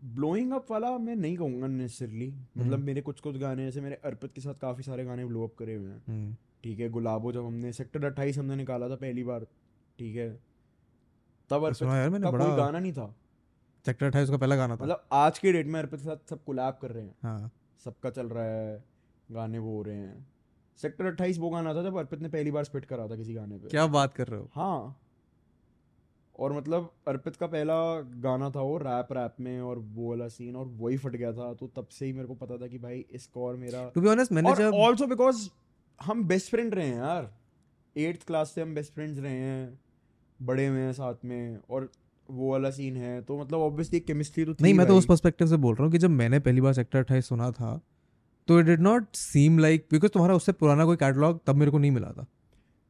Speaker 1: ब्लोइंग अप वाला मैं नहीं कहूँगा नेसेसरली मतलब
Speaker 2: हम्म।
Speaker 1: मेरे कुछ कुछ गाने जैसे मेरे अर्पित के साथ काफ़ी सारे गाने ब्लो अप करे हुए हैं।
Speaker 2: हम्म,
Speaker 1: ठीक है गुलाबो जब हमने सेक्टर अट्ठाईस हमने निकाला था पहली बार। ठीक है तब अर्पित
Speaker 2: यार मैंने
Speaker 1: का कोई
Speaker 2: बड़ा
Speaker 1: गाना नहीं था।
Speaker 2: सेक्टर पहला गाना था।
Speaker 1: मतलब आज के डेट में अर्पित के साथ सब कोलैब कर रहे हैं।
Speaker 2: हाँ।
Speaker 1: सबका चल रहा है गाने वो हो रहे हैं। सेक्टर अट्ठाईस वो गाना था जब अर्पित ने पहली बार स्पिट करा था किसी गाने पे।
Speaker 2: क्या बात कर रहे हो?
Speaker 1: हाँ। और मतलब अर्पित का पहला गाना था वो रैप रैप में और वो वाला सीन और वही फट गया था तो तब से ही मेरे को पता था कि भाई इसका और मेरा
Speaker 2: टू बी ऑनेस्ट मैंने जब
Speaker 1: ऑल्सो बिकॉज़ हम बेस्ट फ्रेंड रहे हैं यार। एट्थ क्लास से हम बेस्ट फ्रेंड्स रहे हैं। बड़े हुए हैं साथ में और वो वाला सीन है तो मतलब ऑब्वियसली केमिस्ट्री तो थी
Speaker 2: नहीं मैं तो उस पर्सपेक्टिव से बोल रहा हूँ कि जब मैंने पहली बार सेक्टर अट्ठाईस सुना था तो it did not seem like because तुम्हारा उससे पुराना कोई कैटलॉग तब मेरे को नहीं मिला था।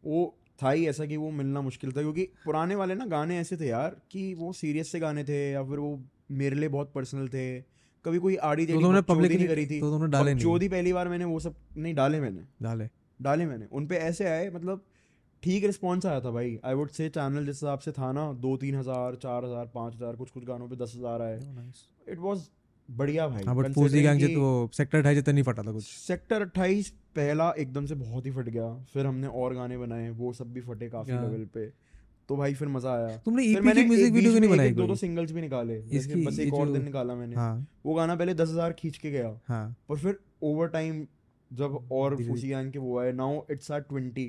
Speaker 1: वो था ही ऐसा कि वो मिलना मुश्किल था क्योंकि पुराने वाले ना गाने ऐसे थे यार कि वो सीरियस से गाने थे या फिर वो मेरे लिए बहुत पर्सनल थे। कभी कोई आड़ी
Speaker 2: तो तुमने पब्लिक
Speaker 1: नहीं करी थी।
Speaker 2: तो तुमने डाले नहीं।
Speaker 1: बकचोदी पहली बार मैंने वो सब नहीं डाले मैंने।
Speaker 2: डाले।
Speaker 1: डाले मैंने। उन पे ऐसे आए मतलब ठीक रिस्पॉन्स आया था भाई। आई वुड से चैनल जिस हिसाब से था ना दो तीन हज़ार चार हज़ार पाँच हज़ार कुछ कुछ गानों पे दस हज़ार आए। इट वाज बढ़िया भाई।
Speaker 2: हाँ बट पूजी गैंग
Speaker 1: कि
Speaker 2: तो सेक्टर अट्ठाईस जितना नहीं फटा था कुछ।
Speaker 1: सेक्टर 28 पहला एकदम से बहुत ही फट गया। फिर हमने और गाने बनाए वो सब भी फटे काफ़ी
Speaker 2: हाँ।
Speaker 1: लेवल पे। तो भाई फिर मज़ा आया।
Speaker 2: तुमने
Speaker 1: फिर
Speaker 2: ईपी
Speaker 1: मैंने
Speaker 2: की म्यूज़िक वीडियो क्यों नहीं बनाई
Speaker 1: दो दो सिंगल्स भी निकाले।
Speaker 2: इसकी-
Speaker 1: बस एक और दिन निकाला मैंने।
Speaker 2: हाँ।
Speaker 1: वो गाना पहले दस हज़ार खींच के गया।
Speaker 2: हाँ।
Speaker 1: पर फिर ओवर टाइम जब और
Speaker 2: धीरे-
Speaker 1: फूसी गैंग के वो आए नाउ इट्स आर ट्वेंटी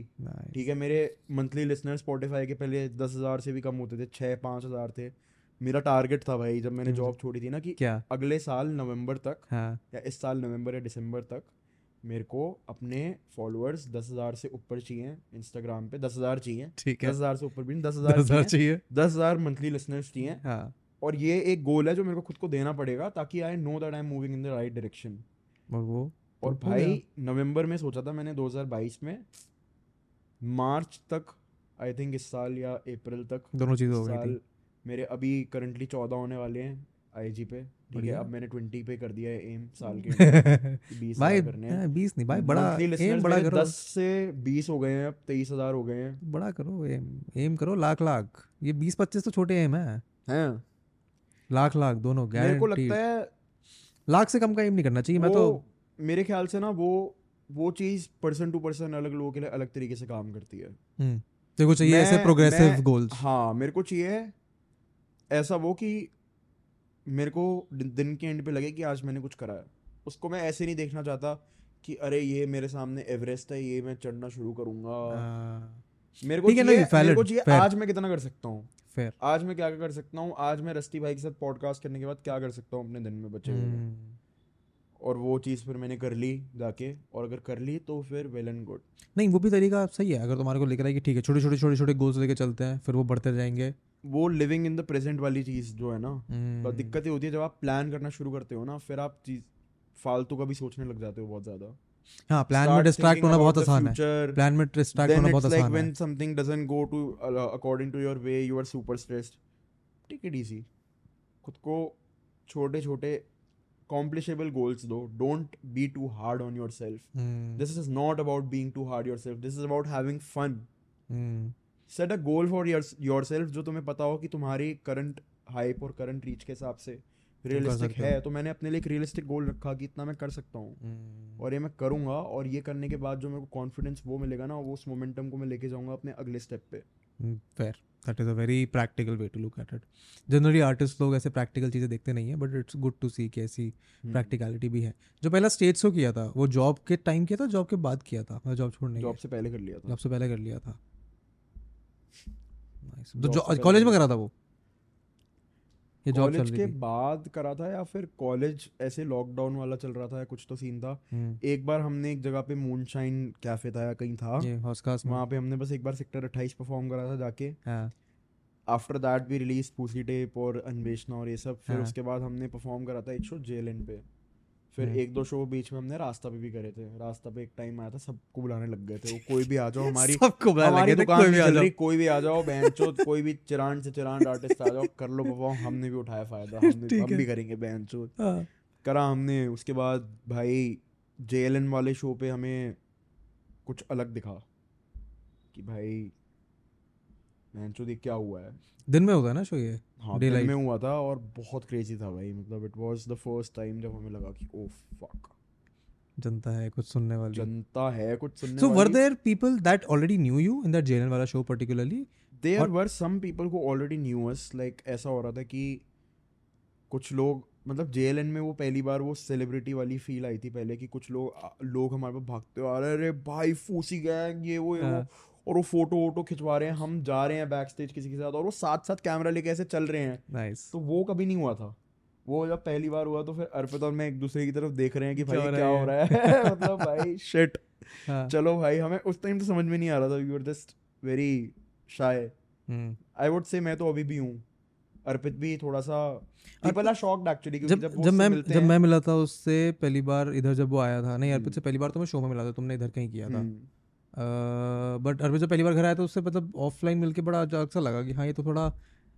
Speaker 1: ठीक है मेरे मंथली लिसनर स्पॉटिफाई के पहले दस हज़ार से भी कम होते थे छः पाँच हज़ार थे। मेरा टारगेट था भाई जब मैंने
Speaker 2: हम्म।
Speaker 1: जॉब छोड़ी थी ना कि
Speaker 2: क्या?
Speaker 1: अगले साल नवंबर तक
Speaker 2: हाँ।
Speaker 1: या इस साल नवंबर या दिसंबर तक मेरे को अपने फॉलोअर्स दस हज़ार से ऊपर चाहिए इंस्टाग्राम पे दस हज़ार चाहिए।
Speaker 2: ठीक है।
Speaker 1: दस हज़ार से ऊपर भी दस हज़ार चाहिए। दस हज़ार मंथली लिसनर्स चाहिए।
Speaker 2: हाँ।
Speaker 1: और ये एक गोल है जो मेरे को खुद को देना पड़ेगा ताकि I know that I am moving in the right direction
Speaker 2: और वो?
Speaker 1: और भाई नवंबर में सोचा था मैंने 2022 में। मार्च तक आई थिंक इस साल या अप्रैल तक
Speaker 2: दोनों चीज़ हो गई थी।
Speaker 1: मेरे अभी करंटली चौदह होने वाले हैं आईजी पे। ठीक है अब मैंने ट्वेंटी पे कर दिया है एम साल के बीस
Speaker 2: भाई
Speaker 1: करने हैं।
Speaker 2: बीस नहीं भाई बड़ा एम बड़ा करो।
Speaker 1: दस से बीस हो गए हैं अब तेईस हज़ार हो गए हैं।
Speaker 2: बड़ा करो एम एम करो लाख लाख। ये बीस पच्चीस तो छोटे एम है।
Speaker 1: हैं।
Speaker 2: लाख लाख दोनों
Speaker 1: मेरे को लगता है
Speaker 2: लाख से कम का एम नहीं करना चाहिए मैं तो
Speaker 1: मेरे ख्याल से ना वो वो चीज़ पर्सन टू पर्सन अलग लोगों के लिए अलग तरीके से काम करती है।
Speaker 2: हम्म, तेरे को चाहिए ऐसे प्रोग्रेसिव गोल्स
Speaker 1: हाँ मेरे को चाहिए ऐसा वो कि मेरे को दिन के एंड पे लगे कि आज मैंने कुछ करा है। उसको मैं ऐसे नहीं देखना चाहता कि अरे ये मेरे सामने एवरेस्ट है ये मैं चढ़ना शुरू करूँगा। मेरे को
Speaker 2: है
Speaker 1: चाहिए मेरे को चाहिए आज मैं कितना कर सकता हूँ? आज मैं क्या कर सकता हूँ? आज मैं रस्ती भाई के साथ पॉडकास्ट करने के बाद क्या कर सकता हूँ अपने दिन में बचे हुए?
Speaker 2: हम्म।
Speaker 1: और वो चीज़ फिर मैंने कर ली जाके और अगर कर ली तो फिर वेल एंड गुड
Speaker 2: नहीं वो भी तरीका सही है अगर तुम्हारे को लेकर आए कि ठीक है छोटे छोटे छोटे छोटे गोल्स लेके चलते हैं फिर वो बढ़ते जाएँगे।
Speaker 1: वो लिविंग इन द प्रेजेंट वाली चीज़ जो है ना
Speaker 2: हम्म,
Speaker 1: पर दिक्कत ये होती है जब आप प्लान करना शुरू करते हो ना फिर आप चीज़ फालतू का भी सोचने लग जाते हो बहुत ज़्यादा।
Speaker 2: हाँ प्लान में डिस्ट्रैक्ट होना बहुत आसान है। प्लान में डिस्ट्रैक्ट होना बहुत आसान है।
Speaker 1: something doesn't go to uh, according to your way you are super stressed. Take it easy. खुद को छोटे छोटे accomplishable goals दो don't be too hard on yourself.
Speaker 2: Hmm,
Speaker 1: this is not about being too hard yourself. This is about having fun.
Speaker 2: Hmm,
Speaker 1: set a goal for your, yourself जो तुम्हें पता हो कि तुम्हारी करंट हाइप और current reach के हिसाब से रियलिस्टिक
Speaker 2: है।
Speaker 1: तो मैंने अपने लिए एक रियलिस्टिक गोल रखा कि इतना मैं कर सकता हूँ।
Speaker 2: हम्म,
Speaker 1: और ये मैं करूँगा और ये करने के बाद जो मेरे को कॉन्फिडेंस वो मिलेगा ना वो उस मोमेंटम को मैं लेके जाऊँगा अपने अगले स्टेप पे।
Speaker 2: Fair that is a very practical way to look at it generally artist लोग ऐसे प्रैक्टिकल चीज़ें देखते नहीं है but it's good to see कि ऐसी। प्रैक्टिकलिटी भी है। जो पहला स्टेज शो किया था वो जॉब के टाइम किया था जॉब के बाद किया था? जॉब छोड़ने
Speaker 1: जॉब से पहले कर लिया था।
Speaker 2: जॉब से पहले कर लिया था। तो कॉलेज में
Speaker 1: करा
Speaker 2: था वो? ये जॉब चल
Speaker 1: कॉलेज
Speaker 2: रही
Speaker 1: के बाद करा था या फिर कॉलेज ऐसे लॉकडाउन वाला चल रहा था या कुछ तो सीन था।
Speaker 2: हम्म,
Speaker 1: एक बार हमने एक जगह पे मूनशाइन कैफ़े था या कहीं था।
Speaker 2: हॉस्कास
Speaker 1: वहाँ पे हमने बस एक बार सेक्टर 28 परफॉर्म करा था जाके।
Speaker 2: हाँ।
Speaker 1: आफ्टर दैट भी रिलीज़ पूसी टेप और अन्वेषणा और ये सब। फिर
Speaker 2: हाँ।
Speaker 1: उसके बाद हमने परफॉर्म करा था एक शो जेल पे। फिर। एक दो शो बीच में हमने रास्ता पे भी करे थे। रास्ता पे एक टाइम आया था सबको बुलाने लग गए थे। वो कोई भी आ जाओ हमारी
Speaker 2: सबको
Speaker 1: हमारी दुकान
Speaker 2: कोई
Speaker 1: भी
Speaker 2: आ जाओ।
Speaker 1: कोई भी आ जाओ बहन कोई भी चिरांड से चिरांड आर्टिस्ट आ जाओ कर लो परफॉर्म हमने भी उठाया फ़ायदा हमने हम भी करेंगे बहन
Speaker 2: हाँ,
Speaker 1: करा हमने उसके बाद भाई जेएलएन वाले शो पे हमें कुछ अलग दिखा कि भाई बहन ये क्या हुआ है।
Speaker 2: दिन में होता है ना शो ये?
Speaker 1: हाँ दिन में हुआ था और बहुत क्रेजी था भाई मतलब it was the first time जब हमें लगा कि ओ फक
Speaker 2: जनता है कुछ सुनने वाली।
Speaker 1: जनता है कुछ सुनने
Speaker 2: So were
Speaker 1: वाली।
Speaker 2: there people that already knew you in that JNN वाला show particularly?
Speaker 1: There were some people who already knew us like ऐसा हो रहा था कि कुछ लोग मतलब जेएलएन में वो पहली बार वो सेलिब्रिटी वाली फील आई थी पहले कि कुछ लोग लोग हमारे पास भागते हुए हैं, अरे भाई फूसी गैंग ये वो ये वो।
Speaker 2: हाँ।
Speaker 1: और वो फ़ोटो वोटो खिंचवा रहे हैं हम जा रहे हैं बैक स्टेज किसी के साथ और वो साथ साथ कैमरा लेके ऐसे चल रहे हैं।
Speaker 2: Nice.
Speaker 1: तो वो कभी नहीं हुआ था। वो जब पहली बार हुआ तो फिर अर्पित और मैं एक दूसरे की तरफ़ देख रहे हैं कि भाई
Speaker 2: क्या हो
Speaker 1: क्या
Speaker 2: रहा
Speaker 1: हो? रहा है? मतलब भाई शिट
Speaker 2: हाँ.
Speaker 1: चलो भाई हमें उस टाइम तो समझ में नहीं आ रहा था you are just very shy. I would say मैं तो अभी भी हूँ। अर्पित भी थोड़ा सा पीपल आर शॉक्ड एक्चुअली
Speaker 2: जब
Speaker 1: जब
Speaker 2: जब मैं जब मैं मिला था उससे पहली बार इधर जब वो आया था नहीं अर्पित
Speaker 1: हम्म।
Speaker 2: से पहली बार तो मैं शो में मिला था तुमने इधर कहीं किया था।
Speaker 1: हम्म,
Speaker 2: बट अर्पित जब पहली बार घर आया तो उससे मतलब ऑफलाइन मिलके बड़ा सा लगा कि हाँ ये तो थोड़ा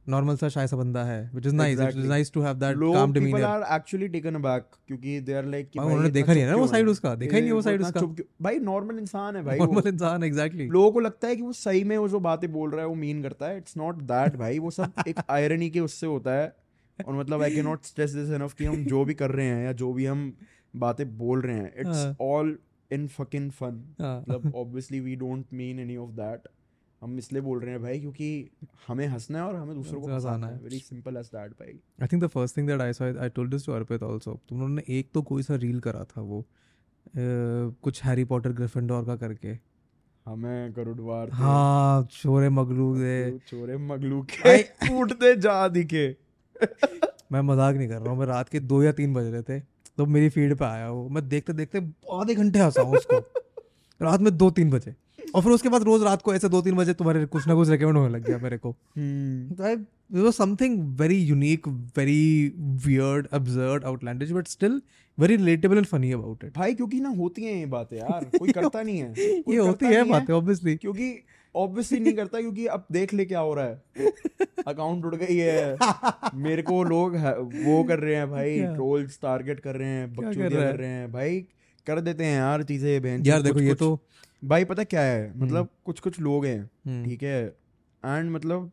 Speaker 2: नॉर्मल सा शाय सा बंदा है which is nice it is nice to have that calm
Speaker 1: people
Speaker 2: demeanour
Speaker 1: are actually taken aback क्योंकि दे आर लाइक
Speaker 2: हाँ, उन्होंने देखा नहीं है ना वो
Speaker 1: है?
Speaker 2: उसका, देखा ही नहीं वो
Speaker 1: इतना
Speaker 2: उसका।
Speaker 1: भाई नॉर्मल इंसान है भाई
Speaker 2: नॉर्मल इंसान एग्जैक्टली
Speaker 1: लोगों को लगता है कि वो सही में वो जो बातें बोल रहा है वो मीन करता है। इट्स नॉट दैट भाई वो सब एक आयरनी के उससे होता है। और मतलब I can not stress this enough कि हम जो भी कर रहे हैं या जो भी हम बातें बोल रहे हैं इट्स
Speaker 2: हाँ।
Speaker 1: ऑल इन फकिंग फन
Speaker 2: हाँ।
Speaker 1: मतलब obviously we don't mean any of that हम इसलिए बोल रहे हैं भाई क्योंकि हमें हंसना है और हमें दूसरों को
Speaker 2: हंसाना है।
Speaker 1: है। वेरी सिंपल एज दैट भाई।
Speaker 2: I think the first thing that I saw I told this to Arpit also तुम लोगों ने एक तो कोई सा रील करा था वो कुछ हैरी पॉटर ग्रिफिंडोर का करके।
Speaker 1: हमें गरुड़वार थे,
Speaker 2: हाँ छोरे मगलू दे
Speaker 1: चोरे मगलू के। टूटते जा दिखे।
Speaker 2: मैं मज़ाक नहीं कर रहा हूँ मैं रात के दो या तीन बज रहे थे। तो मेरी फ़ीड पे आया वो। मैं देखते देखते आधे घंटे हंसा हूँ उसको। रात में दो तीन बजे। और फिर उसके बाद रोज रात को ऐसे दो तीन बजे तुम्हारे कुछ ना कुछ रिकमेंड होने लग गया मेरे को। was something very unique, very weird, absurd, outlandish, but still very relatable and funny about
Speaker 1: भाई क्योंकि ना होती हैं ये बातें यार। कोई करता नहीं है।
Speaker 2: ये होती है बातें ऑब्वियसली
Speaker 1: क्योंकि ऑब्वियसली नहीं करता क्योंकि अब देख ले क्या हो रहा है। अकाउंट उड़ गई है। मेरे को लोग वो कर रहे हैं भाई? ट्रोल्स टारगेट कर रहे हैं बकचोदियाँ
Speaker 2: कर
Speaker 1: कर रहे हैं। भाई कर देते हैं यार चीज़ें बहन
Speaker 2: यार देखो ये तो
Speaker 1: भाई पता क्या है? मतलब कुछ कुछ लोग हैं
Speaker 2: हम्म,
Speaker 1: ठीक है? एंड मतलब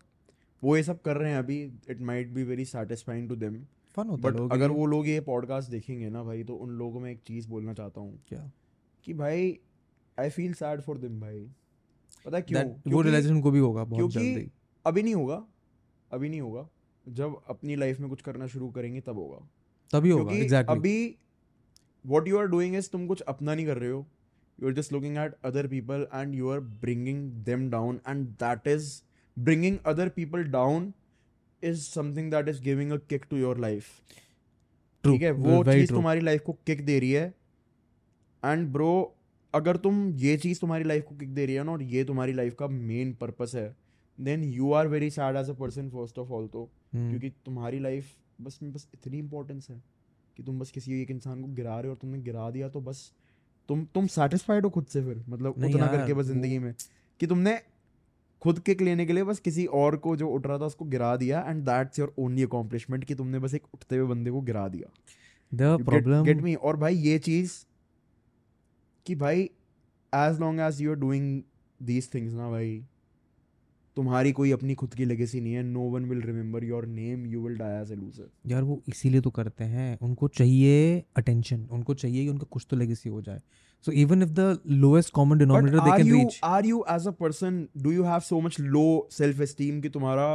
Speaker 1: वो ये सब कर रहे हैं अभी। It might be very satisfying to them
Speaker 2: fun होता है
Speaker 1: बट अगर वो लोग ये पॉडकास्ट देखेंगे ना भाई तो उन लोगों में एक चीज़ बोलना चाहता हूँ
Speaker 2: क्या?
Speaker 1: कि भाई I feel sad for them भाई। पता क्यों?
Speaker 2: वो रियलाइजेशन को भी होगा बहुत
Speaker 1: क्योंकि
Speaker 2: जल्दी।
Speaker 1: अभी नहीं होगा अभी नहीं होगा। जब अपनी लाइफ में कुछ करना शुरू करेंगे तब होगा।
Speaker 2: तभी होगा एग्जैक्टली
Speaker 1: अभी what you are doing is तुम कुछ अपना नहीं कर रहे हो। You are just looking at other people and you are bringing them down and that is bringing other people down is something that is giving a kick to your life ठीक है? वो चीज़ तुम्हारी लाइफ को kick दे रही है। And bro अगर तुम ये चीज़ तुम्हारी लाइफ को किक दे रही है ना और ये तुम्हारी लाइफ का मेन पर्पस है then you are very sad as a person first of all तो।
Speaker 2: हम्म।
Speaker 1: क्योंकि तुम्हारी लाइफ बस में बस इतनी इंपॉर्टेंस है कि तुम बस किसी एक इंसान को गिरा रहे हो और तुमने गिरा दिया तो बस तुम तुम सेटिस्फाइड हो खुद से फिर मतलब उतना करके बस ज़िंदगी में कि तुमने खुद किक लेने के लिए बस किसी और को जो उठ रहा था उसको गिरा दिया and that's your only accomplishment कि तुमने बस एक उठते हुए बंदे को गिरा दिया।
Speaker 2: द प्रॉब्लम
Speaker 1: गेट मी और भाई ये चीज़ कि भाई as long as you are doing these things ना भाई तुम्हारी कोई अपनी खुद की लेगेसी नहीं है no one will remember your name you will die as a loser
Speaker 2: यार वो इसीलिए तो करते हैं उनको चाहिए अटेंशन उनको चाहिए कि उनका कुछ तो लेगेसी हो जाए। So even if the lowest common denominator they
Speaker 1: are
Speaker 2: can reach
Speaker 1: are you as a person do you have so much low self esteem कि तुम्हारा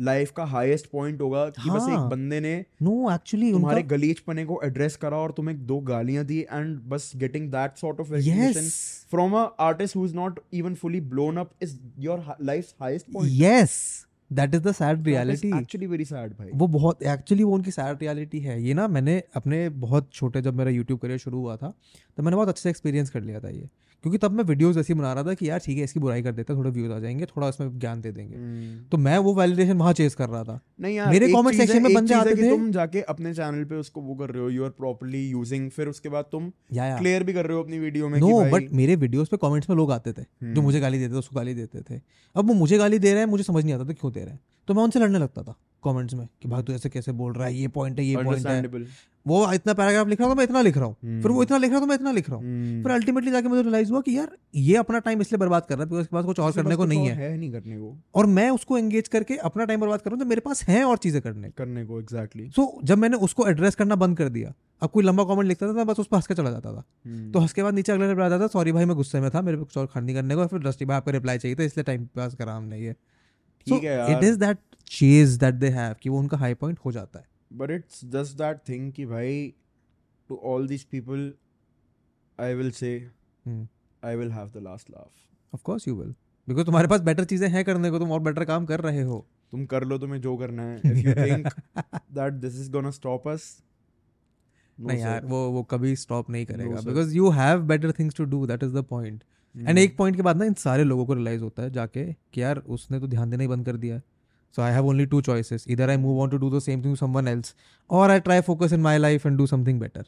Speaker 1: लाइफ का हाईएस्ट पॉइंट होगा कि हाँ, बस एक
Speaker 2: हाँ।
Speaker 1: बंदे ने
Speaker 2: नो एक्चुअली
Speaker 1: तुम्हारे
Speaker 2: उनका
Speaker 1: गलीचपने को एड्रेस करा और तुम्हें दो गालियाँ दी एंड बस getting that sort of
Speaker 2: yes
Speaker 1: from a artist who's not even fully blown up is your hi- life's highest point.
Speaker 2: Yes that is the sad reality
Speaker 1: actually very sad, भाई.
Speaker 2: वो बहुत एक्चुअली वो उनकी sad reality है ये ना मैंने अपने बहुत छोटे जब मेरा यूट्यूब करियर शुरू हुआ था तो मैंने बहुत अच्छे से एक्सपीरियंस कर लिया था ये क्योंकि तब मैं वीडियोस ऐसी बना रहा था कि यार ठीक है इसकी बुराई कर देता थोड़े व्यूज़ आ जाएँगे थोड़ा इसमें ज्ञान दे देंगे।
Speaker 1: हम्म।
Speaker 2: तो मैं वो वैलिडेशन वहाँ चेस कर रहा था।
Speaker 1: नहीं यार
Speaker 2: मेरे
Speaker 1: चीज़ है-
Speaker 2: section में बंदे आते थे-
Speaker 1: तुम जाके अपने चैनल पे उसको वो कर रहे हो यू आर प्रॉपर्ली यूजिंग फिर उसके बाद तुम क्लियर भी कर रहे हो अपनी वीडियो में
Speaker 2: नो बट मेरे वीडियोस पे कमेंट्स में लोग आते थे जो
Speaker 1: हम्म।
Speaker 2: मुझे गाली देते थे उसको गाली देते थे। अब वो मुझे गाली दे रहे हैं मुझे समझ नहीं आता था क्यों दे रहे हैं। तो मैं उनसे लड़ने लगता था। कमेंट्स में कि भाई तू ऐसे कैसे बोल रहा है ये पॉइंट है ये पॉइंट है। वो इतना पैराग्राफ लिख रहा हूँ तो मैं इतना लिख रहा हूँ। Hmm. फिर वो इतना लिख रहा है तो मैं इतना लिख रहा हूँ।
Speaker 1: हम्म।
Speaker 2: फिर अल्टीमेटली जाके मुझे रियलाइज़ हुआ कि यार ये अपना टाइम इसलिए बर्बाद कर रहा है बिकॉज़ उसके पास कुछ और करने को नहीं है।
Speaker 1: है नहीं करने को।
Speaker 2: और मैं उसको एंगेज करके अपना टाइम बर्बाद कर रहा हूँ तो मेरे पास है और चीज़ें करने।
Speaker 1: करने को एग्जैक्टली
Speaker 2: सो जब मैंने उसको एड्रेस करना बंद कर दिया अब कोई लंबा कमेंट लिखता था मैं बस उस पर हंस के चला जाता था।
Speaker 1: हम्म।
Speaker 2: तो हंस के बाद नीचे अगले रिप्लाई आता था सॉरी भाई मैं गुस्से में था मेरे को कुछ और खानी करने को फिर दृष्टि भाई आपका रिप्लाई चाहिए था इसलिए टाइम पास करा हमने ये।
Speaker 1: ठीक है
Speaker 2: it is that chase that they have कि वो उनका हाई पॉइंट हो जाता है।
Speaker 1: But it's just that thing कि भाई to all these people I will say
Speaker 2: Hmm.
Speaker 1: I will have the last laugh.
Speaker 2: Of course you will because तुम्हारे पास बेटर चीज़ें हैं करने को तुम और बेटर काम कर रहे हो।
Speaker 1: तुम कर लो तुम्हें जो करना है। If you think that this is gonna stop us no
Speaker 2: नहीं यार वो वो कभी स्टॉप नहीं करेगा। Because you have better things to do that is the point and
Speaker 1: hmm.
Speaker 2: एक पॉइंट के बाद ना इन सारे लोगों को रियलाइज़ होता है जाके कि यार उसने तो ध्यान देना ही बंद कर दिया है। So I have only two choices इधर I move on to do the same thing someone else और I try focus in my life and do something better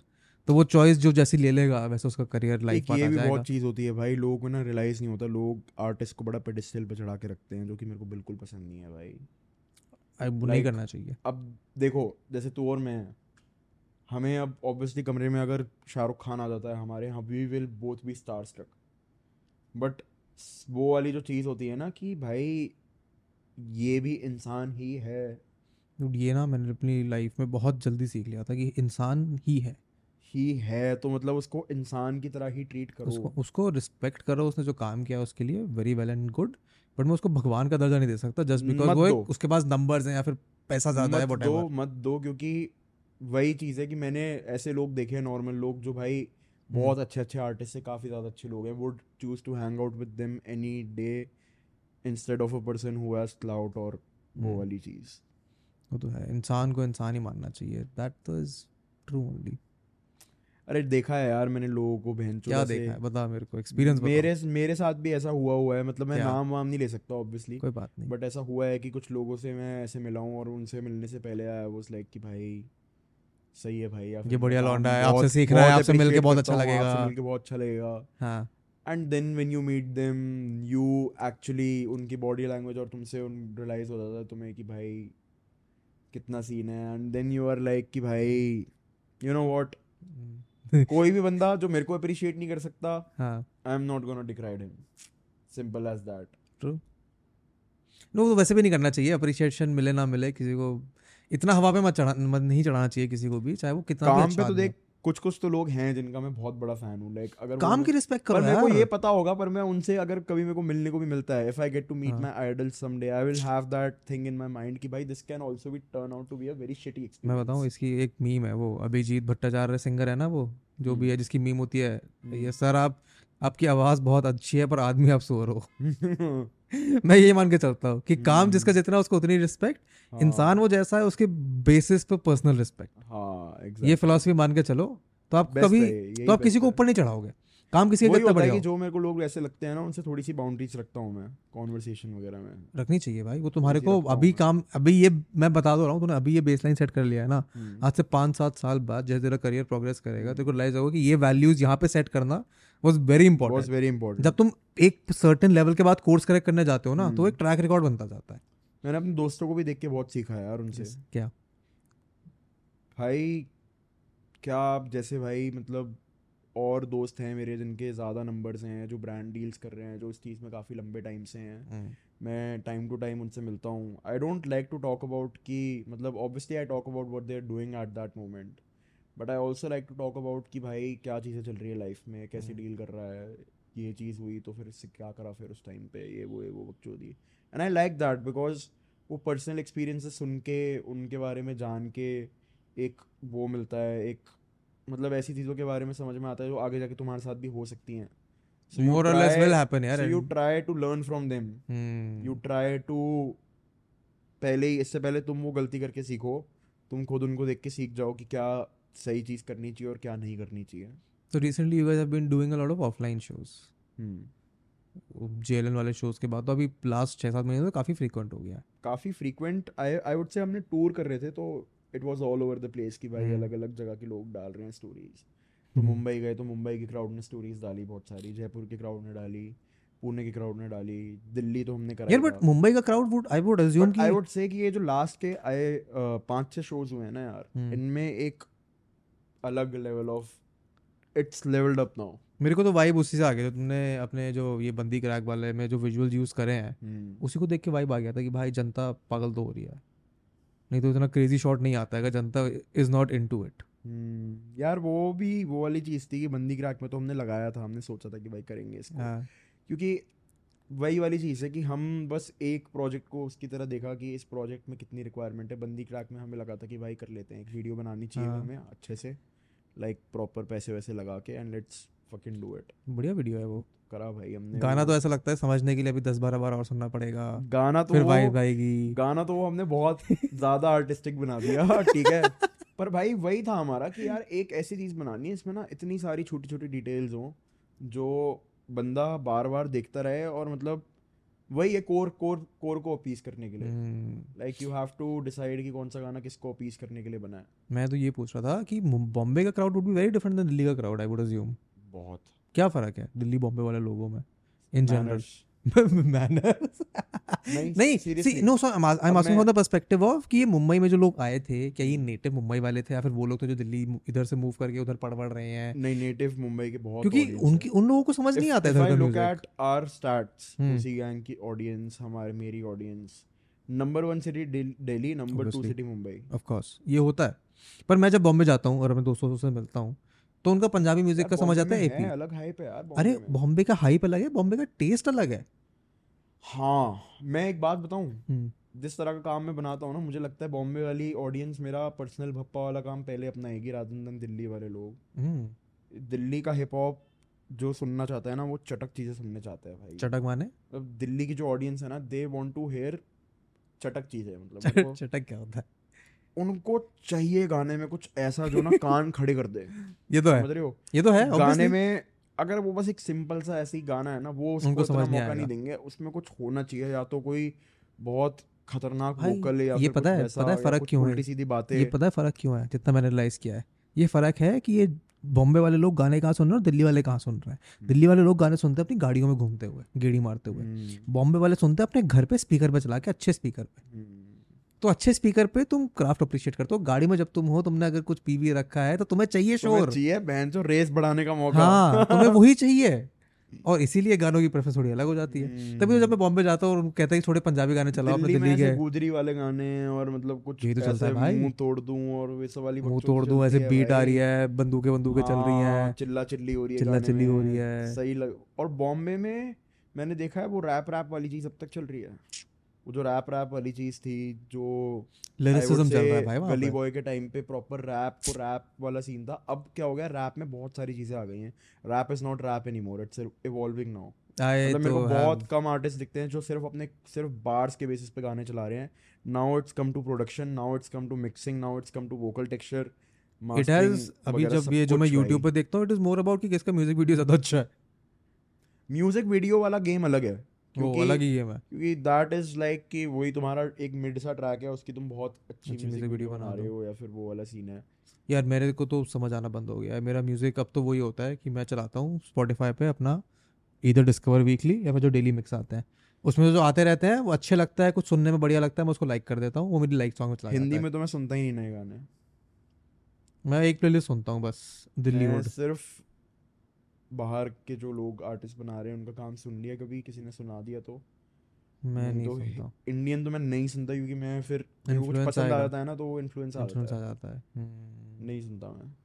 Speaker 2: तो वो चॉइस जो जैसी ले लेगा वैसे उसका करियर लाइफ
Speaker 1: ये भी बहुत चीज़ होती है भाई लोगों ना रियलाइज़ नहीं होता। लोग आर्टिस्ट को बड़ा पेडिस्टल पे चढ़ा के रखते हैं जो कि मेरे को बिल्कुल पसंद नहीं है भाई।
Speaker 2: आई वो नहीं करना चाहिए।
Speaker 1: अब देखो जैसे तू और मैं हमें अब ऑब्वियसली कमरे में अगर शाहरुख खान आ जाता है हमारे यहाँ we will both be star struck but वो वाली जो चीज़ होती है ना कि भाई ये भी इंसान ही है
Speaker 2: ये ना मैंने अपनी लाइफ में बहुत जल्दी सीख लिया था कि इंसान ही है
Speaker 1: ही है तो मतलब उसको इंसान की तरह ही ट्रीट करो
Speaker 2: उसको उसको रिस्पेक्ट करो उसने जो काम किया उसके लिए very well and good but मैं उसको भगवान का दर्जा नहीं दे सकता जस्ट बिकॉज़ वो उसके पास नंबर्स हैं या फिर पैसा ज़्यादा है whatever.
Speaker 1: दो मत दो क्योंकि वही चीज़ है कि मैंने ऐसे लोग देखे हैं नॉर्मल लोग जो भाई
Speaker 2: हम्म।
Speaker 1: बहुत अच्छे अच्छे आर्टिस्ट से काफ़ी ज़्यादा अच्छे लोग हैं would choose to hang out with them any day instead of a person who has clout और वो। वाली चीज़।
Speaker 2: वो तो है। इंसान को इंसान ही मानना चाहिए। दैट तो इज़ ट्रू ओनली
Speaker 1: अरे देखा है यार मैंने लोगों को बहन
Speaker 2: क्या देखा है? बता मेरे को एक्सपीरियंस
Speaker 1: मेरे मेरे साथ भी ऐसा हुआ हुआ है। मतलब मैं
Speaker 2: क्या?
Speaker 1: नाम वाम नहीं ले सकता ऑब्वियसली
Speaker 2: कोई बात नहीं।
Speaker 1: बट ऐसा हुआ है कि कुछ लोगों से मैं ऐसे मिला हूँ और उनसे मिलने से पहले आई वाज लाइक कि भाई सही है भाई या
Speaker 2: बढ़िया लौंडा है, आपसे सीखना है, आपसे मिलके बहुत अच्छा
Speaker 1: हूँ, आपसे
Speaker 2: लगेगा।
Speaker 1: मिलके बहुत अच्छा लगेगा।
Speaker 2: हाँ।
Speaker 1: And then when you meet them you actually उनकी बॉडी लैंग्वेज और तुमसे उन रियलाइज़ हो जाता है तुम्हें कि भाई कितना सीन है। And then you are like कि भाई यू नो व्हाट कोई भी बंदा जो मेरे को अप्रिशिएट नहीं कर सकता I am not gonna decried him simple as that
Speaker 2: true no तो वैसे भी नहीं करना चाहिए। अप्रिशिएशन मिले ना मिले किसी को इतना हवा पे मत चढ़ा मत नहीं चढ़ाना चाहिए किसी को भी चाहे वो कितना भी
Speaker 1: काम
Speaker 2: अच्छा
Speaker 1: पे तो देख कुछ कुछ तो लोग हैं जिनका मैं बहुत बड़ा फ़ैन हूँ लाइक अगर
Speaker 2: काम की रिस्पेक्ट
Speaker 1: पर
Speaker 2: करो
Speaker 1: मेरे को ये पता होगा पर मैं उनसे अगर कभी मेरे को मिलने को भी मिलता है if I get to meet. My idol someday I will have that thing in my mind कि भाई this can also be turn out to be a very shitty experience
Speaker 2: मैं बताऊँ इसकी एक मीम है वो अभिजीत भट्टाचार्य सिंगर है ना वो जो भी है जिसकी मीम होती है ये सर आप आपकी आवाज़ बहुत अच्छी है पर आदमी आप सो रहे हो। मैं ये मान के चलता हूँ कि काम जिसका जितना उसको उतनी रिस्पेक्ट हाँ। इंसान वो जैसा है उसके बेसिस पे पर्सनल रिस्पेक्ट
Speaker 1: हाँ
Speaker 2: exactly.
Speaker 1: ये
Speaker 2: फिलोसफी मान के चलो तो आप
Speaker 1: Best
Speaker 2: कभी तो आप किसी को ऊपर नहीं चढ़ाओगे। काम किसी का कितना
Speaker 1: है
Speaker 2: बढ़िया
Speaker 1: जो मेरे को लोग ऐसे लगते हैं ना उनसे थोड़ी सी बाउंड्रीज रखता हूँ मैं कॉन्वर्सेशन वगैरह में।
Speaker 2: रखनी चाहिए भाई वो तुम्हारे को अभी काम अभी ये मैं बता दो रहा हूँ तूने अभी ये बेसलाइन सेट कर लिया है ना।
Speaker 1: हम्म।
Speaker 2: आज से पाँच सात साल बाद जैसे तेरा करियर प्रोग्रेस करेगा तेरे को रियलाइज़ होगा कि ये वैल्यूज़ यहाँ पे सेट करना was very
Speaker 1: was
Speaker 2: important
Speaker 1: very important
Speaker 2: जब तुम एक सर्टेन लेवल के बाद कोर्स करेक्ट करने जाते हो ना तो
Speaker 1: हम्म।
Speaker 2: एक ट्रैक रिकॉर्ड बनता जाता है।
Speaker 1: मैंने अपने दोस्तों को भी देख के बहुत सीखा है यार उनसे।
Speaker 2: क्या?
Speaker 1: भाई क्या आप जैसे भाई मतलब और दोस्त हैं मेरे जिनके ज़्यादा नंबर्स हैं जो ब्रांड डील्स कर रहे हैं जो इस चीज़ में काफ़ी लंबे टाइम से हैं मैं टाइम टू टाइम उनसे मिलता हूँ। I don't like to talk about कि मतलब obviously I talk about what they are doing at that moment but I also like to talk about कि भाई क्या चीज़ें चल रही है लाइफ में कैसे डील कर रहा है ये चीज़ हुई तो फिर इससे क्या करा फिर उस टाइम पे ये वो ये वो बकचोदी and I like that because वो पर्सनल एक्सपीरियंसेस सुन के उनके बारे में जान के एक वो मिलता है एक मतलब ऐसी चीज़ों के बारे में समझ में आता है जो आगे जाके तुम्हारे साथ भी हो सकती हैं। So you
Speaker 2: मोर और लेस
Speaker 1: try-
Speaker 2: विल यार
Speaker 1: so you try to learn from them.
Speaker 2: Hmm,
Speaker 1: you try to पहले ही इससे पहले तुम वो गलती करके सीखो तुम खुद उनको देख के सीख जाओ कि क्या सही चीज़ करनी चाहिए और क्या नहीं करनी चाहिए।
Speaker 2: तो recently you guys have been doing a lot of offline shows
Speaker 1: hmm
Speaker 2: JLN वाले शोज़ के बाद तो अभी लास्ट छः सात महीने तो काफ़ी फ्रीक्वेंट हो गया है।
Speaker 1: काफ़ी फ्रीक्वेंट आई आई वुड से हमने टूर कर रहे थे तो it was all over the place कि भाई
Speaker 2: हम्म।
Speaker 1: अलग अलग जगह के लोग डाल रहे हैं स्टोरीज तो
Speaker 2: हम्म।
Speaker 1: मुंबई गए तो मुंबई की क्राउड ने स्टोरीज डाली बहुत सारी जयपुर के क्राउड ने डाली पुणे की क्राउड ने डाली दिल्ली तो हमने करा
Speaker 2: यार बट मुंबई का crowd would I would assume
Speaker 1: I
Speaker 2: कि
Speaker 1: वुड से कि ये जो लास्ट के आए पाँच छह शोज़ हुए हैं ना यार
Speaker 2: हम्म।
Speaker 1: इनमें एक अलग level of it's levelled up now
Speaker 2: मेरे को तो वाइब उसी से आ गया जो तुमने अपने जो ये बंदी क्रैक वाले में जो विजुअल यूज़ करे हैं उसी को देख के वाइब आ गया था कि भाई जनता पागल तो हो रही है। नहीं तो इतना क्रेजी शॉट नहीं आता है जनता is not into it
Speaker 1: यार वो भी वो वाली चीज़ थी कि बंदी क्रैक में तो हमने लगाया था हमने सोचा था कि भाई करेंगे इसको। हाँ. क्योंकि वही वाली चीज़ है कि हम बस एक प्रोजेक्ट को उसकी तरह देखा कि इस प्रोजेक्ट में कितनी रिक्वायरमेंट है। बंदी क्रैक में हमें लगा था कि भाई कर लेते हैं एक वीडियो बनानी चाहिए
Speaker 2: हाँ।
Speaker 1: हमें अच्छे से। लाइक प्रॉपर पैसे वैसे लगा के and let's fucking do it
Speaker 2: बढ़िया वीडियो है वो।
Speaker 1: करा भाई हमने
Speaker 2: गाना तो ऐसा लगता है समझने के लिए अभी दस बारह बार और सुनना पड़ेगा।
Speaker 1: गाना तो
Speaker 2: फिर वाइब आएगी
Speaker 1: गाना तो वो हमने बहुत ज़्यादा आर्टिस्टिक बना दिया ठीक है? पर भाई वही था हमारा कि यार एक ऐसी चीज़ बनानी है इसमें ना इतनी सारी छोटी छोटी डिटेल्स हो जो बंदा बार बार देखता रहे और मतलब वही है कोर कोर कोर को अपीस करने के लिए। Like you have to decide कि कौन सा गाना किसको अपीस करने के लिए बना है।
Speaker 2: मैं तो ये पूछ रहा था कि बॉम्बे का crowd would be very different than Delhi का क्राउड आई वुड अज्यूम
Speaker 1: बहुत।
Speaker 2: क्या फ़र्क है दिल्ली बॉम्बे वाले लोगों में इन जनरल
Speaker 1: Manners. नहीं,
Speaker 2: नहीं see no so I am asking from the perspective of कि ये मुंबई में जो लोग आए थे क्या ये नेटिव मुंबई वाले थे या फिर वो लोग थे जो दिल्ली इधर से मूव करके उधर पढ़ पढ़ रहे हैं?
Speaker 1: नहीं नेटिव मुंबई के बहुत
Speaker 2: क्योंकि उनकी उन लोगों को समझ नहीं आता इधर
Speaker 1: I
Speaker 2: का म्यूज़िक
Speaker 1: our stats
Speaker 2: हम्म।
Speaker 1: उसी गैंग की ऑडियंस हमारे मेरी audience number one city Delhi number two city Mumbai.
Speaker 2: Of course ये होता है। पर मैं जब बॉम्बे जाता हूँ और अपने दोस्तों से मिलता हूँ तो उनका पंजाबी म्यूज़िक का समझ आता है एपी
Speaker 1: अलग हाइप है यार
Speaker 2: अरे
Speaker 1: बॉम्बे
Speaker 2: का हाइप अलग है बॉम्बे का टेस्ट अलग है।
Speaker 1: हाँ मैं एक बात बताऊँ?
Speaker 2: हम्म,
Speaker 1: जिस तरह का काम मैं बनाता हूँ ना मुझे लगता है बॉम्बे वाली ऑडियंस मेरा पर्सनल भप्पा वाला काम पहले अपनाएगी रादर देन दिल्ली वाले लोग।
Speaker 2: हम्म,
Speaker 1: दिल्ली का हिप हॉप जो सुनना चाहता है ना वो चटक चीज़ें सुनने चाहते है भाई।
Speaker 2: चटक माने?
Speaker 1: मतलब दिल्ली की जो ऑडियंस है ना दे वांट टू हेयर चटक चीज़ें मतलब
Speaker 2: चटक क्या होता है?
Speaker 1: उनको चाहिए गाने में कुछ ऐसा जो ना कान खड़े कर दे।
Speaker 2: ये तो है।
Speaker 1: समझ रहे हो?
Speaker 2: ये तो है
Speaker 1: गाने में अगर वो बस एक सिंपल सा ऐसी गाना है ना वो उसको
Speaker 2: उनको समझ नहीं
Speaker 1: मौका नहीं देंगे। उसमें कुछ होना चाहिए या तो कोई बहुत खतरनाक वोकल या
Speaker 2: ये पता है- पता है फ़र्क क्यों है?
Speaker 1: सीधी बातें।
Speaker 2: ये पता है फ़र्क क्यों है जितना मैंने रियलाइज़ किया है। ये फ़र्क है कि ये बॉम्बे वाले लोग गाने कहाँ सुन रहे हैं और दिल्ली वाले कहाँ सुन रहे हैं। दिल्ली वाले लोग गाने सुनते हैं अपनी गाड़ियों में घूमते हुए गेड़ी मारते हुए।
Speaker 1: हम्म,
Speaker 2: बॉम्बे वाले सुनते हैं अपने घर पे स्पीकर पे चला के अच्छे स्पीकर पे।
Speaker 1: हम्म।
Speaker 2: तो अच्छे स्पीकर पे तुम क्राफ्ट अप्रिशिएट करते हो। गाड़ी में जब तुम हो तुमने अगर कुछ पीवी रखा है तो तुम्हें चाहिए शोर।
Speaker 1: चाहिए बहन जो रेस बढ़ाने का मौका।
Speaker 2: हाँ तुम्हें वही चाहिए। और इसीलिए गानों की प्रेफरेंस थोड़ी अलग हो जाती है।
Speaker 1: हम्म।
Speaker 2: तभी तो जब मैं बॉम्बे जाता हूँ और कहते हैं कि थोड़े पंजाबी गाने चलाओ अपने
Speaker 1: दिल्ली
Speaker 2: के
Speaker 1: गुजरी वाले गाने और मतलब कुछ
Speaker 2: यही तो चलता है भाई।
Speaker 1: मुँह तोड़ दूँ और वे सब वाली
Speaker 2: मुँह तोड़ दूँ ऐसे बीट आ रही है बंदूकें बंदूकें चल रही
Speaker 1: हाँ,
Speaker 2: हैं
Speaker 1: चिल्ला चिल्ली हो रही है
Speaker 2: चिल्ला चिल्ली हो रही है।
Speaker 1: सही लग और बॉम्बे में मैंने देखा है वो रैप रैप वाली चीज़ अब तक चल रही है। वो जो रैप रैप वाली चीज़ थी जो
Speaker 2: लिरिसिज्म चल रहा है भाई वहाँ
Speaker 1: गली बॉय के टाइम पे प्रॉपर रैप को रैप वाला सीन था। अब क्या हो गया रैप में बहुत सारी चीज़ें आ गई हैं। Rap is not rap any more it's evolving now मतलब मेरे
Speaker 2: तो
Speaker 1: को
Speaker 2: है
Speaker 1: बहुत कम आर्टिस्ट दिखते हैं जो सिर्फ़ अपने सिर्फ़ बार्स के बेसिस पे गाने चला रहे हैं। Now it's come to production now it's come to mixing now it's come to vocal texture
Speaker 2: it has अभी जब ये जो मैं यूट्यूब पे देखता हूँ इट इज़ मोर अबाउट कि किसका म्यूज़िक वीडियो ज़्यादा अच्छा है।
Speaker 1: म्यूज़िक वीडियो वाला गेम अलग है।
Speaker 2: वो अलग ही गेम है।
Speaker 1: क्योंकि दैट इज़ लाइक कि वही तुम्हारा एक मिड सा ट्रैक है उसकी तुम बहुत अच्छी
Speaker 2: अच्छी
Speaker 1: म्यूज़िक वीडियो
Speaker 2: बना
Speaker 1: रहे हो या फिर वो वाला सीन है।
Speaker 2: यार मेरे को तो समझ आना बंद हो गया है। मेरा म्यूज़िक अब तो वही होता है कि मैं चलाता हूँ स्पॉटिफाई पे अपना इधर डिस्कवर वीकली या फिर जो डेली मिक्स आते हैं। उसमें जो आते रहते हैं वो अच्छे लगता है कुछ सुनने में बढ़िया लगता है मैं उसको लाइक कर देता हूँ वो मेरी लाइक सॉन्ग में चला
Speaker 1: हिंदी में तो मैं सुनता ही नहीं नए गाने।
Speaker 2: मैं एक प्लेलिस्ट सुनता हूँ बस दिल्ली
Speaker 1: सिर्फ़ बाहर के जो लोग आर्टिस्ट बना रहे हैं उनका काम सुन लिया कभी किसी ने सुना दिया तो?
Speaker 2: मैं नहीं
Speaker 1: तो
Speaker 2: सुनता।
Speaker 1: इंडियन तो मैं नहीं सुनता क्योंकि मैं फिर कुछ पसंद आ जाता है ना तो वो इन्फ्लुएंस आ जाता है।
Speaker 2: जाता है। हम्म।
Speaker 1: नहीं सुनता मैं।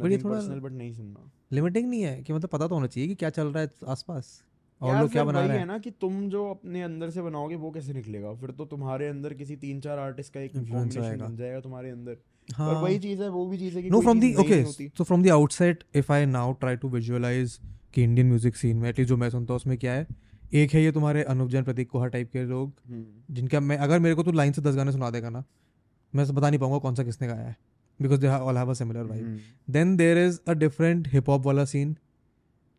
Speaker 2: पर ये थोड़ा-
Speaker 1: पर्सनल बट नहीं सुनना
Speaker 2: लिमिटिंग नहीं है कि मतलब पता तो होना चाहिए कि क्या चल रहा है आसपास और लोग क्या बना रहे
Speaker 1: है ना कि तुम जो अपने अंदर से बनाओगे वो कैसे निकलेगा? फिर तो तुम्हारे अंदर किसी तीन चार आर्टिस्ट का एक कॉम्बिनेशन बन जाएगा तुम्हारे अंदर।
Speaker 2: हाँ।
Speaker 1: और वही चीज़ है वो भी चीज़ है कि
Speaker 2: no from the okay so from the outside if I now try to visualise कि इंडियन म्यूज़िक सीन में एटलीस्ट जो मैं सुनता हूँ उसमें क्या है? एक है ये तुम्हारे अनुपजन प्रतीक हर टाइप के लोग
Speaker 1: हम्म,
Speaker 2: जिनका मैं अगर मेरे को तो लाइन से दस गाने सुना देगा ना मैं बता नहीं पाऊँगा कौन सा किसने गाया है because they all have a similar vibe then there is a different hip hop वाला सीन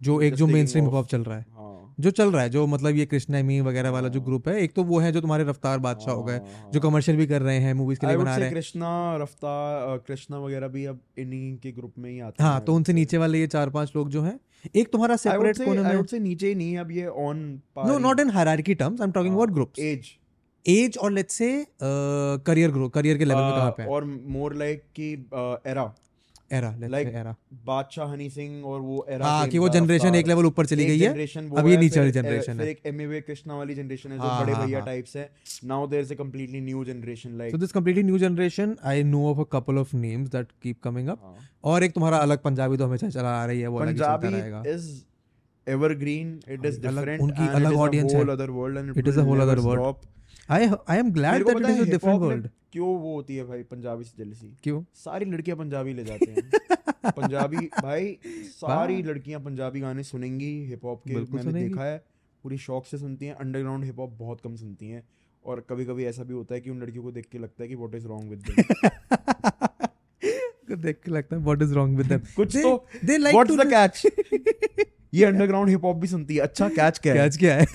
Speaker 2: जो एक जो मेन स्ट्रीम. हिप चल रहा है।
Speaker 1: हाँ।
Speaker 2: जो चल रहा है जो मतलब ये कृष्णा मी वगैरह वाला जो
Speaker 1: हाँ।
Speaker 2: ग्रुप है एक तो वो है जो तुम्हारे रफ्तार बादशाह हो गए
Speaker 1: हाँ,
Speaker 2: जो कमर्शियल भी कर रहे हैं मूवीज़ के लिए बना रहे हैं।
Speaker 1: कृष्णा रफ्तार कृष्णा वगैरह भी अब इन्हीं के ग्रुप में ही आते
Speaker 2: हाँ
Speaker 1: हैं।
Speaker 2: तो उनसे नीचे वाले ये चार पाँच लोग जो हैं एक तुम्हारा सेपरेट कोने में
Speaker 1: से नीचे ही नहीं अब ये on
Speaker 2: no not in hierarchy terms I am talking about groups
Speaker 1: as
Speaker 2: as और let's say career grow career के लेवल में कहाँ पे है?
Speaker 1: और मोर लाइक कि era
Speaker 2: era let's era
Speaker 1: Badshah Honey Singh और वो एरा
Speaker 2: हाँ कि वो जनरेशन एक लेवल ऊपर चली गई है अब ये नीचे वाली generation है।
Speaker 1: एक एमएवे कृष्णा वाली जनरेशन है जो
Speaker 2: हाँ,
Speaker 1: बड़े
Speaker 2: हाँ,
Speaker 1: भैया
Speaker 2: हाँ।
Speaker 1: टाइप्स है now there is a completely new generation like
Speaker 2: So this completely new generation, I know of a couple of names that keep coming up. और एक तुम्हारा अलग पंजाबी तो हमेशा चला आ रही है वो ही
Speaker 1: Punjabi is evergreen it is different
Speaker 2: उनकी अलग
Speaker 1: a
Speaker 2: है।
Speaker 1: world
Speaker 2: It is a whole other world. I I am glad that it is a different world.
Speaker 1: क्यों वो होती है भाई पंजाबी से जेलसी?
Speaker 2: क्यों?
Speaker 1: सारी लड़कियाँ पंजाबी ले जाते हैं। पंजाबी भाई सारी लड़कियाँ पंजाबी गाने सुनेंगी हिप हॉप के मैंने देखा है पूरी शौक से सुनती हैं अंडरग्राउंड हिप हॉप बहुत कम सुनती हैं और कभी कभी ऐसा भी होता है कि उन लड़कियों को देख के लगता है कि व्हाट इज़ रॉन्ग विद
Speaker 2: देख के लगता है what is wrong with them
Speaker 1: कुछ
Speaker 2: They-
Speaker 1: तो
Speaker 2: they like
Speaker 1: what's the catch ये अंडरग्राउंड हिप हॉप भी सुनती है अच्छा कैच क्या है?
Speaker 2: कैच क्या है?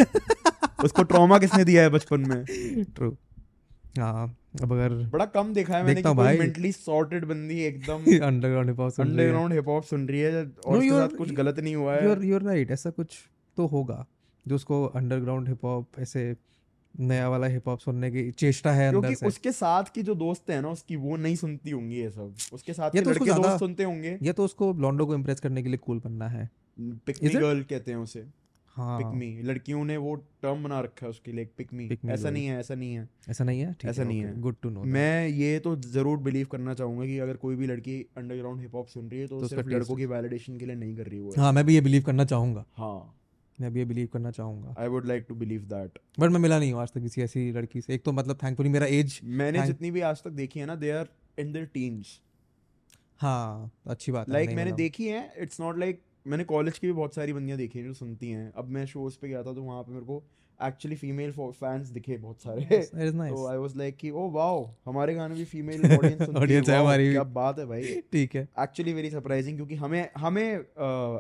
Speaker 1: उसको ट्रॉमा किसने दिया है बचपन में?
Speaker 2: ट्रू हाँ अब अगर
Speaker 1: बड़ा कम देखा है मैंने कि कोई। मेंटली सॉर्टेड बंदी एकदम
Speaker 2: underground hip hop
Speaker 1: underground hip hop सुन रही है और
Speaker 2: No,
Speaker 1: साथ कुछ गलत नहीं हुआ है।
Speaker 2: यूर यूर राइट ऐसा कुछ तो होगा जो उसको अंडरग्राउंड हिप हॉप ऐसे नया वाला हिप हॉप सुनने की चेष्टा है अंदर
Speaker 1: क्योंकि
Speaker 2: से।
Speaker 1: उसके साथ की जो दोस्त है ना उसकी वो नहीं सुनती होंगी ये सब। उसके साथ
Speaker 2: या
Speaker 1: के
Speaker 2: तो उसको
Speaker 1: दोस्त सुनते होंगे।
Speaker 2: या तो उसको ब्लॉन्डो को इम्प्रेस करने के लिए कूल बनना है। It?
Speaker 1: गर्ल कहते हैं उसे।
Speaker 2: हाँ।
Speaker 1: पिकमी लड़कियों ने वो टर्म बना रखा है उसके लिए पिकमी ऐसा नहीं है ऐसा नहीं है।
Speaker 2: ऐसा नहीं है?
Speaker 1: ऐसा नहीं है।
Speaker 2: गुड टू नो
Speaker 1: मैं ये तो ज़रूर बिलीव करना चाहूँगा कि अगर कोई भी लड़की अंडरग्राउंड हिप हॉप सुन रही है तो,
Speaker 2: तो
Speaker 1: सिर्फ़ लड़कों की वैलिडेशन के लिए नहीं कर रही वो
Speaker 2: हाँ। मैं भी ये बिलीव करना चाहूँगा।
Speaker 1: हाँ।
Speaker 2: मैं भी ये बिलीव करना चाहूँगा।
Speaker 1: I would like to believe that
Speaker 2: but मैं मिला नहीं हूँ आज तक किसी ऐसी लड़की से। एक तो मतलब थैंकफुली मेरा एज
Speaker 1: मैंने जितनी भी आज तक देखी है ना they are in their teens
Speaker 2: हाँ अच्छी बात है
Speaker 1: लाइक मैंने देखी है इट्स नॉट लाइक मैंने कॉलेज की भी बहुत सारी बंदियाँ देखी हैं जो सुनती हैं। अब मैं शोज़ पे गया था तो वहाँ पे मेरे को एक्चुअली फीमेल फैंस दिखे बहुत सारे. तो आई वाज लाइक कि ओ वाओ हमारे गाने भी फीमेल ऑडियंस सुनती
Speaker 2: है। हमारी।
Speaker 1: क्या बात है भाई।
Speaker 2: ठीक है।
Speaker 1: एक्चुअली वेरी सरप्राइजिंग क्योंकि हमें हमें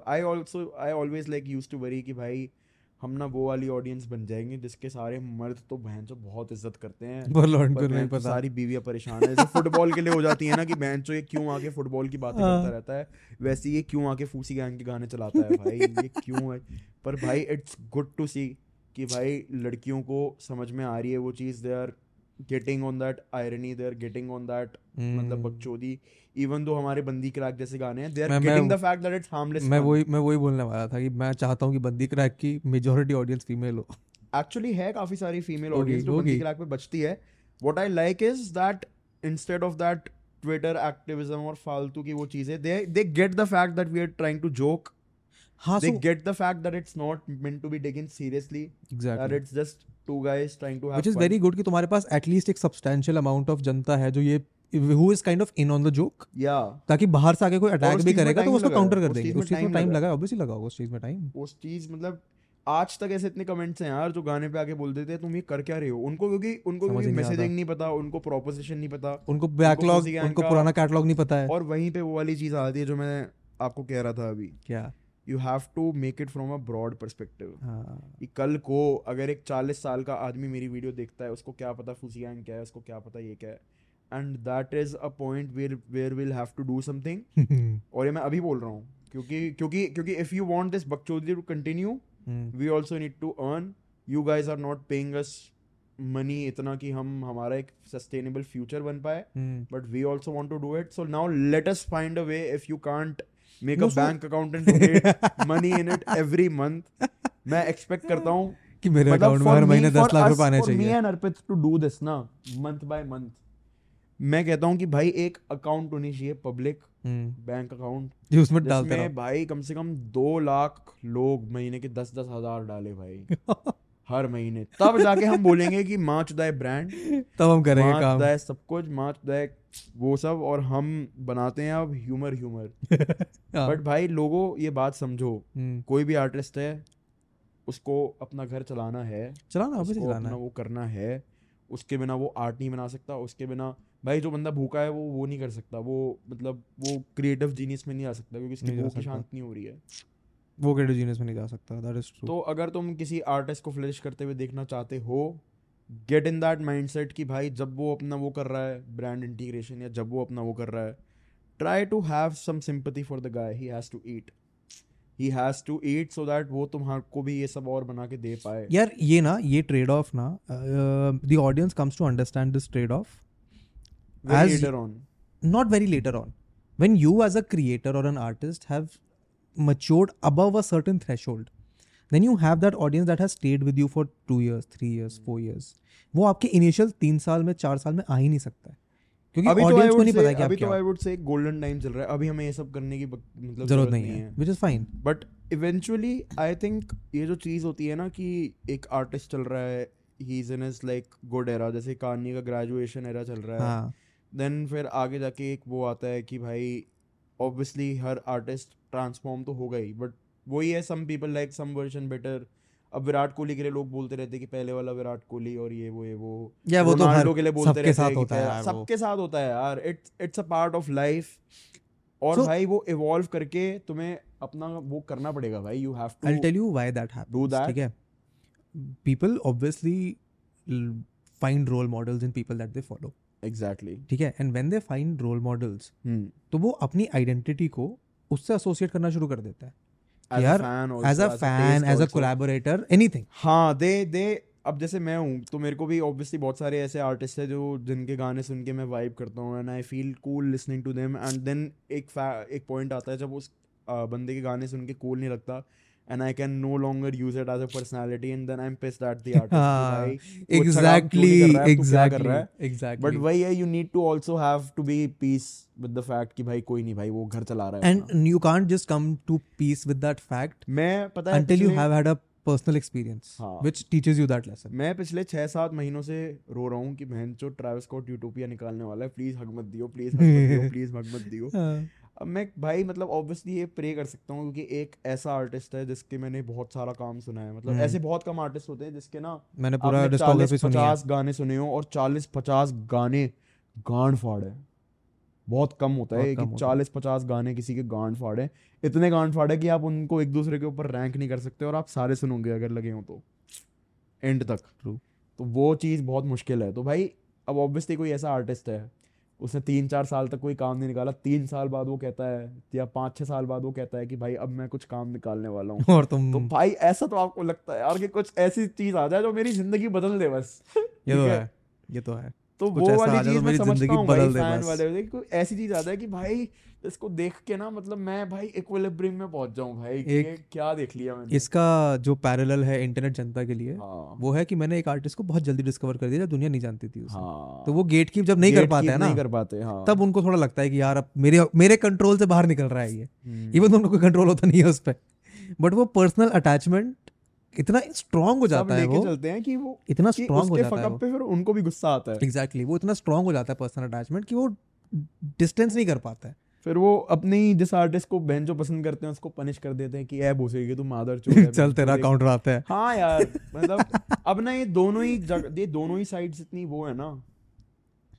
Speaker 1: I also I always like used to worry कि भाई हम ना वो वाली ऑडियंस बन जाएँगे जिसके सारे मर्द तो बहन जो बहुत इज़्ज़त करते हैं। पर
Speaker 2: पर नहीं पता।
Speaker 1: सारी बीवियाँ परेशान है। जैसे फुटबॉल के लिए हो जाती है ना कि बहन चो ये क्यों आके फुटबॉल की बातें
Speaker 2: हाँ।
Speaker 1: करता रहता है वैसे ये क्यों आके फूसी गैंग के गाने चलाता है भाई? ये क्यों है? पर भाई इट्स गुड टू सी कि भाई लड़कियों को समझ में आ रही है वो चीज़ they are getting on that irony they are getting on that मतलब। बकचोदी इवन दो हमारे बंदी क्रैक जैसे गाने हैं they are getting the fact that it's harmless
Speaker 2: मैं वही मैं वही बोलने वाला था कि मैं चाहता हूँ कि बंदी क्रैक की मेजोरिटी ऑडियंस फीमेल हो
Speaker 1: एक्चुअली है काफ़ी सारी फीमेल ऑडियंस जो बंदी। क्रैक पे बचती है what I like is that instead of that Twitter activism और फालतू की वो चीज़ें they they get the fact that we are trying to joke
Speaker 2: हाँ
Speaker 1: they
Speaker 2: so
Speaker 1: get the fact that it's not meant to be taken seriously. That
Speaker 2: exactly.
Speaker 1: it's just two guys trying to have
Speaker 2: which is
Speaker 1: fun.
Speaker 2: very good कि तुम्हारे पास at least एक substantial amount of जनता है जो ये who is kind of in on the joke
Speaker 1: yeah.
Speaker 2: ताकि बाहर से आके कोई अटैक भी करेगा तो
Speaker 1: time
Speaker 2: उसको काउंटर कर देंगे। उस चीज़ में
Speaker 1: time
Speaker 2: टाइम
Speaker 1: लगा
Speaker 2: ऑब्वियसली लगा होगा उस चीज़ में टाइम
Speaker 1: उस चीज़ मतलब आज तक ऐसे इतने कमेंट्स हैं यार जो गाने पे आके बोल देते हैं तुम ये कर क्या रहे हो? उनको क्योंकि उनको क्योंकि। मैसेजिंग नहीं पता उनको प्रोपोजिशन नहीं पता
Speaker 2: उनको बैकलॉग उनको पुराना कैटलॉग नहीं पता है।
Speaker 1: और वहीं पे वो वाली चीज़ आती है जो मैं आपको कह रहा था अभी।
Speaker 2: क्या?
Speaker 1: You have to make it from a broad perspective कि कल को अगर एक चालीस साल का आदमी मेरी वीडियो देखता है उसको क्या पता फूसी गैंग क्या है उसको क्या पता ये क्या है। And that is a point where where will have to do something और ये मैं अभी बोल रहा हूँ क्योंकि क्योंकि क्योंकि इफ़ यू वांट दिस बकचोदी to continue we also need to earn you guys are not paying us money इतना कि हम हमारा एक सस्टेनेबल फ्यूचर बन पाए।
Speaker 2: But
Speaker 1: we also want to do it so now now let us find a way. If you bank account and donate money in it every month. मैं expect करता हूँ
Speaker 2: कि मेरे
Speaker 1: मतलब
Speaker 2: अकाउंट में हर महीने दस लाख रुपए आने चाहिए।
Speaker 1: and Arpit to do this ना month by month. मैं कहता हूँ कि भाई एक अकाउंट होनी चाहिए पब्लिक बैंक अकाउंट
Speaker 2: उसमें डालते
Speaker 1: जिसमें भाई कम से कम दो लाख लोग महीने के दस दस हज़ार डाले भाई हर महीने। तब जाके हम बोलेंगे कि माँ चुदा ब्रांड
Speaker 2: तब हम करेंगे काम।
Speaker 1: सब कुछ माँ चुदा है वो सब और हम बनाते हैं अब ह्यूमर ह्यूमर।
Speaker 2: हाँ,
Speaker 1: बट भाई लोगों ये बात समझो।
Speaker 2: हम्म,
Speaker 1: कोई भी आर्टिस्ट है उसको अपना घर चलाना है
Speaker 2: चलाना
Speaker 1: उसको
Speaker 2: चलाना
Speaker 1: अपना
Speaker 2: है।
Speaker 1: वो करना है उसके बिना वो आर्ट नहीं बना सकता उसके बिना भाई जो बंदा भूखा है वो वो नहीं कर सकता। वो मतलब वो क्रिएटिव जीनियस में नहीं आ सकता क्योंकि उसकी भूख शांत नहीं हो रही है।
Speaker 2: वो क्रेडिट जीनियस में नहीं जा सकता दैट इज़ ट्रू
Speaker 1: तो अगर तुम किसी आर्टिस्ट को फ्लरिश करते हुए देखना चाहते हो गेट इन दैट माइंडसेट कि भाई जब वो अपना वो कर रहा है ब्रांड इंटीग्रेशन या जब वो अपना वो कर रहा है try to have some sympathy for the guy he has to eat he has to eat so that वो तुम्हारे भी ये सब और बना के दे पाए।
Speaker 2: यार ये ना ये ट्रेड ऑफ़ ना the audience comes to understand this trade off
Speaker 1: Very
Speaker 2: as-
Speaker 1: later on.
Speaker 2: not very later on. When you as a creator or an artist have matured above a certain threshold then you have that audience that has stayed with you for two years three years four years. वो आपके initial तीन साल में चार साल में आ ही नहीं सकता है। क्योंकि
Speaker 1: अभी तो
Speaker 2: ऑडियंस को नहीं पता कि
Speaker 1: अभी तो I would say golden time चल रहा है। अभी हमें ये सब करने की मतलब
Speaker 2: ज़रूरत नहीं है which is fine
Speaker 1: but eventually I think ये जो चीज़ होती है ना कि एक आर्टिस्ट चल रहा है he is in is like good era जैसे कहानी का ग्रेजुएशन एरा चल रहा है।
Speaker 2: हाँ।
Speaker 1: देन फिर आगे जाके एक वो आता है कि भाई ऑब्वियसली हर आर्टिस्ट ट्रांसफॉर्म तो होगा ही बट वही है some people like some version better अब विराट कोहली के लिए लोग बोलते रहते कि पहले वाला विराट कोहली और ये वो ये वो।
Speaker 2: या वो तो हर
Speaker 1: के लिए बोलते
Speaker 2: सबके
Speaker 1: रहते
Speaker 2: साथ होता है।
Speaker 1: सबके साथ होता है यार। It's it's a part of life और
Speaker 2: So-
Speaker 1: भाई वो इवॉल्व करके तुम्हें अपना वो करना पड़ेगा भाई। You have
Speaker 2: I'll
Speaker 1: to
Speaker 2: tell you why that happens.
Speaker 1: do that.
Speaker 2: ठीक है? People obviously l- find role models in people that they follow
Speaker 1: exactly
Speaker 2: ठीक है? And when they find role models
Speaker 1: हम्म
Speaker 2: तो वो अपनी आइडेंटिटी को उससे एसोसिएट करना शुरू कर देता है।
Speaker 1: एज
Speaker 2: यार, as a fan as a collaborator anything
Speaker 1: हाँ दे दे अब जैसे मैं हूँ तो मेरे को भी ऑब्वियसली बहुत सारे ऐसे आर्टिस्ट हैं जो जिनके गाने सुन के मैं वाइब करता हूँ and I feel cool listening to them and then एक एक पॉइंट आता है जब उस आ, बंदे के गाने सुन के कूल नहीं लगता and I can no longer use it as a personality and then I am pissed at the
Speaker 2: हाँ, एग्जैक्टली
Speaker 1: एग्जैक्टली बट
Speaker 2: एग्जैक्टली
Speaker 1: वही है you need to also have to be peace with the fact कि भाई कोई नहीं भाई वो घर चला रहा है।
Speaker 2: And you can't just come to peace with that fact
Speaker 1: मैं पता है
Speaker 2: until you have had a personal experience
Speaker 1: हाँ।
Speaker 2: which teaches you that lesson.
Speaker 1: मैं पिछले छह सात महीनों से रो रहा हूँ कि बहन चो ट्रैवल स्कॉट यूटोपिया निकालने वाला है प्लीज़ हक मत दियो प्लीज़ हक मत दियो प्लीज़ हक मत दियो।
Speaker 2: हाँ,
Speaker 1: अब मैं भाई मतलब ऑब्वियसली ये प्रे कर सकता हूँ क्योंकि एक ऐसा आर्टिस्ट है जिसके मैंने बहुत सारा काम सुना है। मतलब
Speaker 2: हम्म।
Speaker 1: ऐसे बहुत कम आर्टिस्ट होते हैं जिसके ना
Speaker 2: मैंने पूरा डिस्कोग्राफी सुनी है।
Speaker 1: पचास गाने सुने हो और चालीस पचास गाने गांड फाड़ है। बहुत कम होता है
Speaker 2: बहुत कम
Speaker 1: कि चालीस पचास गाने किसी के गांड फाड़े इतने गांड फाड़े कि आप उनको एक दूसरे के ऊपर रैंक नहीं कर सकते और आप सारे सुनोगे अगर लगे हो तो। एंड तक. तो वो चीज़ बहुत मुश्किल है। तो भाई अब ऑब्वियसली कोई ऐसा आर्टिस्ट है उसने तीन चार साल तक कोई काम नहीं निकाला। तीन साल बाद वो कहता है या पाँच छह साल बाद वो कहता है कि भाई अब मैं कुछ काम निकालने वाला हूँ।
Speaker 2: और तुम
Speaker 1: तो भाई ऐसा तो आपको लगता है यार कि कुछ ऐसी चीज़ आ जाए जो मेरी ज़िंदगी बदल दे बस।
Speaker 2: ये तो है ये तो है।
Speaker 1: तो वो वाली
Speaker 2: तो
Speaker 1: चीज़ मैं समझता हूँ भाई फ़ैन वाले ऐसी चीज़ आता है कि भाई इसको देख के ना मतलब मैं भाई इक्विलिब्रियम में पहुँच जाऊँ भाई
Speaker 2: एक-
Speaker 1: क्या देख लिया मैंने।
Speaker 2: इसका जो पैरेलल है इंटरनेट जनता के लिए
Speaker 1: हाँ।
Speaker 2: वो है कि मैंने एक आर्टिस्ट को बहुत जल्दी डिस्कवर कर दिया जब दुनिया नहीं जानती थी उसे।
Speaker 1: हाँ।
Speaker 2: तो वो गेट कीप जब नहीं कर पाते हैं ना
Speaker 1: कर पाते हाँ।
Speaker 2: तब उनको थोड़ा लगता है कि यार अब मेरे मेरे कंट्रोल से बाहर निकल रहा है ये।
Speaker 1: हम्म,
Speaker 2: इवन तो उनको कोई कंट्रोल होता नहीं है उस पर बट वो पर्सनल अटैचमेंट इतना स्ट्रांग हो जाता है वो।
Speaker 1: चलते हैं कि वो
Speaker 2: इतना स्ट्रांग हो जाता है
Speaker 1: पे फिर उनको भी गुस्सा आता है।
Speaker 2: एग्जैक्टली वो इतना स्ट्रांग हो जाता है पर्सनल अटैचमेंट कि वो डिस्टेंस नहीं कर पाता है।
Speaker 1: फिर वो अपने जिस आर्टिस्ट को बहन जो पसंद करते हैं उसको पनिश कर देते हैं कि ऐ भूसेगी तू मादर है,
Speaker 2: चल तेरा काउंटर आता है।
Speaker 1: हाँ यार मतलब अब ना ये दोनों ही जग, ये दोनों ही साइड्स इतनी वो है ना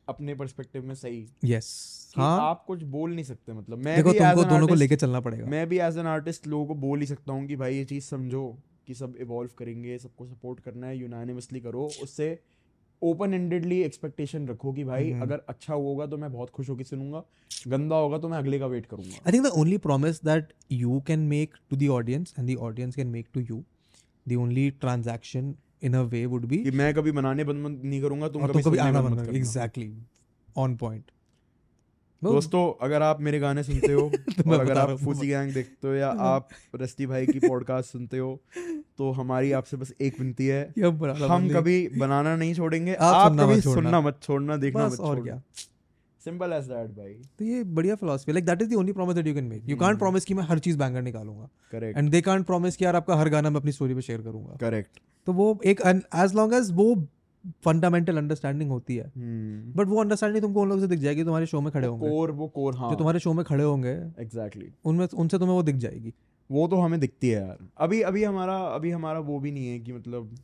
Speaker 1: अपने पर्सपेक्टिव में सही।
Speaker 2: यस हाँ।
Speaker 1: आप कुछ बोल नहीं सकते मतलब मैं
Speaker 2: देखो
Speaker 1: भी
Speaker 2: तुमको दोनों को लेके चलना पड़ेगा।
Speaker 1: मैं भी एज एन आर्टिस्ट लोगों को बोल ही सकता हूँ कि भाई ये चीज़ समझो। कि सब इवॉल्व करेंगे सबको सपोर्ट करना है यूनानिमसली करो उससे ओपन एंडेडली एक्सपेक्टेशन रखो कि भाई। अगर अच्छा होगा तो मैं बहुत खुश होकर सुनूँगा गंदा होगा तो मैं अगले का वेट करूँगा
Speaker 2: I think the only promise that you can make to the audience and the audience can make to you, the only transaction in a way would be
Speaker 1: कि मैं कभी बनाने बंद नहीं करूँगा तुम कभी
Speaker 2: कभी आना
Speaker 1: बंद।
Speaker 2: एग्जैक्टली ऑन पॉइंट
Speaker 1: दोस्तों अगर आप मेरे गाने सुनते हो
Speaker 2: तो
Speaker 1: और अगर आप फूसी गैंग देखते हो या आप रस्ती भाई की पॉडकास्ट सुनते हो तो हमारी आपसे बस एक विनती है। हम कभी बनाना नहीं छोड़ेंगे
Speaker 2: आप
Speaker 1: आप कभी सुनना मत छोड़ना देखना मत
Speaker 2: और क्या।
Speaker 1: सिंपल एज दैट भाई।
Speaker 2: तो ये बढ़िया philosophy like that is the only promise that you can make you can't promise कि मैं हर चीज़ banger निकालूँगा।
Speaker 1: Correct
Speaker 2: and they can't promise कि यार आपका हर गाना मैं अपनी स्टोरी पे शेयर करूँगा।
Speaker 1: करेक्ट
Speaker 2: तो वो एक एज लॉन्ग एज वो फंडामेंटल अंडरस्टैंडिंग होती है।
Speaker 1: हम्म।
Speaker 2: बट वो अंडरस्टैंडिंग तुमको उन लोगों से दिख जाएगी तुम्हारे शो में खड़े होंगे।
Speaker 1: कोर वो कोर हाँ।
Speaker 2: जो तुम्हारे शो में खड़े होंगे
Speaker 1: एग्जैक्टली
Speaker 2: उनमें उनसे तुम्हें वो दिख जाएगी।
Speaker 1: वो तो हमें दिखती है यार। अभी अभी हमारा अभी हमारा वो भी नहीं है कि मतलब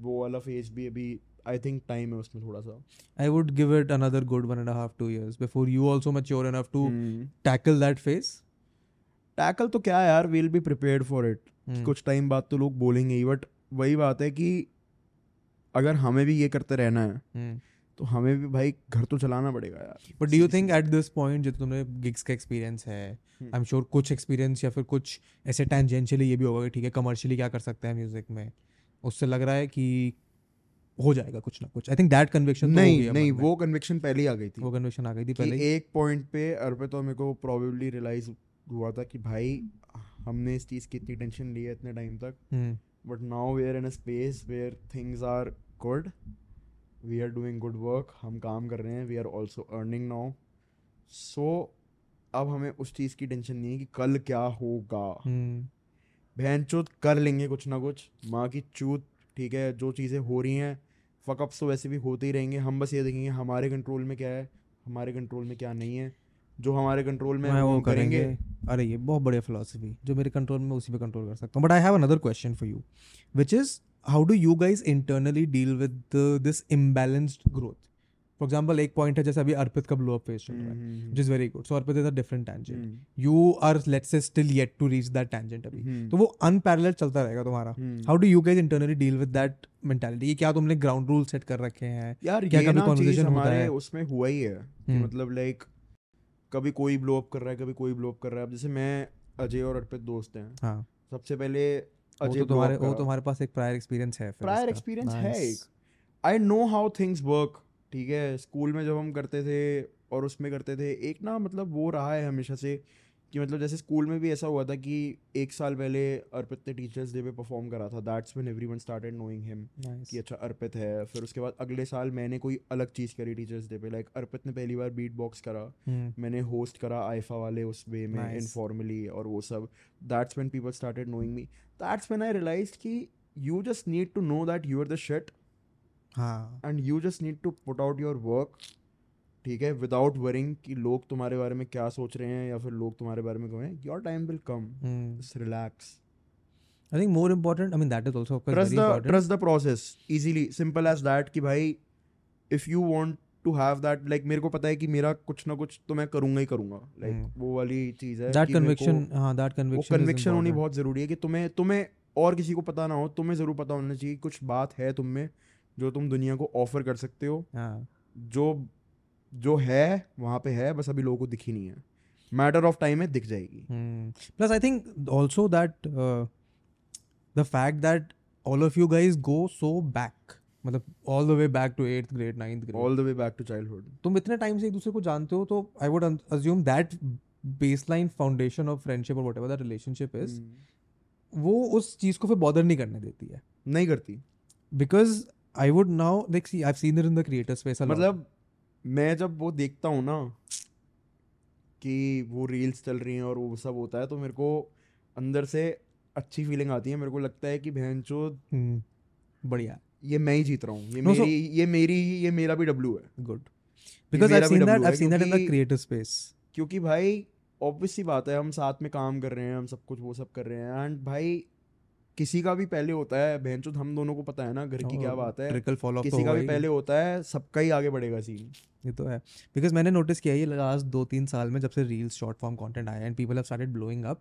Speaker 1: वो वाला फ़ेज़ भी अभी आई थिंक टाइम है उसमें थोड़ा सा
Speaker 2: would give it another good one and a half, two years before you also mature enough to
Speaker 1: हम्म।
Speaker 2: tackle that
Speaker 1: टैकल तो क्या यार will be prepared for it. कुछ टाइम बाद तो लोग बोलेंगे ही बट वही बात है कि अगर हमें भी ये करते रहना है
Speaker 2: Hmm.
Speaker 1: तो हमें भी भाई घर तो चलाना पड़ेगा यार।
Speaker 2: But do you think at this point जो तुमने gigs का experience है
Speaker 1: Hmm.
Speaker 2: I'm sure कुछ experience या फिर कुछ ऐसे tangentially ये भी होगा कि ठीक है commercially क्या कर सकते हैं म्यूज़िक में? उससे लग रहा है कि हो जाएगा कुछ ना कुछ। आई थिंक दैट कन्विक्शन
Speaker 1: नहीं नहीं वो कन्विक्शन पहले ही आ गई थी।
Speaker 2: वो कन्विक्शन आ गई थी पहले
Speaker 1: एक पॉइंट पे अर्पित तो मेरे को प्रोबेबली रियलाइज़ हुआ था कि भाई हमने इस चीज़ की इतनी टेंशन ली है इतने टाइम तक। But now we are in a space where things are good we are doing good work हम काम कर रहे हैं. We are also earning now so अब हमें उस चीज़ की टेंशन नहीं है कि कल क्या होगा।
Speaker 2: Hmm.
Speaker 1: बहन चूत कर लेंगे कुछ ना कुछ। माँ की चूत ठीक है जो चीज़ें हो रही हैं फकअप्स तो वैसे भी होते ही रहेंगे। हम बस ये देखेंगे हमारे कंट्रोल में क्या है हमारे कंट्रोल में क्या नहीं है। जो हमारे कंट्रोल में है वो
Speaker 2: वो
Speaker 1: करेंगे।
Speaker 2: अरे ये बहुत बढ़िया फिलोसफी जो मेरे कंट्रोल में उसी पे कंट्रोल कर सकता हूँ। But I have another question for you which is how do you guys internally deal with this imbalanced growth for example एक पॉइंट है जैसे अभी अर्पित का ब्लो अप फ़ेज़ चल रहा है which is very good so Arpit is a different tangent you are let's say still yet to reach that tangent अभी।
Speaker 1: हम्म,
Speaker 2: तो वो अनपैरेलल चलता रहेगा तुम्हारा। How do you guys internally deal with that mentality ये क्या तुमने ग्राउंड रूल सेट कर रखे हैं?
Speaker 1: यार
Speaker 2: क्या कभी
Speaker 1: ना चीज़
Speaker 2: conversation होता
Speaker 1: हमारे उसमें हुआ ही है
Speaker 2: हम्म।
Speaker 1: मतलब लाइक कभी कोई ब्लो अप कर रहा है कभी कोई ब्लो अप कर रहा है। जैसे मैं अजय और अर्पित दोस्त हैं।
Speaker 2: हाँ।
Speaker 1: सबसे पहले
Speaker 2: वो
Speaker 1: अजय
Speaker 2: तो तुम्हारे वो तुम्हारे पास एक प्रायर एक्सपीरियंस है
Speaker 1: प्रायर एक्सपीरियंस है एक। I know how things work ठीक है? स्कूल में जब हम करते थे और उसमें करते थे एक ना मतलब वो रहा है हमेशा से कि मतलब जैसे स्कूल में भी ऐसा हुआ था कि एक साल पहले अर्पित ने टीचर्स डे पे परफॉर्म करा था। That's when everyone started knowing him कि अच्छा अर्पित है। फिर उसके बाद अगले साल मैंने कोई अलग चीज़ करी टीचर्स डे पे। लाइक अर्पित ने पहली बार बीट बॉक्स करा।
Speaker 2: Hmm.
Speaker 1: मैंने होस्ट करा आइफा वाले उस वे में इनफॉर्मली Nice. और वो सब। That's when people started knowing me that's when I realised कि you just need to know that you are the
Speaker 2: हाँ।
Speaker 1: And you just need to put out your work ठीक है without worrying कि लोग तुम्हारे बारे में क्या सोच रहे हैं या फिर लोग तुम्हारे बारे में कहें your time will come
Speaker 2: Hmm.
Speaker 1: Just relax
Speaker 2: I think more important. I mean, that is also of course
Speaker 1: trust the. Trust the process easily simple as that कि भाई if you want to have that like मेरे को पता है कि मेरा कुछ ना कुछ तो मैं करूँगा ही करूँगा लाइक
Speaker 2: हम्म।
Speaker 1: वो वाली चीज़ है
Speaker 2: दैट
Speaker 1: मेरे
Speaker 2: कन्विक्शन हाँ दैट
Speaker 1: वो
Speaker 2: कन्विक्शन
Speaker 1: कन्विक्शन होनी बहुत ज़रूरी है कि तुम्हें तुम्हें और किसी को पता ना हो तुम्हें ज़रूर पता होना चाहिए कुछ बात है तुम में जो तुम दुनिया को ऑफ़र कर सकते हो
Speaker 2: हाँ
Speaker 1: जो जो है वहाँ पे है बस अभी लोगों को दिखी नहीं है। मैटर ऑफ़ टाइम में दिख जाएगी।
Speaker 2: Plus I think also that the fact that all of you guys go so back मतलब all the way back to eighth grade ninth grade
Speaker 1: all the way back to childhood
Speaker 2: तुम इतने time से एक दूसरे को जानते हो तो I would assume that baseline foundation of friendship और whatever that relationship is. वो उस चीज़ को फिर बॉदर नहीं करने देती है।
Speaker 1: नहीं करती।
Speaker 2: Because I would now like see I seen it in the creator space
Speaker 1: मतलब मैं जब वो देखता हूँ ना कि वो रील्स चल रही हैं और वो सब होता है तो मेरे को अंदर से अच्छी फीलिंग आती है। मेरे को लगता है कि बहन चो
Speaker 2: हम्म, बढ़िया।
Speaker 1: ये मैं ही जीत रहा हूँ। ये
Speaker 2: No, so-
Speaker 1: मेरी ये मेरी ये मेरा भी डब्ल्यू है।
Speaker 2: Good because I seen that I seen that in the
Speaker 1: क्योंकि-
Speaker 2: स्पेस
Speaker 1: क्योंकि भाई ऑब्वियस सी बात है हम साथ में काम कर रहे हैं हम सब कुछ वो सब कर रहे हैं। एंड भाई किसी का भी पहले होता है बहन चो हम दोनों को पता है ना घर की क्या बात है।
Speaker 2: ट्रिकल फॉल ऑफ़
Speaker 1: किसी का भी पहले होता है सबका ही आगे बढ़ेगा सीन
Speaker 2: ये तो है। बिकॉज़ मैंने नोटिस किया ये लास्ट दो तीन साल में जब से रील्स शॉर्ट फॉर्म कंटेंट आया and people have started blowing up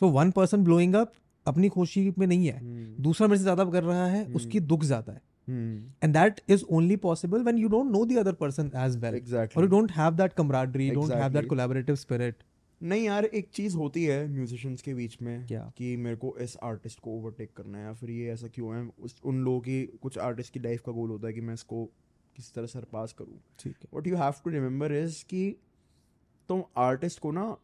Speaker 2: so one person blowing up अपनी खुशी में नहीं है।
Speaker 1: हम्म।
Speaker 2: दूसरा मेरे से ज़्यादा कर रहा है उसकी दुख ज़्यादा है। And that is only possible when you don't know the other person as well और
Speaker 1: exactly
Speaker 2: you don't have that camaraderie you don't have that
Speaker 1: Exactly.
Speaker 2: collaborative spirit
Speaker 1: नहीं यार एक चीज़ होती है म्यूजिशियंस के बीच में
Speaker 2: क्या?
Speaker 1: कि मेरे को इस आर्टिस्ट को ओवरटेक करना है या फिर ये ऐसा क्यों है? उस उन लोगों की कुछ आर्टिस्ट की लाइफ का गोल होता है कि मैं इसको किस तरह सरपास करूँ।
Speaker 2: ठीक है।
Speaker 1: What you have to remember is कि तुम आर्टिस्ट को ना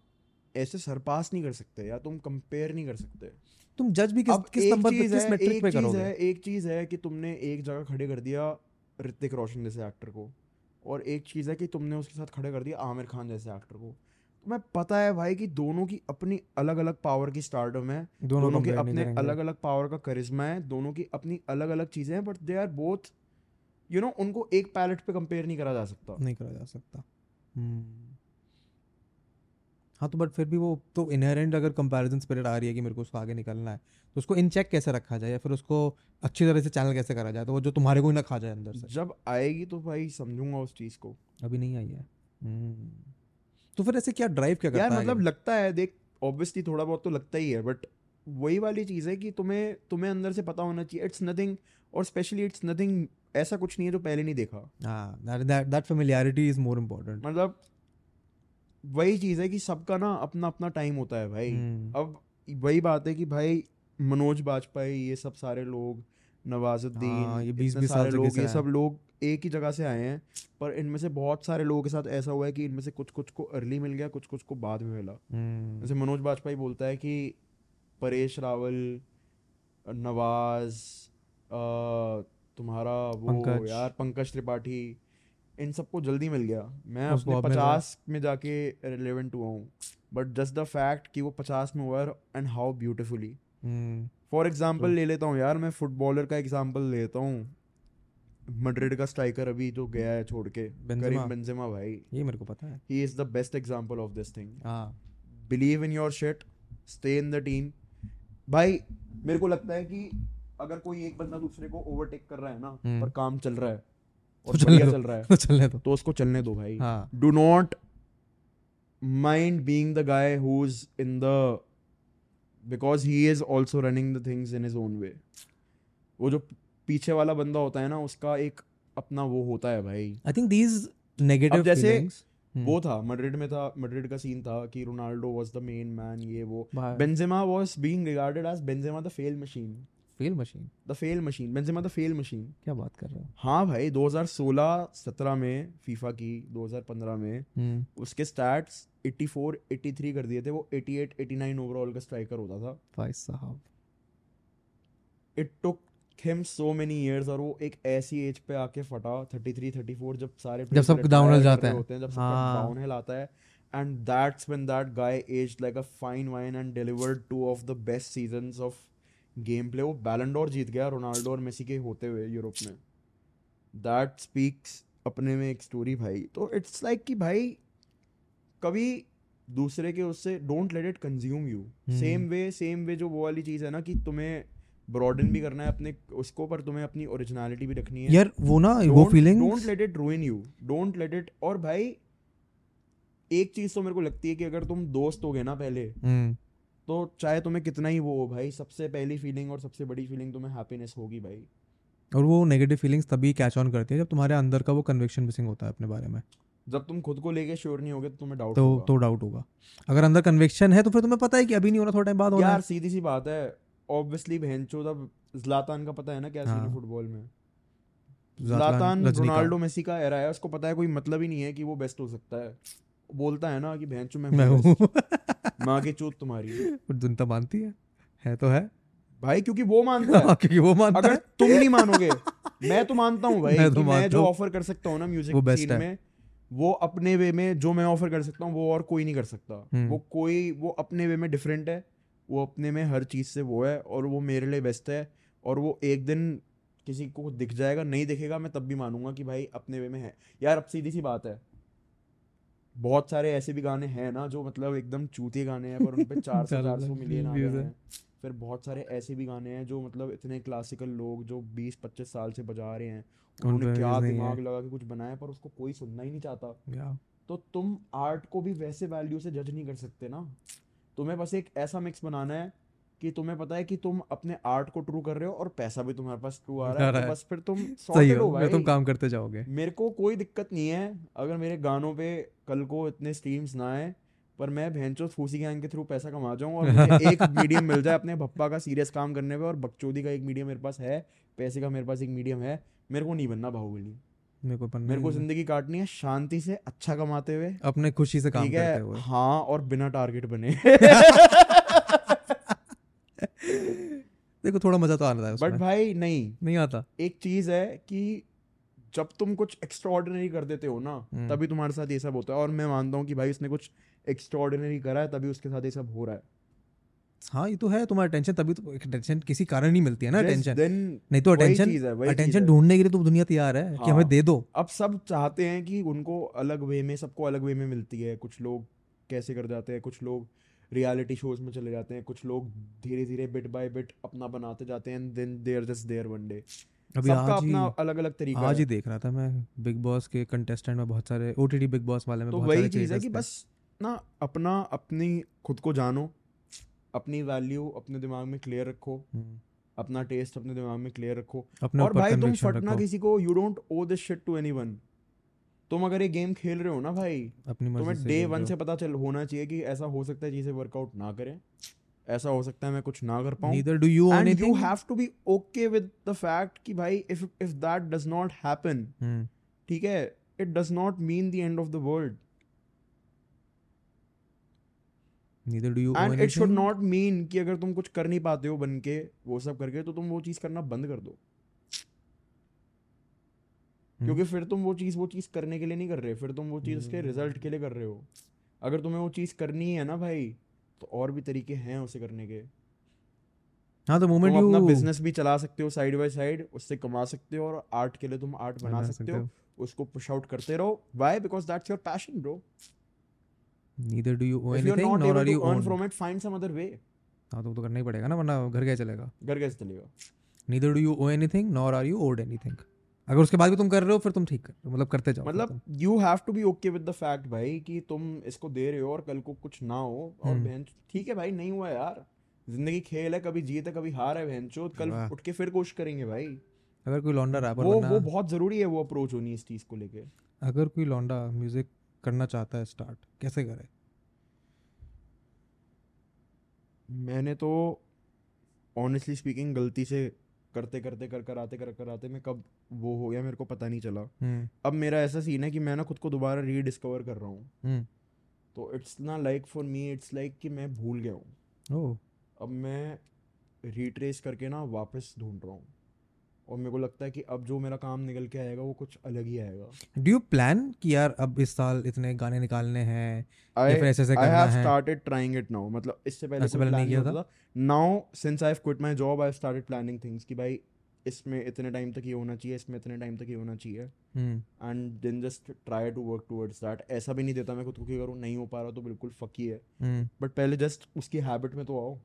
Speaker 1: ऐसे सरपास नहीं कर सकते या तुम कंपेयर नहीं कर सकते।
Speaker 2: तुम जज भी किस किस
Speaker 1: एक
Speaker 2: नंबर पे
Speaker 1: चीज़
Speaker 2: किस
Speaker 1: है
Speaker 2: मेट्रिक पे करोगे?
Speaker 1: है एक चीज़ है कि तुमने एक जगह खड़े कर दिया ऋतिक रोशन जैसे एक्टर को और एक चीज़ है कि तुमने उसके साथ खड़े कर दिया आमिर खान जैसे एक्टर को। तुम्हें पता है भाई कि दोनों की अपनी अलग अलग पावर की स्टार्टम है।
Speaker 2: दोनों
Speaker 1: दोनों के अपने अलग अलग पावर का करिश्मा है दोनों की अपनी अलग अलग चीज़ें हैं but they are both you know उनको एक पैलेट पे कंपेयर नहीं करा जा सकता।
Speaker 2: नहीं करा जा सकता। हम्म। हाँ तो बट फिर भी वो तो इनहेरेंट अगर कंपैरिजन स्पिरिट आ रही है कि मेरे को उसको आगे निकलना है तो उसको इन चेक कैसे रखा जाए या फिर उसको अच्छी तरह से चैनल कैसे करा जाए तो वो जो तुम्हारे को ही ना खा जाए अंदर से।
Speaker 1: जब आएगी तो भाई समझूँगा उस चीज़ को।
Speaker 2: अभी नहीं आई है। हम्म। तो फिर ऐसे क्या ड्राइव क्या करता
Speaker 1: यार
Speaker 2: है
Speaker 1: मतलब लगता है देख ऑब्वियसली थोड़ा बहुत तो लगता ही है बट वही वाली चीज़ है कि तुम्हें तुम्हें अंदर से पता होना चाहिए इट्स नथिंग और स्पेशली इट्स नथिंग ऐसा कुछ नहीं है जो पहले नहीं देखा।
Speaker 2: हाँ that familiarity is more important
Speaker 1: मतलब वही चीज़ है कि सबका ना अपना अपना टाइम होता है भाई।
Speaker 2: हम्म।
Speaker 1: अब वही बात है कि भाई मनोज बाजपेयी ये सब सारे लोग नवाजुद्दीन
Speaker 2: हाँ, ये
Speaker 1: इतने
Speaker 2: 20-20 साल
Speaker 1: लोग ये सब लोग एक ही जगह से आए हैं पर इनमें से बहुत सारे लोगों के साथ ऐसा हुआ है कि इनमें से कुछ कुछ को अर्ली मिल गया कुछ कुछ को बाद में मिला
Speaker 2: हम्म।
Speaker 1: जैसे मनोज बाजपेयी बोलता है कि परेश रावल नवाज़ तुम्हारा वो
Speaker 2: पंकज।
Speaker 1: यार पंकज त्रिपाठी इन सबको जल्दी मिल गया मैं अपने। पचास में जाके रिलेवेंट हुआ हूँ बट जस्ट द फैक्ट कि वो पचास में हुआ and how beautifully. For example ले लेता हूँ यार मैं फुटबॉलर का एग्ज़ाम्पल लेता हूँ। मड्रिड का स्ट्राइकर अभी जो गया है छोड़ के
Speaker 2: बेंजेमा।
Speaker 1: करीम बेंजेमा भाई।
Speaker 2: ये मेरे को पता है।
Speaker 1: He is the best example of this thing
Speaker 2: हाँ।
Speaker 1: Believe in your shit stay in the team भाई मेरे को लगता है कि अगर कोई एक बंदा दूसरे को ओवरटेक कर रहा है ना
Speaker 2: हम्म।
Speaker 1: पर काम चल रहा है और
Speaker 2: तो चलने
Speaker 1: चल रहा है
Speaker 2: तो चलने दो।
Speaker 1: तो उसको चलने दो भाई। Do not mind being the guy who is in the because he is also running the things in his own way वो जो पीछे वाला बंदा होता है ना उसका एक अपना वो होता है भाई।
Speaker 2: आई थिंक दीज नेगेटिव
Speaker 1: जैसे वो था मड्रिड में था मड्रिड का सीन था कि Ronaldo was the main man ये वो।
Speaker 2: Benzema
Speaker 1: was being regarded as Benzema the fail fail machine.
Speaker 2: Machine
Speaker 1: The fail machine. Benzema the fail machine.
Speaker 2: क्या बात कर रहे हो
Speaker 1: हाँ भाई 2016-17 में फीफा की 2015 में
Speaker 2: हम्म,
Speaker 1: उसके स्टैट्स 84 83 कर दिए थे वो 88 89 ओवरऑल का स्ट्राइकर होता था
Speaker 2: भाई साहब
Speaker 1: it took him so many years और वो एक ऐसी एज पे आके फटा 33 34 जब सारे
Speaker 2: जब सब downhill जाते हैं।
Speaker 1: होते हैं जब सबका
Speaker 2: हाँ।
Speaker 1: डाउनहिल आता है and that's when that guy aged like a fine wine and delivered two of the best seasons of game play वो बैलेंडोर जीत गया रोनाल्डो और मेसी के होते हुए यूरोप में। दैट स्पीक्स अपने में एक स्टोरी भाई। तो इट्स लाइक कि भाई कभी दूसरे के उससे don't let it consume you. Same way same way जो वो वाली चीज़ है ना कि तुम्हें ब्रॉडन भी करना है अपने उसको पर तुम्हें अपनी ओरिजिनलिटी भी रखनी है।
Speaker 2: यार वो ना वो feeling
Speaker 1: don't let it ruin you don't let it और भाई एक चीज़ तो मेरे को लगती है कि अगर तुम दोस्त हो गए ना पहले
Speaker 2: हम्म,
Speaker 1: तो चाहे तुम्हें कितना ही वो हो भाई सबसे पहली फीलिंग और सबसे बड़ी फीलिंग तुम्हें हैप्पीनेस होगी भाई।
Speaker 2: और वो नेगेटिव फीलिंग्स तभी कैच ऑन करती है जब तुम्हारे अंदर का वो कन्विक्शन मिसिंग होता है अपने बारे में।
Speaker 1: जब तुम खुद को लेके श्योर नहीं होगे तो तुम्हें डाउट
Speaker 2: तो तो डाउट होगा। अगर अंदर कन्विक्शन है तो फिर तुम्हें पता है कि अभी नहीं होना थोड़ा टाइम बाद होना
Speaker 1: यार सीधी सी बात है ऑब्वियसली बहनचोद अब ज्लातान का पता है ना क्या सीन है। फुटबॉल में।
Speaker 2: ज़्लातान।
Speaker 1: रोनाल्डो मेसी का एरा है उसको पता है कोई मतलब ही नहीं है कि वो बेस्ट हो सकता है। बोलता है ना कि बहनचो मैं
Speaker 2: मैं
Speaker 1: हूँ
Speaker 2: हूँ।
Speaker 1: माँ की चूत तुम्हारी।
Speaker 2: जनता मानती है? है तो है।
Speaker 1: भाई क्योंकि वो मानता है।
Speaker 2: क्योंकि वो मानता
Speaker 1: अगर
Speaker 2: है।
Speaker 1: तुम नहीं मानोगे मैं तो मानता हूँ भाई
Speaker 2: मैं तो
Speaker 1: मैं जो ऑफ़र कर सकता हूँ ना म्यूज़िक
Speaker 2: वो है।
Speaker 1: में वो अपने वे में जो मैं ऑफ़र कर सकता हूँ वो और कोई नहीं कर सकता।
Speaker 2: हम्म।
Speaker 1: वो कोई वो अपने वे में डिफरेंट है। वो अपने में हर चीज़ से वो है और वो मेरे लिए बेस्ट है और वो एक दिन किसी को दिख जाएगा नहीं दिखेगा मैं तब भी मानूँगा कि भाई अपने वे में है। यार अब सीधी सी बात है। बहुत सारे ऐसे भी गाने हैं ना जो मतलब एकदम चूते गाने हैं पर उन पे चार सौ
Speaker 2: चार
Speaker 1: सौ मिलियन आ गए
Speaker 2: हैं।
Speaker 1: फिर बहुत सारे ऐसे भी गाने हैं जो मतलब इतने क्लासिकल लोग जो 20-25 साल से बजा रहे हैं उन्होंने क्या दिमाग लगा के कुछ बनाया पर उसको कोई सुनना ही नहीं चाहता। तो तुम आर्ट को भी वैसे वैल्यू से जज नहीं कर सकते ना। तुम्हें बस एक ऐसा मिक्स बनाना है कि तुम्हें पता है कि तुम अपने आर्ट को ट्रू कर रहे हो और पैसा भी तुम्हारे पास ट्रू आ रहा है तो बस फिर तुम
Speaker 2: सही
Speaker 1: हो भाई
Speaker 2: तुम काम करते जाओगे।
Speaker 1: मेरे को कोई दिक्कत नहीं है अगर मेरे गानों पे कल को इतने स्ट्रीम्स ना आए पर मैं भैंचो फूसी गैंग के थ्रू पैसा कमा जाऊँ और मुझे एक मीडियम मिल जाए अपने भप्पा का सीरियस काम करने पे और बकचोदी का एक मीडियम मेरे पास है पैसे का मेरे पास एक मीडियम है मेरे को नहीं बनना बाहुबली।
Speaker 2: मेरे को
Speaker 1: मेरे को ज़िंदगी काटनी है शांति से अच्छा कमाते हुए
Speaker 2: अपने खुशी से काम करते हुए।
Speaker 1: हाँ और बिना टारगेट बने।
Speaker 2: देखो थोड़ा मज़ा तो आता है
Speaker 1: बट भाई नहीं।
Speaker 2: नहीं आता।
Speaker 1: एक चीज़ है कि जब तुम कुछ एक्स्ट्रॉर्डिनरी कर देते हो ना
Speaker 2: हम्म।
Speaker 1: तभी तुम्हारे साथ ये सब होता है। और मैं मानता हूँ कि भाई उसने कुछ एक्स्ट्रॉर्डिनरी करा है तभी उसके साथ ये सब हो रहा है।
Speaker 2: हाँ ये तो है तुम्हारा टेंशन तभी तो टेंशन किसी कारण नहीं मिलती है ना टेंशन
Speaker 1: then
Speaker 2: नहीं तो अटेंशन
Speaker 1: है
Speaker 2: अटेंशन ढूँढने के लिए तो दुनिया तैयार है हाँ, कि
Speaker 1: हाँ।
Speaker 2: हमें दे दो।
Speaker 1: अब सब चाहते हैं कि उनको अलग वे में सबको अलग वे में मिलती है। कुछ लोग कैसे कर जाते हैं कुछ लोग रियलिटी शोज़ में चले जाते हैं। कुछ लोग धीरे धीरे बिट बाय बिट अपना बनाते जाते हैं then they are just there one day
Speaker 2: अभी आज ही
Speaker 1: अपना अलग अलग तरीका
Speaker 2: आज
Speaker 1: ही
Speaker 2: देख रहा था मैं बिग बॉस के कंटेस्टेंट में बहुत सारे ओटीटी बिग बॉस वाले में
Speaker 1: तो
Speaker 2: बहुत
Speaker 1: वही चीज़ है कि बस ना अपना अपनी खुद को जानो अपनी वैल्यू अपने दिमाग में क्लियर रखो
Speaker 2: हम्म,
Speaker 1: अपना टेस्ट अपने दिमाग में क्लियर रखो। और भाई तुम फटना किसी को you don't owe this shit to anyone तुम अगर ये गेम खेल रहे हो ना भाई
Speaker 2: अपनी
Speaker 1: तुम्हें डे वन से पता चल होना चाहिए कि ऐसा हो सकता है चीज़ें वर्कआउट ना करें। ऐसा हो सकता है मैं कुछ ना कर पाऊँ।
Speaker 2: Neither do you
Speaker 1: and you have to be okay with the fact कि भाई if if that does not happen ठीक है it does not mean the end of the world
Speaker 2: neither do you owe
Speaker 1: and it should not mean कि अगर तुम कुछ कर नहीं पाते हो बन के वो सब करके तो तुम वो चीज़ करना बंद कर दो। क्योंकि फिर तुम वो चीज़ वो चीज़ करने के लिए नहीं कर रहे फिर तुम वो चीज़ उसके
Speaker 2: हम्म।
Speaker 1: रिज़ल्ट के लिए कर रहे हो। अगर तुम्हें वो चीज़ करनी है ना भाई तो और भी तरीके हैं उसे करने के।
Speaker 2: हाँ तो मोमेंट
Speaker 1: अपना बिज़नेस भी चला सकते हो साइड बाय साइड उससे कमा सकते हो और आर्ट के लिए तुम आर्ट बना सकते हो। उसको पुश आउट करते रहो। Why because that's your passion bro
Speaker 2: owe
Speaker 1: if you are
Speaker 2: anything
Speaker 1: not able
Speaker 2: are
Speaker 1: earn from it find some other way
Speaker 2: हाँ तो तो करना ही पड़ेगा ना वरना घर कैसे चलेगा?
Speaker 1: घर कैसे चलेगा?
Speaker 2: Neither do you owe anything nor are you owed anything. अगर उसके बाद भी तुम कर रहे हो फिर तुम ठीक कर रहे मतलब करते जाओ
Speaker 1: मतलब you have to be okay with the fact भाई कि तुम इसको दे रहे हो और कल को कुछ ना हो। और
Speaker 2: हम्म।
Speaker 1: बहन ठीक है भाई नहीं हुआ यार। ज़िंदगी खेल है कभी जीत है कभी हार है बहन कल उठ के फिर कोशिश करेंगे भाई।
Speaker 2: अगर कोई लौंडा रैपर
Speaker 1: वो वो बहुत ज़रूरी है वो अप्रोच होनी इस चीज़ को लेके।
Speaker 2: अगर कोई लौंडा म्यूज़िक करना चाहता है स्टार्ट कैसे करे?
Speaker 1: मैंने तो ऑनेस्टली स्पीकिंग गलती से करते करते कर कर आते कर कर आते मैं कब वो हो गया मेरे को पता नहीं चला।
Speaker 2: हम्म।
Speaker 1: अब मेरा ऐसा सीन है कि मैं ना खुद को दोबारा रीडिस्कवर कर रहा हूँ।
Speaker 2: हम्म।
Speaker 1: तो इट्स ना like for me it's like कि मैं भूल गया हूँ। अब मैं रिट्रेस करके ना वापस ढूंढ रहा हूँ। और मेरे को लगता है कि अब जो मेरा काम निकल के आएगा वो कुछ अलग ही आएगा।
Speaker 2: डू यू प्लान कि यार अब इस साल इतने गाने निकालने हैं या फिर ऐसे ऐसे
Speaker 1: I have started trying it now मतलब इससे पहले
Speaker 2: इससे पहले नहीं किया
Speaker 1: था? Now since I have quit my job I have started planning things कि भाई इसमें इतने टाइम तक ये होना चाहिए इसमें इतने टाइम तक ये होना चाहिए। And then just try to work towards that ऐसा भी नहीं देता मैं खुद को कि करूँ नहीं हो पा रहा तो बिल्कुल फकी है।
Speaker 2: हम्म।
Speaker 1: बट पहले जस्ट उसकी हैबिट में तो आओ।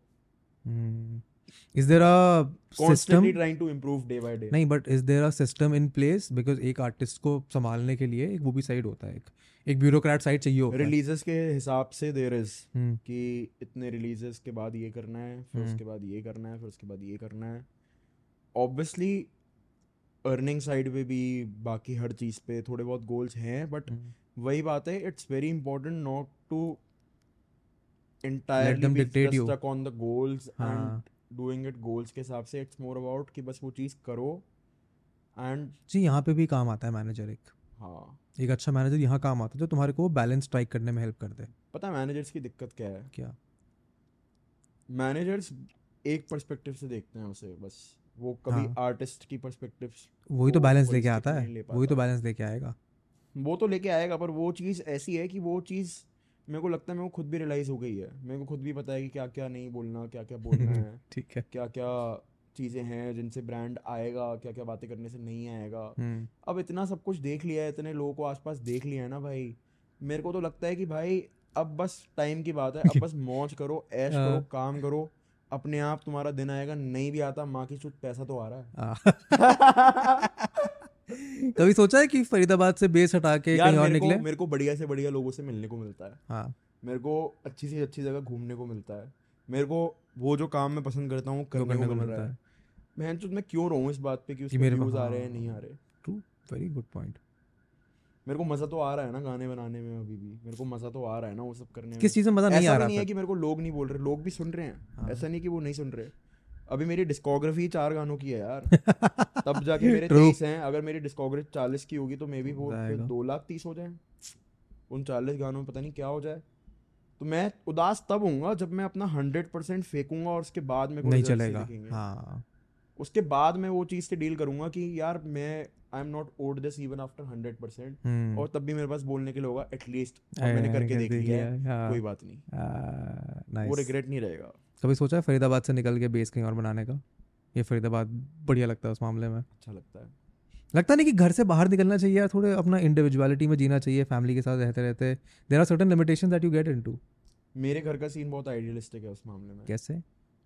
Speaker 2: Is there a system
Speaker 1: trying to improve day by day
Speaker 2: नहीं but is there a system in place because एक आर्टिस्ट को संभालने के लिए एक वो भी साइड होता है एक। एक ब्यूरोक्रेट साइड चाहिए होता है।
Speaker 1: रिलीजेस के हिसाब से देर इज़
Speaker 2: हम्म,
Speaker 1: कि इतने रिलीजेस के बाद ये करना है फिर
Speaker 2: हम्म।
Speaker 1: उसके बाद ये करना है फिर उसके बाद ये करना है। ऑब्वियसली अर्निंग साइड पे भी बाकी हर चीज़ पे थोड़े बहुत गोल्स हैं बट
Speaker 2: हम्म।
Speaker 1: वही बात है it's very important not to the goals
Speaker 2: हाँ।
Speaker 1: and doing it goals के हिसाब से it's more about कि बस वो चीज़ करो and
Speaker 2: जी यहाँ पे भी काम आता है मैनेजर एक।
Speaker 1: हाँ।
Speaker 2: एक अच्छा मैनेजर यहाँ काम आता है जो तुम्हारे को बैलेंस स्ट्राइक करने में हेल्प कर दे।
Speaker 1: पता है मैनेजर्स की दिक्कत क्या है?
Speaker 2: क्या?
Speaker 1: मैनेजर्स एक पर्सपेक्टिव से देखते हैं उसे बस। वो कभी
Speaker 2: हाँ।
Speaker 1: आर्टिस्ट की पर्सपेक्टिव
Speaker 2: वही तो बैलेंस लेके आता है। वही तो बैलेंस लेके आएगा।
Speaker 1: वो तो लेके आएगा पर वो चीज़ ऐसी है कि वो चीज़ मेरे को लगता है मेरे को खुद भी रियलाइज़ हो गई है। मेरे को खुद भी पता है कि क्या क्या नहीं बोलना क्या क्या बोलना है।
Speaker 2: ठीक है।
Speaker 1: क्या क्या चीज़ें हैं जिनसे ब्रांड आएगा क्या क्या बातें करने से नहीं आएगा।
Speaker 2: हम्म।
Speaker 1: अब इतना सब कुछ देख लिया है इतने लोगों को आसपास देख लिया है ना भाई मेरे को तो लगता है कि भाई अब बस टाइम की बात है अब बस मौज करो ऐश करो
Speaker 2: हाँ।
Speaker 1: काम करो अपने आप तुम्हारा दिन आएगा नहीं भी आता माँ की चुत पैसा तो आ रहा है।
Speaker 2: कभी सोचा है कि फरीदाबाद से बेस हटा के कहीं और निकले?
Speaker 1: मेरे को बढ़िया से बढ़िया लोगों से मिलने को मिलता है।
Speaker 2: हाँ।
Speaker 1: मेरे को अच्छी से अच्छी जगह घूमने को मिलता है। मेरे को वो जो काम मैं पसंद करता हूँ करने, को मिल
Speaker 2: मिलता
Speaker 1: रहा है।
Speaker 2: है
Speaker 1: मैं क्यों रहूँ इस बात पे कि उसके व्यूज़ आ रहे हैं
Speaker 2: हाँ।
Speaker 1: नहीं आ रहे?
Speaker 2: ट्रू वेरी गुड पॉइंट
Speaker 1: मेरे को मज़ा तो आ रहा है ना गाने बनाने में अभी भी। मेरे को मज़ा तो आ रहा है ना वो सब करने में।
Speaker 2: किस चीज़ में मज़ा नहीं आ रहा
Speaker 1: नहीं है कि मेरे को लोग नहीं बोल रहे लोग भी सुन रहे हैं।
Speaker 2: हाँ।
Speaker 1: ऐसा नहीं कि वो नहीं सुन रहे। अभी मेरी डिस्कोग्राफी चार गानों की है यार। तब जाके मेरे. तेईस हैं। अगर मेरी डिस्कोग्राफी चालीस की होगी तो मे बी वो दो लाख तीस हो जाए। उन चालीस गानों में पता नहीं क्या हो जाए। तो मैं उदास तब हूँ जब मैं अपना हंड्रेड परसेंट फेंकूँगा और उसके बाद में
Speaker 2: नहीं चलेगा। हाँ।
Speaker 1: उसके बाद मैं वो चीज़ से डील करूँगा कि यार मैं I am not owed this even after hundred percent और तब भी मेरे पास बोलने के लिए होगा एटलीस्ट मैंने करके देख लिया है
Speaker 2: हाँ।
Speaker 1: कोई बात नहीं। वो रिग्रेट नहीं रहेगा।
Speaker 2: कभी सोचा है फरीदाबाद से निकल के बेस कहीं और बनाने का? ये फरीदाबाद बढ़िया लगता है उस मामले में।
Speaker 1: अच्छा लगता है।
Speaker 2: लगता नहीं कि घर से बाहर निकलना चाहिए यार थोड़े अपना इंडिविजुअलिटी में जीना चाहिए फैमिली के साथ रहते रहते। There are certain limitation that you get into
Speaker 1: मेरे घर का सीन बहुत आइडियलिस्टिक है उस मामले में।
Speaker 2: कैसे?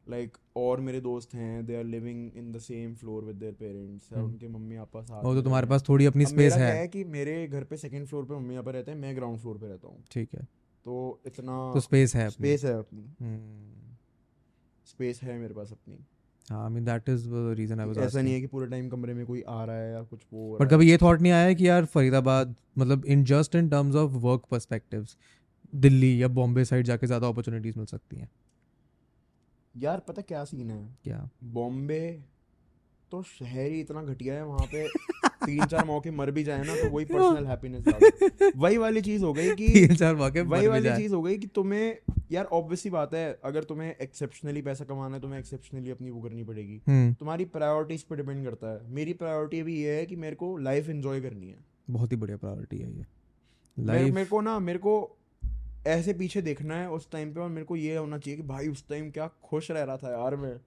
Speaker 1: लाइक और मेरे दोस्त हैं they are living in the same floor with their parents. उनके मम्मी पापा साथ
Speaker 2: तो तुम्हारे पास थोड़ी अपनी
Speaker 1: हैं।
Speaker 2: स्पेस
Speaker 1: मेरा क्या
Speaker 2: है।
Speaker 1: है कि मेरे घर पे सेकंड फ्लोर पे मम्मी पापा रहते हैं मैं ग्राउंड फ्लोर पे रहता हूँ।
Speaker 2: ठीक है।
Speaker 1: तो इतना
Speaker 2: तो स्पेस है
Speaker 1: स्पेस है अपनी। स्पेस है मेरे पास अपनी।
Speaker 2: हाँ mean that is the reason I was
Speaker 1: ऐसा नहीं है कि पूरे टाइम कमरे में कोई आ रहा है या कुछ वो हो
Speaker 2: बट कभी ये थॉट नहीं आया कि यार फरीदाबाद मतलब in just in terms of work perspectives Delhi या बॉम्बे साइड जाके ज़्यादा अपॉर्चुनिटीज़ मिल सकती हैं।
Speaker 1: यार पता क्या सीन है?
Speaker 2: क्या?
Speaker 1: बॉम्बे तो शहर ही इतना घटिया है वहाँ पे तीन चार मौके मर भी जाए ना तो वही पर्सनल हैप्पीनेस वही वाली चीज़ हो गई कि
Speaker 2: तीन चार मौके
Speaker 1: वही वाली चीज़ हो गई कि तुम्हें यार ऑब्वियसली बात है अगर तुम्हें एक्सेप्शनली पैसा कमाना है तुम्हें एक्सेप्शनली अपनी वो करनी पड़ेगी।
Speaker 2: हम्म।
Speaker 1: तुम्हारी प्रायोरिटीज पे डिपेंड करता है। मेरी प्रायोरिटी भी ये है कि मेरे को लाइफ एंजॉय करनी है।
Speaker 2: बहुत ही बढ़िया प्रायोरिटी है ये। लाइफ
Speaker 1: मेरे को ना मेरे को ऐसे पीछे देखना है उस टाइम पे और मेरे को ये होना चाहिए कि भाई उस टाइम क्या खुश रह रहा था यार मैं।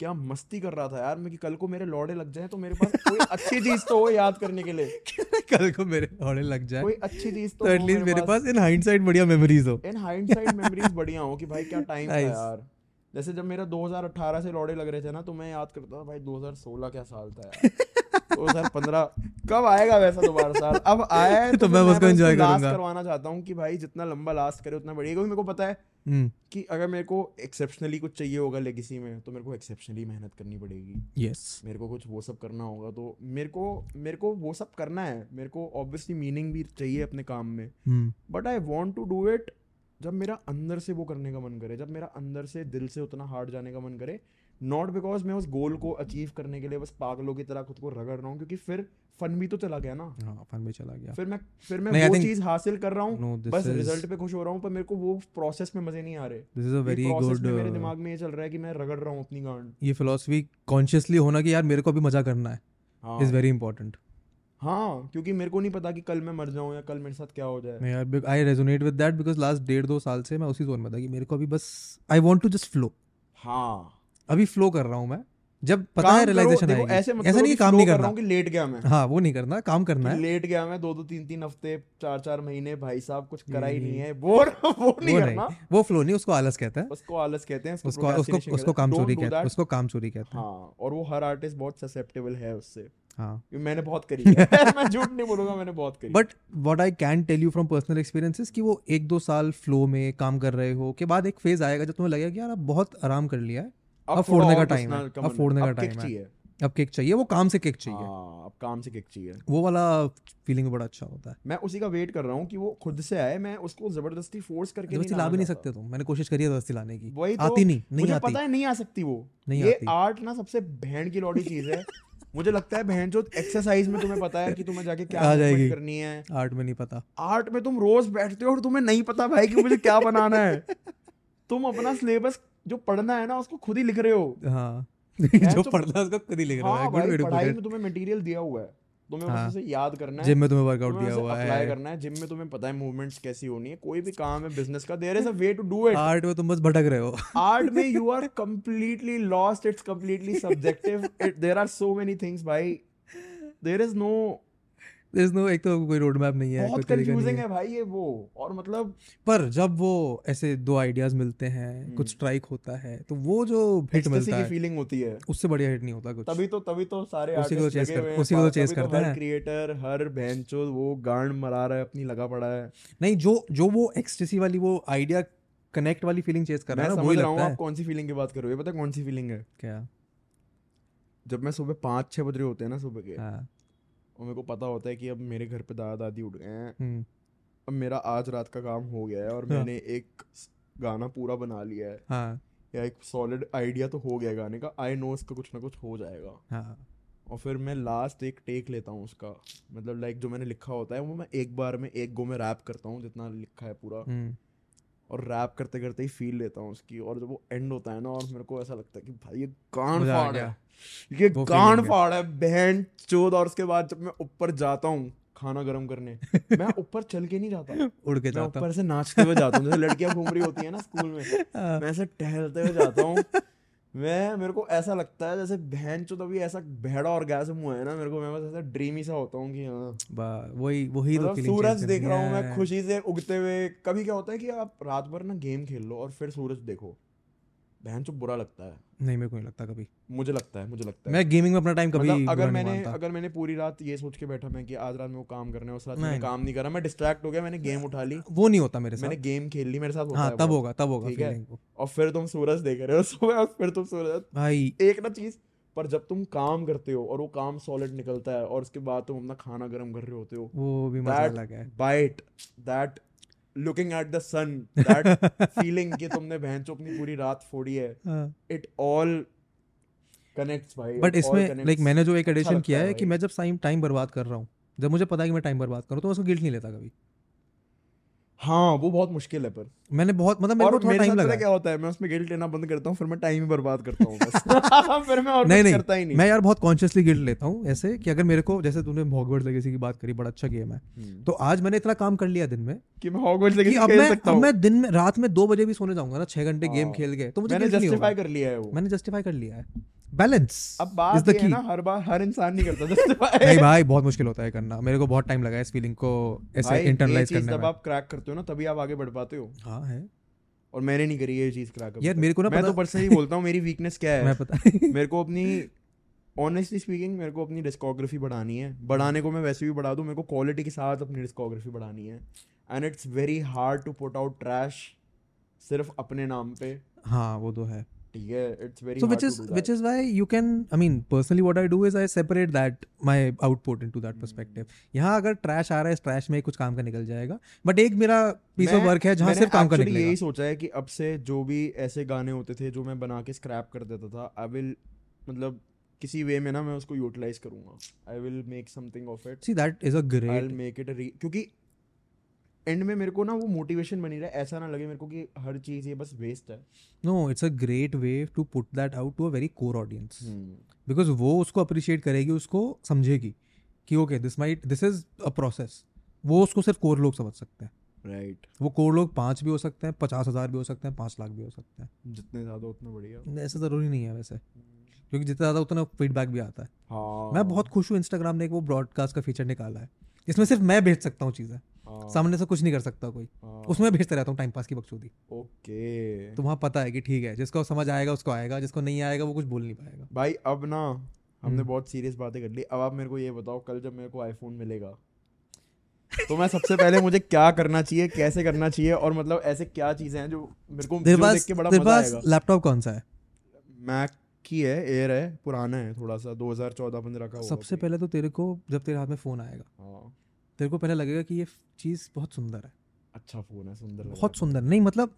Speaker 1: क्या मस्ती कर रहा था यार मैं कि कल को मेरे लौड़े लग जाए तो मेरे पास कोई अच्छी चीज़ तो हो याद करने के लिए।
Speaker 2: कल को मेरे औड़े लग जाए
Speaker 1: कोई अच्छी चीज़ तो
Speaker 2: तो एटलीस्ट मेरे पास। इन हाइंडसाइट बढ़िया मेमोरीज हो।
Speaker 1: इन हाइंडसाइट मेमोरीज बढ़िया हो कि भाई क्या टाइम था यार। जैसे जब मेरा 2018 से लौड़े लग रहे थे ना तो मैं याद करता था भाई 2016 क्या साल था यार। 2015 कब आएगा वैसा दोबारा साल? अब आया है
Speaker 2: तो
Speaker 1: फिर
Speaker 2: मैं उसको
Speaker 1: बस
Speaker 2: enjoy
Speaker 1: last करवाना चाहता हूँ कि भाई जितना लंबा लास्ट करे उतना बढ़िया। क्योंकि मेरे को पता है
Speaker 2: हम्म।
Speaker 1: कि अगर मेरे को एक्सेप्शनली कुछ चाहिए होगा लेगेसी में तो मेरे को एक्सेप्शनली मेहनत करनी पड़ेगी।
Speaker 2: यस
Speaker 1: मेरे को कुछ वो सब करना होगा तो मेरे को मेरे को वो सब करना है। मेरे को ऑब्वियसली मीनिंग भी चाहिए अपने काम में। But I want to do it जब मेरा अंदर से वो करने का मन करे जब मेरा अंदर से दिल से उतना हार्ड जाने का मन करे नॉट बिकॉज़ मैं उस गोल को अचीव करने के लिए बस पागलों की तरह खुद को रगड़ रहा हूँ क्योंकि फिर फन भी तो चला गया ना।
Speaker 2: हाँ फन में चला गया।
Speaker 1: फिर मैं फिर मैं वो चीज़ हासिल कर रहा हूँ
Speaker 2: दिस
Speaker 1: बस रिज़ल्ट पे खुश हो रहा हूँ पर मेरे को वो प्रोसेस में मज़े नहीं आ रहे।
Speaker 2: This is a very good
Speaker 1: मेरे दिमाग में ये चल रहा है कि मैं रगड़ रहा हूँ अपनी गांड।
Speaker 2: ये फिलोसफी कॉन्शियसली होना कि यार मेरे को अभी मज़ा करना है इज़ वेरी इंपॉर्टेंट
Speaker 1: हाँ क्योंकि मेरे को नहीं पता कि कल मैं मर जाऊँ या कल मेरे साथ क्या हो जाए।
Speaker 2: यार I resonate with that because last डेढ़ दो साल से मैं उसी जोन में था कि मेरे को अभी बस I want to just flow
Speaker 1: हाँ।
Speaker 2: अभी फ्लो कर रहा हूँ मैं। जब पता है रियलाइजेशन आएगी।
Speaker 1: ऐसे मत
Speaker 2: ऐसा नहीं काम नहीं
Speaker 1: कर
Speaker 2: करना।
Speaker 1: कि लेट गया मैं।
Speaker 2: हाँ वो नहीं करना काम करना है।
Speaker 1: लेट गया मैं दो दो तीन तीन हफ़्ते चार चार महीने भाई साहब कुछ करा ही नहीं है। वो वो नहीं करना।
Speaker 2: वो फ्लो नहीं उसको आलस कहता है।
Speaker 1: उसको आलस कहते हैं
Speaker 2: उसको उसको उसको काम चोरी कहते हैं उसको काम चोरी कहते हैं।
Speaker 1: हाँ और वो हर आर्टिस्ट बहुत ससेप्टेबल है उससे।
Speaker 2: हाँ।
Speaker 1: मैंने बहुत करी है। मैं झूठ नहीं बोलूँगा मैंने बहुत करी
Speaker 2: but what I can tell you from personal experiences कि वो एक दो साल फ्लो में काम कर रहे हो के बाद एक फ़ेज़ आएगा जब तुम्हें लगेगा कि यार अब बहुत आराम कर लिया है। अब फोड़ने का टाइम है। अब फोड़ने का टाइम है। अब केक चाहिए। वो काम से केक चाहिए।
Speaker 1: हाँ अब काम से किक चाहिए।
Speaker 2: वो वाला फीलिंग बड़ा अच्छा होता है।
Speaker 1: मैं उसी का वेट कर रहा हूँ कि वो खुद से आए। मैं उसको ज़बरदस्ती फोर्स करके
Speaker 2: ज़बरदस्ती
Speaker 1: नहीं
Speaker 2: ला भी नहीं सकते तुम। मैंने कोशिश करी है ज़बरदस्ती लाने की।
Speaker 1: वही तो।
Speaker 2: आती नहीं नहीं
Speaker 1: मुझे
Speaker 2: आती।
Speaker 1: पता है नहीं आ सकती वो।
Speaker 2: नहीं
Speaker 1: ये। आर्ट ना सबसे बहन की लौड़ी चीज़ है। मुझे लगता है बहन जो एक्सरसाइज में तुम्हें पता है कि तुम्हें जाके क्या
Speaker 2: जाएगी।
Speaker 1: करनी है।
Speaker 2: आर्ट में नहीं पता।
Speaker 1: आर्ट में तुम रोज बैठते हो और तुम्हें नहीं पता भाई कि मुझे क्या बनाना है। तुम अपना सिलेबस जो पढ़ना है ना उसको खुद ही लिख रहे हो।
Speaker 2: हाँ। जो
Speaker 1: तो-
Speaker 2: पढ़ना है उसको खुद ही लिख रहा है।
Speaker 1: हाँ
Speaker 2: गुड
Speaker 1: भाई पढ़ाई में तुम्हें मटेरियल दिया हुआ है। तुम्हें
Speaker 2: हाँ।
Speaker 1: उसे याद करना है।
Speaker 2: जिम में तुम्हें वर्कआउट दिया हुआ
Speaker 1: अप्लाई
Speaker 2: है
Speaker 1: करना है। जिम में तुम्हें पता है मूवमेंट्स कैसी होनी है। कोई भी काम है बिज़नेस का there is a way to do it
Speaker 2: art में तुम बस भटक रहे हो।
Speaker 1: आर्ट में you are lost it's completely subjective it, there are so many things भाई। There is
Speaker 2: There's no एक तो कोई रोड मैप नहीं है
Speaker 1: बहुत कंफ्यूजिंग
Speaker 2: है।
Speaker 1: भाई ये वो और मतलब
Speaker 2: पर जब वो ऐसे दो आइडियाज़ मिलते हैं कुछ स्ट्राइक होता है तो वो जो हिट मिलता
Speaker 1: की
Speaker 2: है
Speaker 1: फीलिंग होती है।
Speaker 2: उससे बढ़िया हिट नहीं होता कुछ।
Speaker 1: तभी तो तभी तो सारे
Speaker 2: उसी को
Speaker 1: लगे
Speaker 2: कर- उसी को तो
Speaker 1: तभी
Speaker 2: chase करते हैं।
Speaker 1: क्रिएटर हर बहनचोद वो गांड मरा रहा है अपनी लगा पड़ा है।
Speaker 2: नहीं जो जो वो एक्सटेसी वाली वो आइडिया कनेक्ट वाली फीलिंग चेस कर रहा है ना वही
Speaker 1: रहा हूँ
Speaker 2: लगता
Speaker 1: आप कौन सी फीलिंग की बात कर रहे हो ये पता कौन सी फीलिंग है?
Speaker 2: क्या?
Speaker 1: जब मैं सुबह पाँच छह बज रहे होते हैं ना सुबह के
Speaker 2: हाँ।
Speaker 1: और मेरे को पता होता है कि अब मेरे घर पे दादा दादी उठ गए हैं।
Speaker 2: हम्म,
Speaker 1: अब मेरा आज रात का काम हो गया है और
Speaker 2: हाँ।
Speaker 1: मैंने एक गाना पूरा बना लिया है।
Speaker 2: हाँ।
Speaker 1: या एक सॉलिड आइडिया तो हो गया गाने का। आई नो इसका कुछ ना कुछ हो जाएगा।
Speaker 2: हाँ।
Speaker 1: और फिर मैं लास्ट एक टेक लेता हूँ उसका। मतलब लाइक जो मैंने लिखा होता है वो मैं एक बार में एक गो में रैप करता हूँ जितना लिखा है पूरा।
Speaker 2: हम्म,
Speaker 1: और रैप करते करते ही फील लेता हूँ उसकी और जब वो एंड होता है ना और मेरे को ऐसा लगता है कि भाई ये
Speaker 2: कान
Speaker 1: फाड़ है। ये
Speaker 2: कान।
Speaker 1: फाड़ है बहन चोद और उसके बाद जब मैं ऊपर जाता हूँ खाना गर्म करने मैं ऊपर चल के नहीं जाता।
Speaker 2: उड़ के जाता
Speaker 1: ऊपर से नाचते हुए जाता हूँ जैसे लड़कियाँ घूम रही होती है ना स्कूल में
Speaker 2: हाँ,
Speaker 1: मैं ऐसे टहलते हुए जाता हूँ। मैं मेरे को ऐसा लगता है जैसे बहन चो तभी ऐसा भेड़ा और गैस हुआ है ना मेरे को मैं बस ऐसा ड्रीम ही सा होता हूँ कि हाँ।
Speaker 2: वही वही तो
Speaker 1: सूरज देख रहा हूँ मैं खुशी से उगते हुए कभी क्या होता है कि आप रात भर ना गेम खेल लो और फिर सूरज देखो। बहन चो बुरा लगता है।
Speaker 2: नहीं मेरे को नहीं लगता कभी।
Speaker 1: मुझे लगता है मुझे लगता है।
Speaker 2: मैं गेमिंग में अपना टाइम कभी
Speaker 1: मतलब अगर मैंने अगर मैंने पूरी रात ये सोच के बैठा मैं कि आज रात में वो काम करना है उस रात मैंने काम नहीं करा मैं डिस्ट्रैक्ट हो गया मैंने गेम उठा ली।
Speaker 2: वो नहीं होता मेरे
Speaker 1: मैंने गेम खेल ली मेरे साथ होता
Speaker 2: हाँ
Speaker 1: है
Speaker 2: तब होगा तब होगा
Speaker 1: ठीक है? और फिर तुम सूरज देख रहे हो सुबह और फिर तुम सूरज।
Speaker 2: भाई।
Speaker 1: एक ना चीज़ पर जब तुम काम करते हो और वो काम सॉलिड निकलता है और उसके बाद तुम अपना खाना गर्म कर रहे होते हो
Speaker 2: वो भी मज़ा अलग है।
Speaker 1: bite that looking at the sun that feeling कि तुमने बहन चो अपनी पूरी रात फोड़ी है। इट ऑल कनेक्ट्स भाई।
Speaker 2: बट इसमें लाइक मैंने जो एक
Speaker 1: अच्छा
Speaker 2: एडिशन किया
Speaker 1: है
Speaker 2: है कि मैं जब टाइम टाइम बर्बाद कर रहा हूँ जब मुझे पता है कि मैं टाइम बर्बाद करूँ तो उसको गिल्ट नहीं लेता कभी।
Speaker 1: हाँ वो बहुत मुश्किल है पर।
Speaker 2: मैंने बहुत मतलब मेरे को थोड़ा
Speaker 1: मेरे
Speaker 2: टाइम लगा।
Speaker 1: क्या होता है मैं उसमें गिल्ट लेना बंद करता हूँ फिर मैं टाइम ही बर्बाद करता हूँ फिर मैं और
Speaker 2: नहीं नहीं
Speaker 1: करता ही नहीं।
Speaker 2: मैं यार बहुत कॉन्शियसली गिल्ट लेता हूँ ऐसे कि अगर मेरे को जैसे तूने हॉगवर्ड्स लेगेसी की बात करी बड़ा अच्छा गेम है।
Speaker 1: हम्म।
Speaker 2: तो आज मैंने इतना काम कर लिया दिन में
Speaker 1: कि मैं हॉगवर्ट्स लेके
Speaker 2: अब
Speaker 1: खेल
Speaker 2: मैं
Speaker 1: सकता
Speaker 2: अब मैं दिन में रात में दो बजे भी सोने जाऊँगा ना छह घंटे गेम
Speaker 1: हाँ।
Speaker 2: खेल के तो मुझे
Speaker 1: जस्टिफाई कर लिया है वो।
Speaker 2: मैंने जस्टिफाई कर लिया है। बैलेंस
Speaker 1: अब बात ये है ना हर बार हर इंसान नहीं करता जस्टिफाई
Speaker 2: नहीं भाई बहुत मुश्किल होता है करना। मेरे को बहुत टाइम लगा इस फीलिंग को ऐसे इंटरनलाइज करने
Speaker 1: जब आप क्रैक करते हो ना तभी आप आगे बढ़ पाते हो।
Speaker 2: हाँ है।
Speaker 1: और मैंने नहीं करी ये चीज़ क्रैक
Speaker 2: यार मेरे को ना
Speaker 1: मैं तो पर्सनली बोलता हूँ मेरी वीकनेस क्या है?
Speaker 2: मैं पता
Speaker 1: मेरे को अपनी ऑनेस्टली स्पीकिंग मेरे को अपनी डिस्कोग्राफी बढ़ानी है। बढ़ाने को मैं वैसे भी बढ़ा दूँ मेरे को क्वालिटी के साथ अपनी डिस्कोग्राफी बढ़ानी है। And it's very hard to put out trash सिर्फ़ अपने नाम पे।
Speaker 2: हाँ वो तो है।
Speaker 1: ठीक है it's very
Speaker 2: so which is which is why you can i mean personally what i do is i separate that my output into that perspective. यहाँ अगर ट्रैश आ रहा है इस ट्रैश में कुछ काम का निकल जाएगा बट एक मेरा पीस ऑफ़ वर्क है जहाँ सिर्फ़ काम का निकलेगा।
Speaker 1: यही सोचा है कि अब से जो भी ऐसे गाने होते थे जो मैं बना के स्क्रैप कर देता था आई विल मतलब किसी वे में ना मैं उसको यूटिलाइज करूँगा। I will make something of it
Speaker 2: see that is a
Speaker 1: I will make it क्योंकि एंड में मेरे को ना वो मोटिवेशन बनी रहा ऐसा ना लगे मेरे को कि हर चीज़ ये बस वेस्ट है।
Speaker 2: It's a great way to put that out to a very core audience.
Speaker 1: हम्म,
Speaker 2: बिकॉज़ वो उसको अप्रिशिएट करेगी उसको समझेगी कि okay this might this is a process वो उसको सिर्फ़ कोर लोग समझ सकते हैं।
Speaker 1: Right right.
Speaker 2: वो कोर लोग पाँच भी हो सकते हैं पचास हज़ार भी हो सकते हैं पाँच लाख भी हो सकते हैं।
Speaker 1: जितने ज़्यादा उतना बढ़िया।
Speaker 2: ऐसा ज़रूरी नहीं है वैसे। क्योंकि जितना ज़्यादा उतना फीडबैक भी आता है।
Speaker 1: हाँ।
Speaker 2: मैं बहुत खुश हूँ इंस्टाग्राम ने एक वो ब्रॉडकास्ट का फीचर निकाला है। जिसमें सिर्फ़ मैं भेज सकता हूँ चीज़ें। सामने से कुछ नहीं कर सकता कोई।
Speaker 1: हाँ,
Speaker 2: उसमें भेजता रहता हूँ टाइम पास की बकचोदी।
Speaker 1: ओके।
Speaker 2: तो वहाँ पता है कि ठीक है जिसको समझ आएगा उसको आएगा जिसको नहीं आएगा वो कुछ बोल नहीं पाएगा।
Speaker 1: भाई अब ना हमने
Speaker 2: हम्म।
Speaker 1: बहुत सीरियस बातें कर ली। अब आप मेरे को ये बताओ कल जब मेरे को आईफोन मिलेगा तो मैं सबसे पहले मुझे क्या करना चाहिए कैसे करना चाहिए और मतलब ऐसे क्या चीज़ें हैं जो मेरे को जो देख के बड़ा मज़ा आएगा?
Speaker 2: लैपटॉप कौन सा है?
Speaker 1: मैक की है एयर है पुराना है थोड़ा सा 2014 15 का होगा
Speaker 2: सबसे पहले तो तेरे को जब तेरे हाथ में फ़ोन आएगा
Speaker 1: हाँ।
Speaker 2: तेरे को पहले लगेगा कि ये चीज़ बहुत सुंदर है।
Speaker 1: अच्छा फ़ोन है सुंदर
Speaker 2: बहुत सुंदर। नहीं मतलब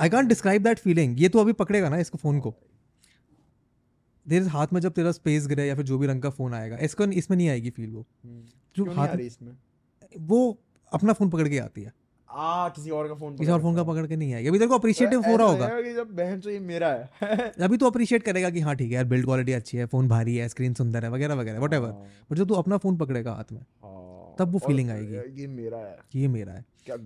Speaker 2: आई
Speaker 1: दो।
Speaker 2: डिस्क्राइब दैट फीलिंग ये तो अभी पकड़ेगा ना इसको फ़ोन को। तेरे हाथ में जब तेरा स्पेस गिरे या फिर जो भी रंग का फ़ोन आएगा इसको इसमें नहीं आएगी फील वो।
Speaker 1: हम्म,
Speaker 2: जो हाथ
Speaker 1: इसमें?
Speaker 2: वो अपना फ़ोन पकड़ के आती है।
Speaker 1: आ किसी और का फ़ोन
Speaker 2: किसी और फ़ोन का पकड़ के नहीं आएगी। अभी तेरे को अप्रिशिएटिव हो रहा होगा।
Speaker 1: कि जब बहन तो ये मेरा है।
Speaker 2: अभी तो अप्रिशिएट करेगा कि हाँ ठीक है यार बिल्ड क्वालिटी अच्छी है फ़ोन भारी है स्क्रीन सुंदर है वगैरह वगैरह वट एवर
Speaker 1: हाँ,
Speaker 2: बट जब तू अपना फ़ोन पकड़ेगा हाथ में।
Speaker 1: हाँ,
Speaker 2: तब वो feeling आएगी।
Speaker 1: ये मेरा है।
Speaker 2: ये मेरा है।
Speaker 1: क्या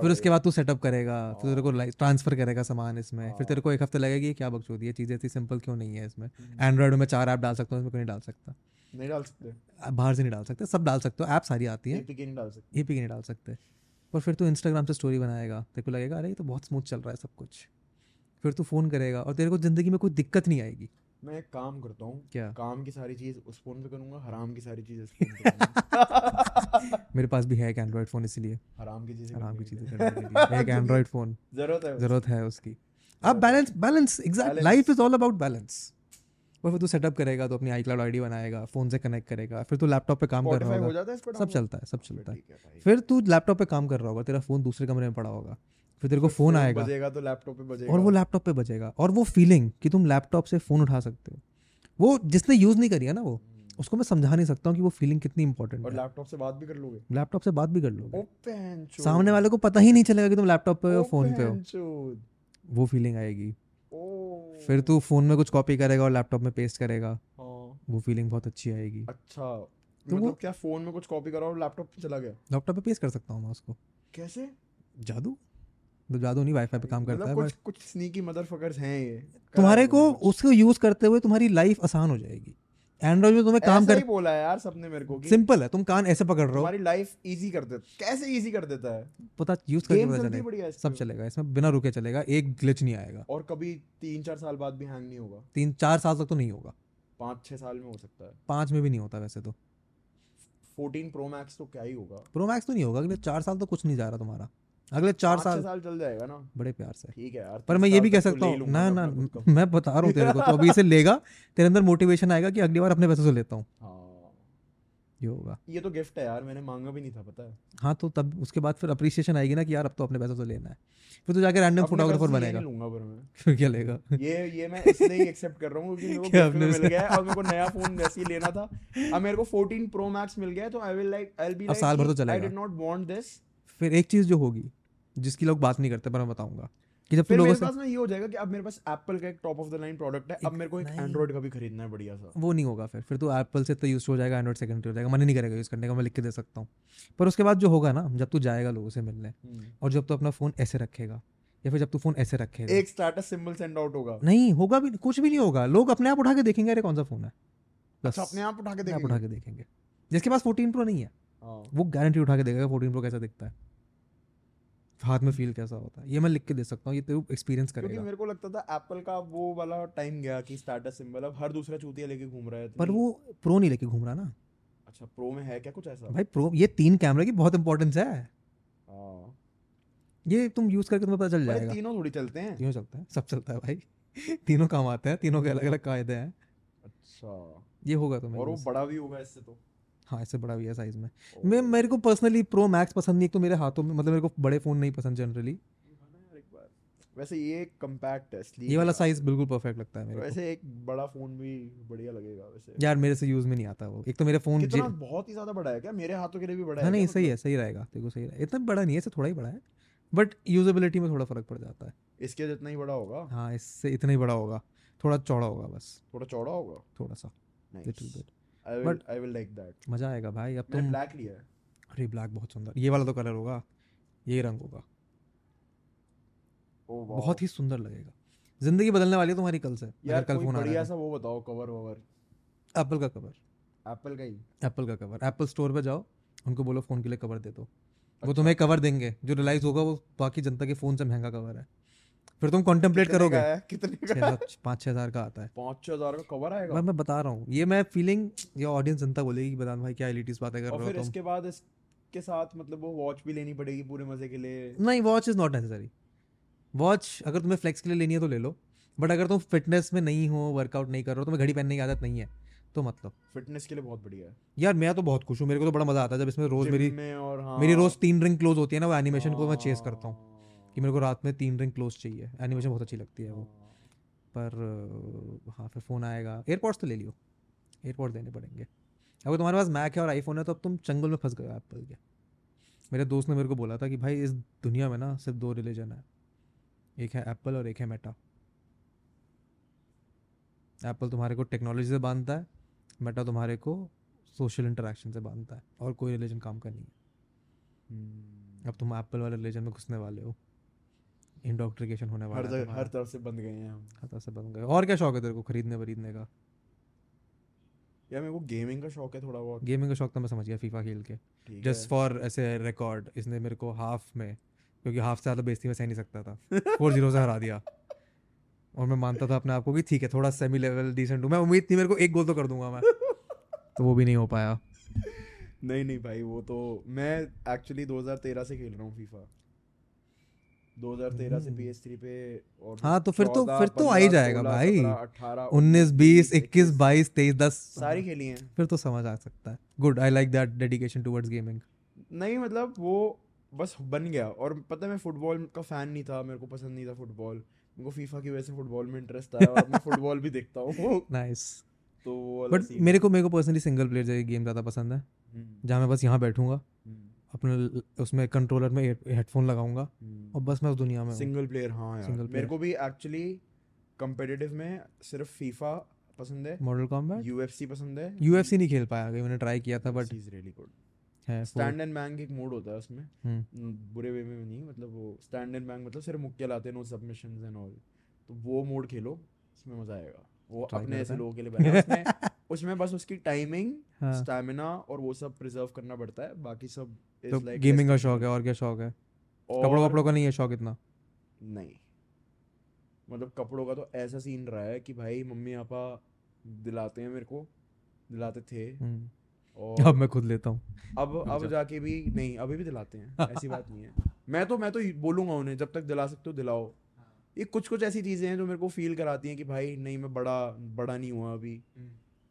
Speaker 2: फिर उसके बाद तू सेटअप करेगा फिर तेरे को ट्रांसफ़र करेगा सामान इसमें फिर
Speaker 1: हाँ।
Speaker 2: तेरे को एक हफ़्ते लगेगा ये क्या बकचोदी है चीज़ें इतनी सिंपल क्यों नहीं है इसमें?
Speaker 1: हम्म,
Speaker 2: एंड्रॉयड में चार ऐप डाल सकता हूँ इसमें क्यों नहीं डाल सकता।
Speaker 1: नहीं डाल सकते।
Speaker 2: बाहर से नहीं डाल सकते सब डाल सकते हो ऐप सारी आती है।
Speaker 1: एपीके नहीं डाल सकते।
Speaker 2: ये नहीं डाल सकते। पर फिर तू इंस्टाग्राम से स्टोरी बनाएगा तेरे को लगेगा अरे ये तो बहुत स्मूथ चल रहा है सब कुछ। फिर तू फ़ोन करेगा और तेरे को ज़िंदगी में कोई दिक्कत नहीं आएगी।
Speaker 1: मैं एक काम करता हूँ
Speaker 2: क्या?
Speaker 1: काम की सारी चीज़ उस फ़ोन पे करूँगा हराम की सारी चीज़ इस फ़ोन पे करूँगा।
Speaker 2: मेरे पास भी है एक एंड्रॉयड फ़ोन इसीलिए।
Speaker 1: हराम की चीज़ें
Speaker 2: आराम की चीज़ें एक एंड्रॉयड फ़ोन
Speaker 1: ज़रूरत है
Speaker 2: ज़रूरत है उसकी। अब balance balance exact life is all about balance और फिर तू सेटअप करेगा तो अपनी आई क्लाउड आई बनाएगा फ़ोन से कनेक्ट करेगा फिर तू लैपटॉप पे काम कर रहा होगा। सब चलता है सब चलता है। फिर तू लैपटॉप पे काम कर रहा होगा तेरा फ़ोन दूसरे कमरे में पड़ा होगा। फिर तेरे को फ़ोन आएगा।
Speaker 1: बजेगा तो लैपटॉप पे बजेगा।
Speaker 2: और वो लैपटॉप पे बजेगा। और वो फीलिंग कि तुम लैपटॉप से फ़ोन उठा सकते हो। वो जिसने यूज़ नहीं करी है ना वो उसको मैं समझा नहीं सकता हूँ कि वो फीलिंग कितनी इंपॉर्टेंट
Speaker 1: और
Speaker 2: है।
Speaker 1: लैपटॉप से बात भी कर लोगे?
Speaker 2: लैपटॉप से बात भी कर लोगे। सामने वाले को पता ही नहीं चलेगा कि तुम लैपटॉप पे हो फ़ोन पे हो। वो फीलिंग आएगी। फिर तू फ़ोन में कुछ कॉपी करेगा और लैपटॉप में पेस्ट करेगा।
Speaker 1: हाँ।
Speaker 2: वो फीलिंग बहुत अच्छी आएगी।
Speaker 1: अच्छा।
Speaker 2: तो
Speaker 1: मतलब क्या फ़ोन में कुछ कॉपी करा और लैपटॉप पे चला गया?
Speaker 2: लैपटॉप पे पेस्ट कर सकता हूँ मैं उसको।
Speaker 1: कैसे?
Speaker 2: जादू? जादू नहीं वाईफाई पे काम करता
Speaker 1: मतलब
Speaker 2: है
Speaker 1: कुछ कुछ स्नीकी मदरफकर्स हैं ये।
Speaker 2: तुम्हारे को उसको यूज़ करते हुए तुम्हारी लाइफ आसान हो जाएगी। एंड्रॉइड में तुम्हें काम कर
Speaker 1: बोला है यार सबने मेरे को कि
Speaker 2: सिंपल है तुम कान ऐसे पकड़ रहे हो।
Speaker 1: तुम्हारी लाइफ इजी कर देता कैसे इजी कर देता है?
Speaker 2: पता यूज़ करके पता चलेगा।
Speaker 1: है
Speaker 2: सब चलेगा इसमें बिना रुके चलेगा एक ग्लिच नहीं आएगा।
Speaker 1: और कभी तीन चार साल बाद भी हैंग नहीं होगा।
Speaker 2: तीन चार साल तक तो नहीं होगा।
Speaker 1: पाँच छह साल में हो सकता है।
Speaker 2: पाँच में भी नहीं होता वैसे तो।
Speaker 1: फोर्टीन प्रो मैक्स तो क्या ही होगा।
Speaker 2: प्रो मैक्स तो नहीं होगा अगले चार साल तो कुछ नहीं जा रहा तुम्हारा। अगले चार साल
Speaker 1: साल चल जाएगा ना।
Speaker 2: बड़े प्यार से।
Speaker 1: ठीक है यार
Speaker 2: पर मैं ये भी कह
Speaker 1: तो
Speaker 2: सकता
Speaker 1: हूँ।
Speaker 2: ना ना। मैं बता रहा हूँ तेरे को तो अभी इसे लेगा तेरे अंदर मोटिवेशन आएगा कि अगली बार अपने पैसों से लेता हूँ।
Speaker 1: हाँ।
Speaker 2: ये होगा।
Speaker 1: ये तो गिफ्ट है यार मैंने मांगा भी नहीं था पता है।
Speaker 2: हाँ तो तब उसके बाद फिर अप्रिसिएशन आएगी ना कि यार अब तो अपने पैसों से लेना है। फिर तो जाके रैंडम फोटोग्राफर बनेगा।
Speaker 1: लूँगा पर मैं।
Speaker 2: फिर क्या लेगा?
Speaker 1: ये ये मैं इसलिए ही एक्सेप्ट कर रहा हूँ क्योंकि मेरे को गिफ्ट मिल गया है और मेरे को नया फ़ोन वैसे ही लेना था। अब मेरे को 14 प्रो मैक्स मिल गया तो I will like I will be like
Speaker 2: साल भर तो
Speaker 1: I did not want this
Speaker 2: फिर एक चीज़ जो होगी जिसकी लोग बात नहीं करते पर मैं बताऊँगा कि जब तू
Speaker 1: फिर
Speaker 2: लोगों
Speaker 1: मेरे
Speaker 2: से
Speaker 1: पास ना ये हो जाएगा कि अब मेरे पास एप्पल का एक top of the line product है अब मेरे को एक एंड्रॉइड का भी खरीदना है बढ़िया सा।
Speaker 2: वो नहीं होगा फिर। फिर तो एप्पल से तो यूज़ हो जाएगा एंड्रॉइड सेकेंडरी हो जाएगा। मन नहीं करेगा यूज़ करने का मैं लिख के दे सकता हूँ। पर उसके बाद जो होगा ना जब तू जाएगा लोगों से मिलने और जब तू अपना फ़ोन ऐसे रखेगा या फिर जब तू फ़ोन ऐसे रखेगा।
Speaker 1: एक स्टेटस सिंबल सेंड आउट होगा।
Speaker 2: नहीं होगा भी कुछ भी नहीं होगा। लोग अपने आप उठा के देखेंगे अरे कौन सा फ़ोन है? बस।
Speaker 1: अच्छा अपने आप उठा के देखेंगे।
Speaker 2: उठा के देखेंगे। जिसके पास 14 प्रो नहीं है
Speaker 1: हाँ।
Speaker 2: वो गारंटी उठा के देखेगा 14 प्रो कैसा दिखता है। हाथ में फील कैसा होता है? ये मैं लिख के दे सकता हूँ ये तो एक्सपीरियंस करेगा।
Speaker 1: क्योंकि मेरे को लगता था एप्पल का वो वाला टाइम गया कि स्टेटस सिंबल अब हर दूसरा चूतिया लेके घूम रहा है
Speaker 2: पर वो प्रो नहीं लेके घूम रहा ना।
Speaker 1: अच्छा प्रो में है क्या कुछ ऐसा?
Speaker 2: भाई प्रो ये तीन कैमरे की बहुत इंपॉर्टेंस है।
Speaker 1: हाँ।
Speaker 2: ये तुम यूज़ करके तुम्हें पता चल जाएगा।
Speaker 1: तीनों थोड़ी चलते हैं।
Speaker 2: तीनों चलता है सब चलता है भाई। तीनों काम आते हैं तीनों के अलग अलग कायदे हैं।
Speaker 1: अच्छा।
Speaker 2: ये होगा तुम्हें
Speaker 1: और वो बड़ा भी होगा इससे तो।
Speaker 2: हाँ इससे बड़ा भी है साइज़ में मैं मेरे को पर्सनली प्रो मैक्स पसंद नहीं एक तो मेरे हाथों में मतलब मेरे को बड़े फ़ोन नहीं पसंद जनरली
Speaker 1: वैसे ये कंपैक्ट है sleek
Speaker 2: ये वाला साइज़ बिल्कुल परफेक्ट लगता है मेरे
Speaker 1: वैसे को एक बड़ा फ़ोन भी बढ़िया लगेगा वैसे।
Speaker 2: यार मेरे से यूज़ में नहीं आता वो। एक तो मेरे फ़ोन
Speaker 1: कितना? बहुत ही ज़्यादा बड़ा है क्या? मेरे हाथों के लिए भी बड़ा
Speaker 2: हाँ
Speaker 1: है
Speaker 2: नहीं सही
Speaker 1: मतलब?
Speaker 2: है सही रहेगा को सही रहेगा इतना बड़ा नहीं है इससे थोड़ा ही बड़ा है। बट यूजेबिलिटी में थोड़ा फ़र्क पड़ जाता है।
Speaker 1: इसके जितना ही बड़ा होगा?
Speaker 2: हाँ इससे इतना ही बड़ा होगा। थोड़ा चौड़ा होगा बस।
Speaker 1: थोड़ा चौड़ा होगा?
Speaker 2: थोड़ा सा। Little bit
Speaker 1: I will I will like that
Speaker 2: मज़ा आएगा भाई अब तुम
Speaker 1: ब्लैक लिया है।
Speaker 2: अरे ब्लैक बहुत सुंदर। ये वाला तो कलर होगा। यही रंग होगा।
Speaker 1: ओ
Speaker 2: बहुत ही सुंदर लगेगा। ज़िंदगी बदलने वाली है तुम्हारी कल से।
Speaker 1: यार
Speaker 2: कल फ़ोन आ रहा
Speaker 1: सा वो बताओ कवर ववर।
Speaker 2: एप्पल का कवर
Speaker 1: एप्पल का ही।
Speaker 2: एप्पल का कवर एप्पल स्टोर पे जाओ। उनको बोलो फ़ोन के लिए कवर दे दो।
Speaker 1: अच्छा।
Speaker 2: वो तुम्हें कवर देंगे। जो रिलाइज होगा वो बाकी जनता के फ़ोन से महँगा कवर है। फिर तुम कॉन्टेम्पलेट करोगे।
Speaker 1: का कितने का?
Speaker 2: पाँच छः हज़ार का आता है।
Speaker 1: पाँच छह हज़ार का कवर आएगा?
Speaker 2: मैं मैं बता रहा हूँ। ये मैं फीलिंग ये ऑडियंस जनता बोलेगी कि बदान भाई क्या एलिटीज बातें कर रहे हो तुम?
Speaker 1: इसके बाद इसके साथ मतलब वो वॉच भी लेनी पड़ेगी पूरे मज़े के लिए।
Speaker 2: नहीं watch is not necessary watch अगर तुम्हें फ्लेक्स के लिए लेनी है तो ले लो। बट अगर तुम फिटनेस में नहीं हो वर्कआउट नहीं कर रहे हो तुम्हें घड़ी पहनने की आदत नहीं है तो मतलब
Speaker 1: फिटनेस के लिए बहुत बढ़िया है।
Speaker 2: यार मैं तो बहुत खुश हूँ। मेरे को तो बड़ा मज़ा आता है जब इसमें रोज मेरी
Speaker 1: और हाँ।
Speaker 2: मेरी रोज तीन रिंग क्लोज होती है ना वो एनिमेशन को मैं चेस करता हाँ, कि मेरे को रात में तीन रिंग क्लोज चाहिए। एनिमेशन बहुत अच्छी लगती है वो। पर हाँ फिर फ़ोन आएगा। एयरपोर्ट्स तो ले लियो। एयरपॉड्स देने पड़ेंगे। अगर तुम्हारे पास मैक है और आईफोन है तो अब तुम चंगल में फंस गए एप्पल के। मेरे दोस्त ने मेरे को बोला था कि भाई इस दुनिया में ना सिर्फ़ दो रिलीजन है। एक है एप्पल और एक है मेटा एप्पल तुम्हारे को टेक्नोलॉजी से बांधता है मेटा तुम्हारे को सोशल इंटरेक्शन से बांधता है और कोई रिलीजन काम का नहीं है।
Speaker 1: हम्म।
Speaker 2: अब तुम एप्पल वाले रिलीजन में घुसने वाले हो। इंडोक्ट्रिकेशन होने वाला है
Speaker 1: हर तरफ़ से बंद गए हैं हम।
Speaker 2: हर तरफ़ से बन गए। और क्या शौक है तेरे को खरीदने वरीदने का?
Speaker 1: यार मेरे को गेमिंग का शौक है थोड़ा बहुत।
Speaker 2: गेमिंग का शौक तो मैं समझ गया फीफा खेल के। जस्ट फॉर ऐसे रिकॉर्ड इसने मेरे को हाफ़ में क्योंकि हाफ़ से ज़्यादा बेइज्जती में सह नहीं सकता था। फोर ज़ीरो से हरा दिया। और मैं मानता था अपने आप को कि ठीक है थोड़ा सेमी लेवल डिसेंट हूँ। मैं उम्मीद थी मेरे को एक गोल तो कर दूँगा मैं। तो वो भी नहीं हो पाया।
Speaker 1: नहीं नहीं भाई वो तो मैं एक्चुअली 2013 से खेल रहा हूँ फीफा 2013 से
Speaker 2: हम्म।
Speaker 1: PS3 पे और
Speaker 2: हाँ, तो फिर तो- फिर तो आ ही जाएगा भाई।
Speaker 1: 17, 18
Speaker 2: उन्नीस बीस इक्कीस बाईस तेईस दस।
Speaker 1: सारी खेली हैं।
Speaker 2: फिर तो समझ आ सकता है। Good I like that dedication towards gaming
Speaker 1: नहीं मतलब वो बस बन गया। और पता है मैं फुटबॉल का फ़ैन नहीं था मेरे को पसंद नहीं था फुटबॉल मेरे को फीफा की वजह से फुटबॉल में इंटरेस्ट आया और मैं फुटबॉल भी देखता हूँ।
Speaker 2: नाइस
Speaker 1: तो
Speaker 2: बट मेरे को मेरे को पर्सनली सिंगल प्लेयर गेम ज़्यादा पसंद है।
Speaker 1: हम्म,
Speaker 2: जहाँ मैं बस यहाँ बैठूँगा। अपने उसमें कंट्रोलर में हेडफोन लगाऊँगा
Speaker 1: हम्म।
Speaker 2: और बस मैं उस दुनिया में
Speaker 1: सिंगल प्लेयर हाँ यार।
Speaker 2: Single
Speaker 1: मेरे को भी एक्चुअली कंपेटिटिव में सिर्फ़ फीफा पसंद है।
Speaker 2: मॉडल कॉम्बैट
Speaker 1: यूएफसी पसंद है।
Speaker 2: यूएफसी नहीं खेल पाया मैंने ट्राई किया था but
Speaker 1: is really good stand and bang एक मोड होता है उसमें।
Speaker 2: हम्म,
Speaker 1: बुरे वे में नहीं मतलब वो स्टैंड एंड बैंग मतलब सिर्फ़ मुक्के लाते हैं नो सबमिशंस एंड ऑल तो वो मोड खेलो उसमें मज़ा आएगा। वो अपने ऐसे लोगों के लिए बना है। उसमें उसमें बस उसकी टाइमिंग
Speaker 2: हाँ।
Speaker 1: स्टैमिना और वो सब प्रिजर्व करना पड़ता है। बाकी सब
Speaker 2: तो
Speaker 1: like
Speaker 2: गेमिंग का शौक है और क्या शौक है?
Speaker 1: और
Speaker 2: कपड़ों वपड़ों का नहीं है शौक इतना?
Speaker 1: नहीं। मतलब कपड़ों का तो ऐसा सीन रहा है कि भाई मम्मी पापा दिलाते हैं मेरे को दिलाते थे।
Speaker 2: हम्म,
Speaker 1: और
Speaker 2: अब मैं खुद लेता हूँ।
Speaker 1: अब अब जाके भी नहीं अभी भी दिलाते हैं ऐसी बात नहीं है। मैं तो मैं तो बोलूँगा उन्हें जब तक दिला सकते हो दिलाओ। ये कुछ कुछ ऐसी चीज़ें हैं जो मेरे को फील कराती हैं कि भाई नहीं मैं बड़ा बड़ा नहीं हुआ अभी।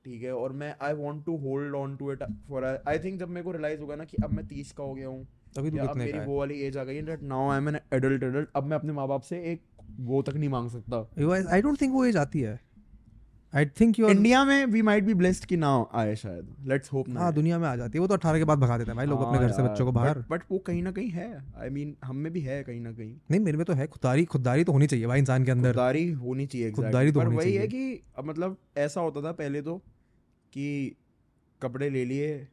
Speaker 1: ठीक है और मैं I want to hold on to it for I think जब मेरे को रियलाइज़ होगा ना कि अब मैं तीस का हो गया हूँ
Speaker 2: अभी तो कितने
Speaker 1: मेरी वो वाली एज आ गई है now I am an adult adult अब मैं अपने माँ बाप से एक वो तक नहीं मांग सकता।
Speaker 2: आई डोंट थिंक वो एज आती है। आई थिंक यू
Speaker 1: इंडिया में वी माइट बी ब्लेस्ड कि ना आए शायद। लेट्स होप ना
Speaker 2: हाँ दुनिया में आ जाती है। वो तो अठारह के बाद भगा देते हैं भाई लोग अपने घर से बच्चों को बाहर।
Speaker 1: बट वो कहीं ना कहीं है। आई मीन हम में भी है कहीं ना कहीं।
Speaker 2: नहीं मेरे में तो है। खुददारी खुददारी तो होनी चाहिए भाई इंसान के अंदर।
Speaker 1: खुददारी होनी चाहिए.
Speaker 2: खुददारी तो
Speaker 1: वही है। कि मतलब ऐसा होता था पहले तो कि कपड़े ले लिए।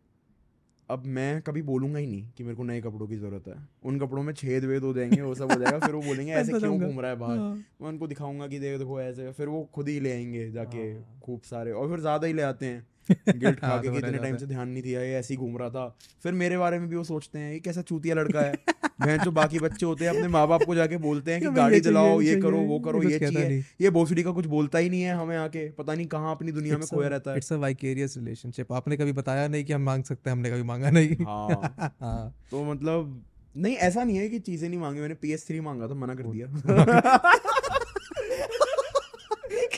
Speaker 1: अब मैं कभी बोलूँगा ही नहीं कि मेरे को नए कपड़ों की ज़रूरत है। उन कपड़ों में छेद वेद हो जाएँगे वो सब हो जाएगा फिर वो बोलेंगे ऐसे
Speaker 2: ऐसा
Speaker 1: क्यों घूम रहा है बाहर?
Speaker 2: हाँ।
Speaker 1: मैं उनको दिखाऊँगा कि देखो देखो ऐसे फिर वो खुद ही ले आएँगे जाके
Speaker 2: हाँ।
Speaker 1: खूब सारे और फिर ज़्यादा ही ले आते हैं। गिल्ट खा
Speaker 2: हाँ,
Speaker 1: के
Speaker 2: तो
Speaker 1: इतने टाइम से ध्यान नहीं दिया ये ऐसे ही घूम रहा था। फिर मेरे बारे में भी वो सोचते हैं ये कैसा चूतिया लड़का है? मैं जो बाकी बच्चे होते हैं अपने माँ बाप को जाके बोलते हैं कि गाड़ी
Speaker 2: चलाओ
Speaker 1: ये करो वो करो ये चाहिए। ये भोसड़ी का कुछ बोलता ही नहीं है हमें आके पता नहीं कहाँ अपनी दुनिया में खोया रहता है।
Speaker 2: इट्स अ वाइकेरियस रिलेशनशिप आपने कभी बताया नहीं कि हम मांग सकते हैं हमने कभी मांगा नहीं।
Speaker 1: हाँ।
Speaker 2: हाँ।
Speaker 1: तो मतलब नहीं ऐसा नहीं है कि चीज़ें नहीं मांगी मैंने पी एस थ्री मांगा था मना कर दिया।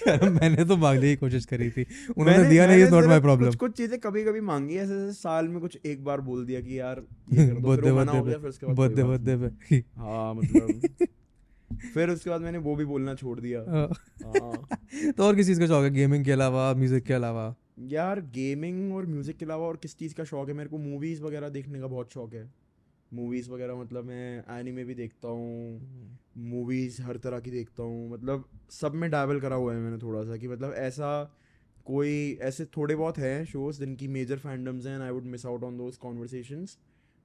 Speaker 2: मैंने तो मांगने की कोशिश करी थी। उन्होंने दिया नहीं इज़ नॉट माय प्रॉब्लम
Speaker 1: कुछ कुछ चीज़ें कभी कभी मांगी ऐसे ऐसे साल में कुछ एक बार बोल दिया कि यार
Speaker 2: बर्थडे बर्थडे बर्थडे बर्थडे पे।
Speaker 1: हाँ मतलब। फिर उसके बाद मैंने वो भी बोलना छोड़ दिया।
Speaker 2: हाँ।
Speaker 1: हाँ।
Speaker 2: तो और किस चीज़ का शौक है गेमिंग के अलावा म्यूज़िक के अलावा?
Speaker 1: यार गेमिंग और म्यूज़िक के अलावा और किस चीज़ का शौक है? मेरे को मूवीज़ वगैरह देखने का बहुत शौक है। मूवीज़ वगैरह मतलब मैं एनिमे भी देखता हूँ। मूवीज़ हर तरह की देखता हूँ। मतलब सब में डैबल करा हुआ है मैंने थोड़ा सा कि मतलब ऐसा कोई ऐसे थोड़े बहुत हैं शोज़ जिनकी मेजर फैंडम्स हैं I would miss out on those conversations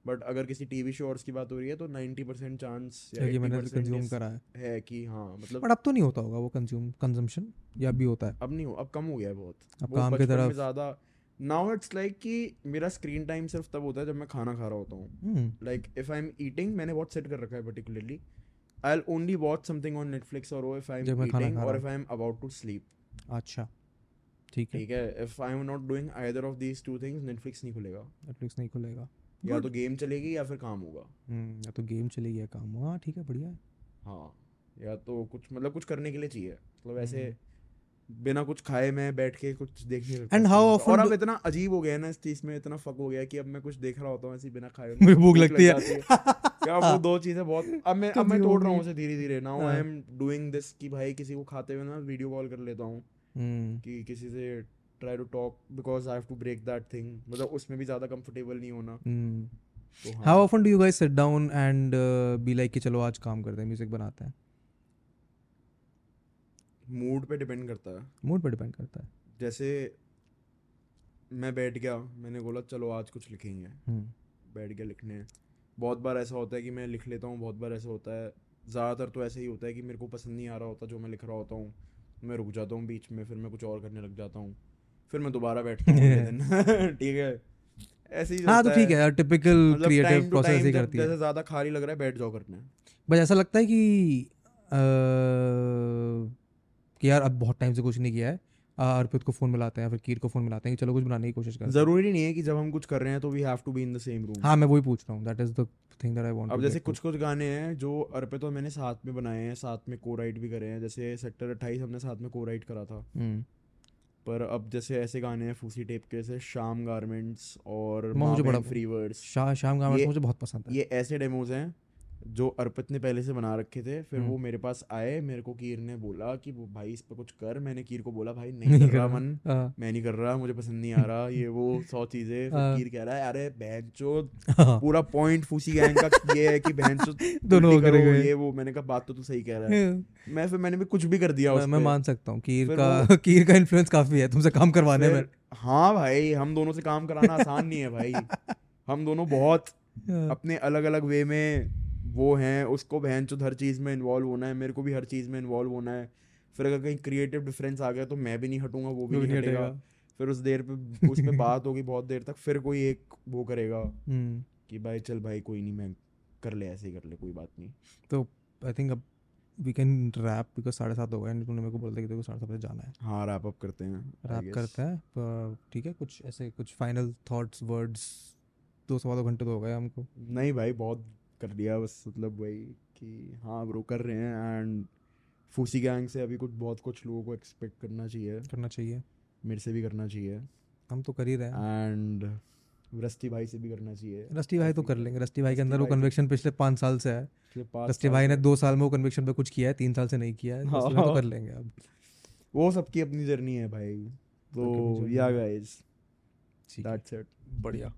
Speaker 1: but अगर किसी टीवी शो की बात हो रही है तो 90% परसेंट चांस या
Speaker 2: कि मैंने
Speaker 1: 80%
Speaker 2: कंज्यूम करा है।
Speaker 1: है कि हाँ मतलब
Speaker 2: बट अब तो नहीं होता होगा वो कंज्यूम कंजम्पशन या भी होता है।
Speaker 1: अब नहीं हो अब कम हो गया है बहुत।
Speaker 2: अब काम की तरफ़
Speaker 1: ज़्यादा नाउ इट्स लाइक कि मेरा स्क्रीन टाइम सिर्फ़ तब होता है जब मैं खाना खा रहा होता हूँ। Like if I am eating मैंने बहुत सेट कर रखा है particularly I will only watch something on Netflix और इफ़ आई एम ईटिंग और if I am about to sleep
Speaker 2: अच्छा। ठीक है।
Speaker 1: ठीक है। If I am not doing either of these two things Netflix नहीं खुलेगा।
Speaker 2: नेटफ्लिक्स नहीं खुलेगा।
Speaker 1: या तो गेम चलेगी या फिर काम होगा।
Speaker 2: हम्म, या तो गेम चली गया काम हाँ ठीक है बढ़िया हाँ।
Speaker 1: या तो कुछ मतलब कुछ करने के लिए चाहिए। मतलब ऐसे
Speaker 2: हम्म।
Speaker 1: बिना कुछ खाए मैं बैठ के कुछ देख नहीं सकता। Screen पे।
Speaker 2: often
Speaker 1: और अब इतना अजीब हो गया है ना इस चीज़ में इतना फक हो गया कि अब मैं कुछ देख रहा होता हूँ ऐसे बिना खाए
Speaker 2: मुझे भूख लगती है।
Speaker 1: क्या वो दो चीज़ें बहुत अब मैं अब मैं तोड़ रहा हूँ उसे धीरे धीरे now. I am doing this कि भाई किसी को खाते हुए ना वीडियो कॉल कर लेता हूँ।
Speaker 2: हम्म,
Speaker 1: कि किसी से try to talk because I have to break that thing मतलब उसमें भी ज़्यादा कंफर्टेबल नहीं होना।
Speaker 2: How often do you guys sit down and be like कि चलो आज काम करते हैं म्यूज़िक बनाते हैं?
Speaker 1: मूड पे डिपेंड करता है।
Speaker 2: मूड पर डिपेंड करता है।
Speaker 1: जैसे मैं बैठ गया मैंने बोला चलो आज कुछ लिखेंगे।
Speaker 2: हम्म,
Speaker 1: बैठ गया लिखने। बहुत बार ऐसा होता है कि मैं लिख लेता हूँ बहुत बार ऐसा होता है। ज़्यादातर तो ऐसे ही होता है कि मेरे को पसंद नहीं आ रहा होता जो मैं लिख रहा होता हूँ मैं रुक जाता हूँ बीच में फिर मैं कुछ और करने लग जाता हूँ। फिर मैं दोबारा बैठता हूँ ठीक है? ऐसे ही
Speaker 2: हाँ तो ठीक है टिपिकल क्रिएटिव प्रोसेस ही करती है।
Speaker 1: जैसे ज़्यादा खाली लग रहा है बैठ जाओ करने।
Speaker 2: बस ऐसा लगता है कि कि यार अब बहुत टाइम से कुछ नहीं किया है। अर्पित को फ़ोन मिलाते हैं फिर कीर को फ़ोन मिलाते हैं कि चलो कुछ बनाने की कोशिश करते हैं।
Speaker 1: ज़रूरी नहीं है कि जब हम कुछ कर रहे हैं तो we have to be in the same room
Speaker 2: हाँ मैं वही पूछ रहा हूँ that is the thing that I want
Speaker 1: अब जैसे कुछ कुछ गाने हैं जो अर्पित और मैंने साथ में बनाए हैं साथ में को राइट भी करे हैं जैसे सेक्टर अट्ठाईस हमने साथ में को राइट करा था।
Speaker 2: हम्म,
Speaker 1: पर अब जैसे ऐसे गाने हैं फूसी टेप के जैसे शाम गारमेंट्स और
Speaker 2: मुझे बड़ा
Speaker 1: फ्री वर्ड्स
Speaker 2: शाह शाम
Speaker 1: ये-
Speaker 2: मुझे बहुत पसंद है।
Speaker 1: ये ऐसे डेमोज हैं जो अर्पित ने पहले से बना रखे थे फिर
Speaker 2: हम्म।
Speaker 1: वो मेरे पास आए मेरे को कीर ने बोला कि वो भाई इस पे कुछ कर। मैंने कीर को बोला भाई नहीं
Speaker 2: नहीं
Speaker 1: कर रहा मन।
Speaker 2: हाँ,
Speaker 1: मैं नहीं कर रहा मुझे पसंद नहीं आ रहा ये वो सौ चीज़ें।
Speaker 2: हाँ।
Speaker 1: कीर कह रहा है अरे बहन चो
Speaker 2: हाँ,
Speaker 1: पूरा पॉइंट फूसी गैंग का ये है कि बहन चो
Speaker 2: दोनों
Speaker 1: ये वो। मैंने कहा बात तो तू सही कह रहा है।
Speaker 2: मैं
Speaker 1: फिर मैंने भी कुछ भी कर दिया
Speaker 2: मैं मान सकता हूँ कीर का कीर का इन्फ्लुएंस काफ़ी है तुमसे काम करवाने में।
Speaker 1: हाँ भाई हम दोनों से काम कराना आसान नहीं है भाई। हम दोनों बहुत अपने अलग अलग वे में वो हैं उसको बहन चुद हर चीज़ में इन्वॉल्व होना है मेरे को भी हर चीज़ में इन्वॉल्व होना है। फिर अगर कहीं क्रिएटिव डिफरेंस आ गया तो मैं भी नहीं हटूँगा वो भी नहीं हटेगा। फिर उस देर पे उस पे बात होगी बहुत देर तक फिर कोई एक वो करेगा
Speaker 2: हम्म,
Speaker 1: कि भाई चल भाई कोई नहीं मैं कर ले ऐसे ही कर ले कोई बात नहीं।
Speaker 2: तो आई थिंक अब वी कैन रैप बिकॉज़ साढ़े सात हो गए तूने मेरे को बोला था कि देखो साढ़े सात बजे जाना है।
Speaker 1: हाँ रैप अप करते हैं
Speaker 2: रैप करते हैं ठीक है कुछ ऐसे कुछ फाइनल थॉट्स वर्ड्स दो सवा दो घंटे तो हो गए हमको।
Speaker 1: नहीं भाई बहुत कर दिया बस मतलब वही कि हाँ ब्रो कर रहे हैं एंड फूसी गैंग से अभी कुछ बहुत कुछ लोगों को एक्सपेक्ट करना चाहिए।
Speaker 2: करना चाहिए।
Speaker 1: मेरे से भी करना चाहिए।
Speaker 2: हम तो कर ही रहे हैं।
Speaker 1: एंड रस्ती भाई से भी करना चाहिए।
Speaker 2: रस्टी भाई तो कर लेंगे। रस्टी भाई के अंदर वो
Speaker 1: भाई तो-
Speaker 2: पिछले पाँच साल से है। रस्टी भाई ने दो साल में वो कन्विक्शन पे कुछ किया है तीन साल से नहीं किया है तो तो
Speaker 1: हाँ।
Speaker 2: कर लेंगे अब।
Speaker 1: वो सबकी अपनी जर्नी है भाई। तो या गाइस दैट्स इट
Speaker 2: बढ़िया।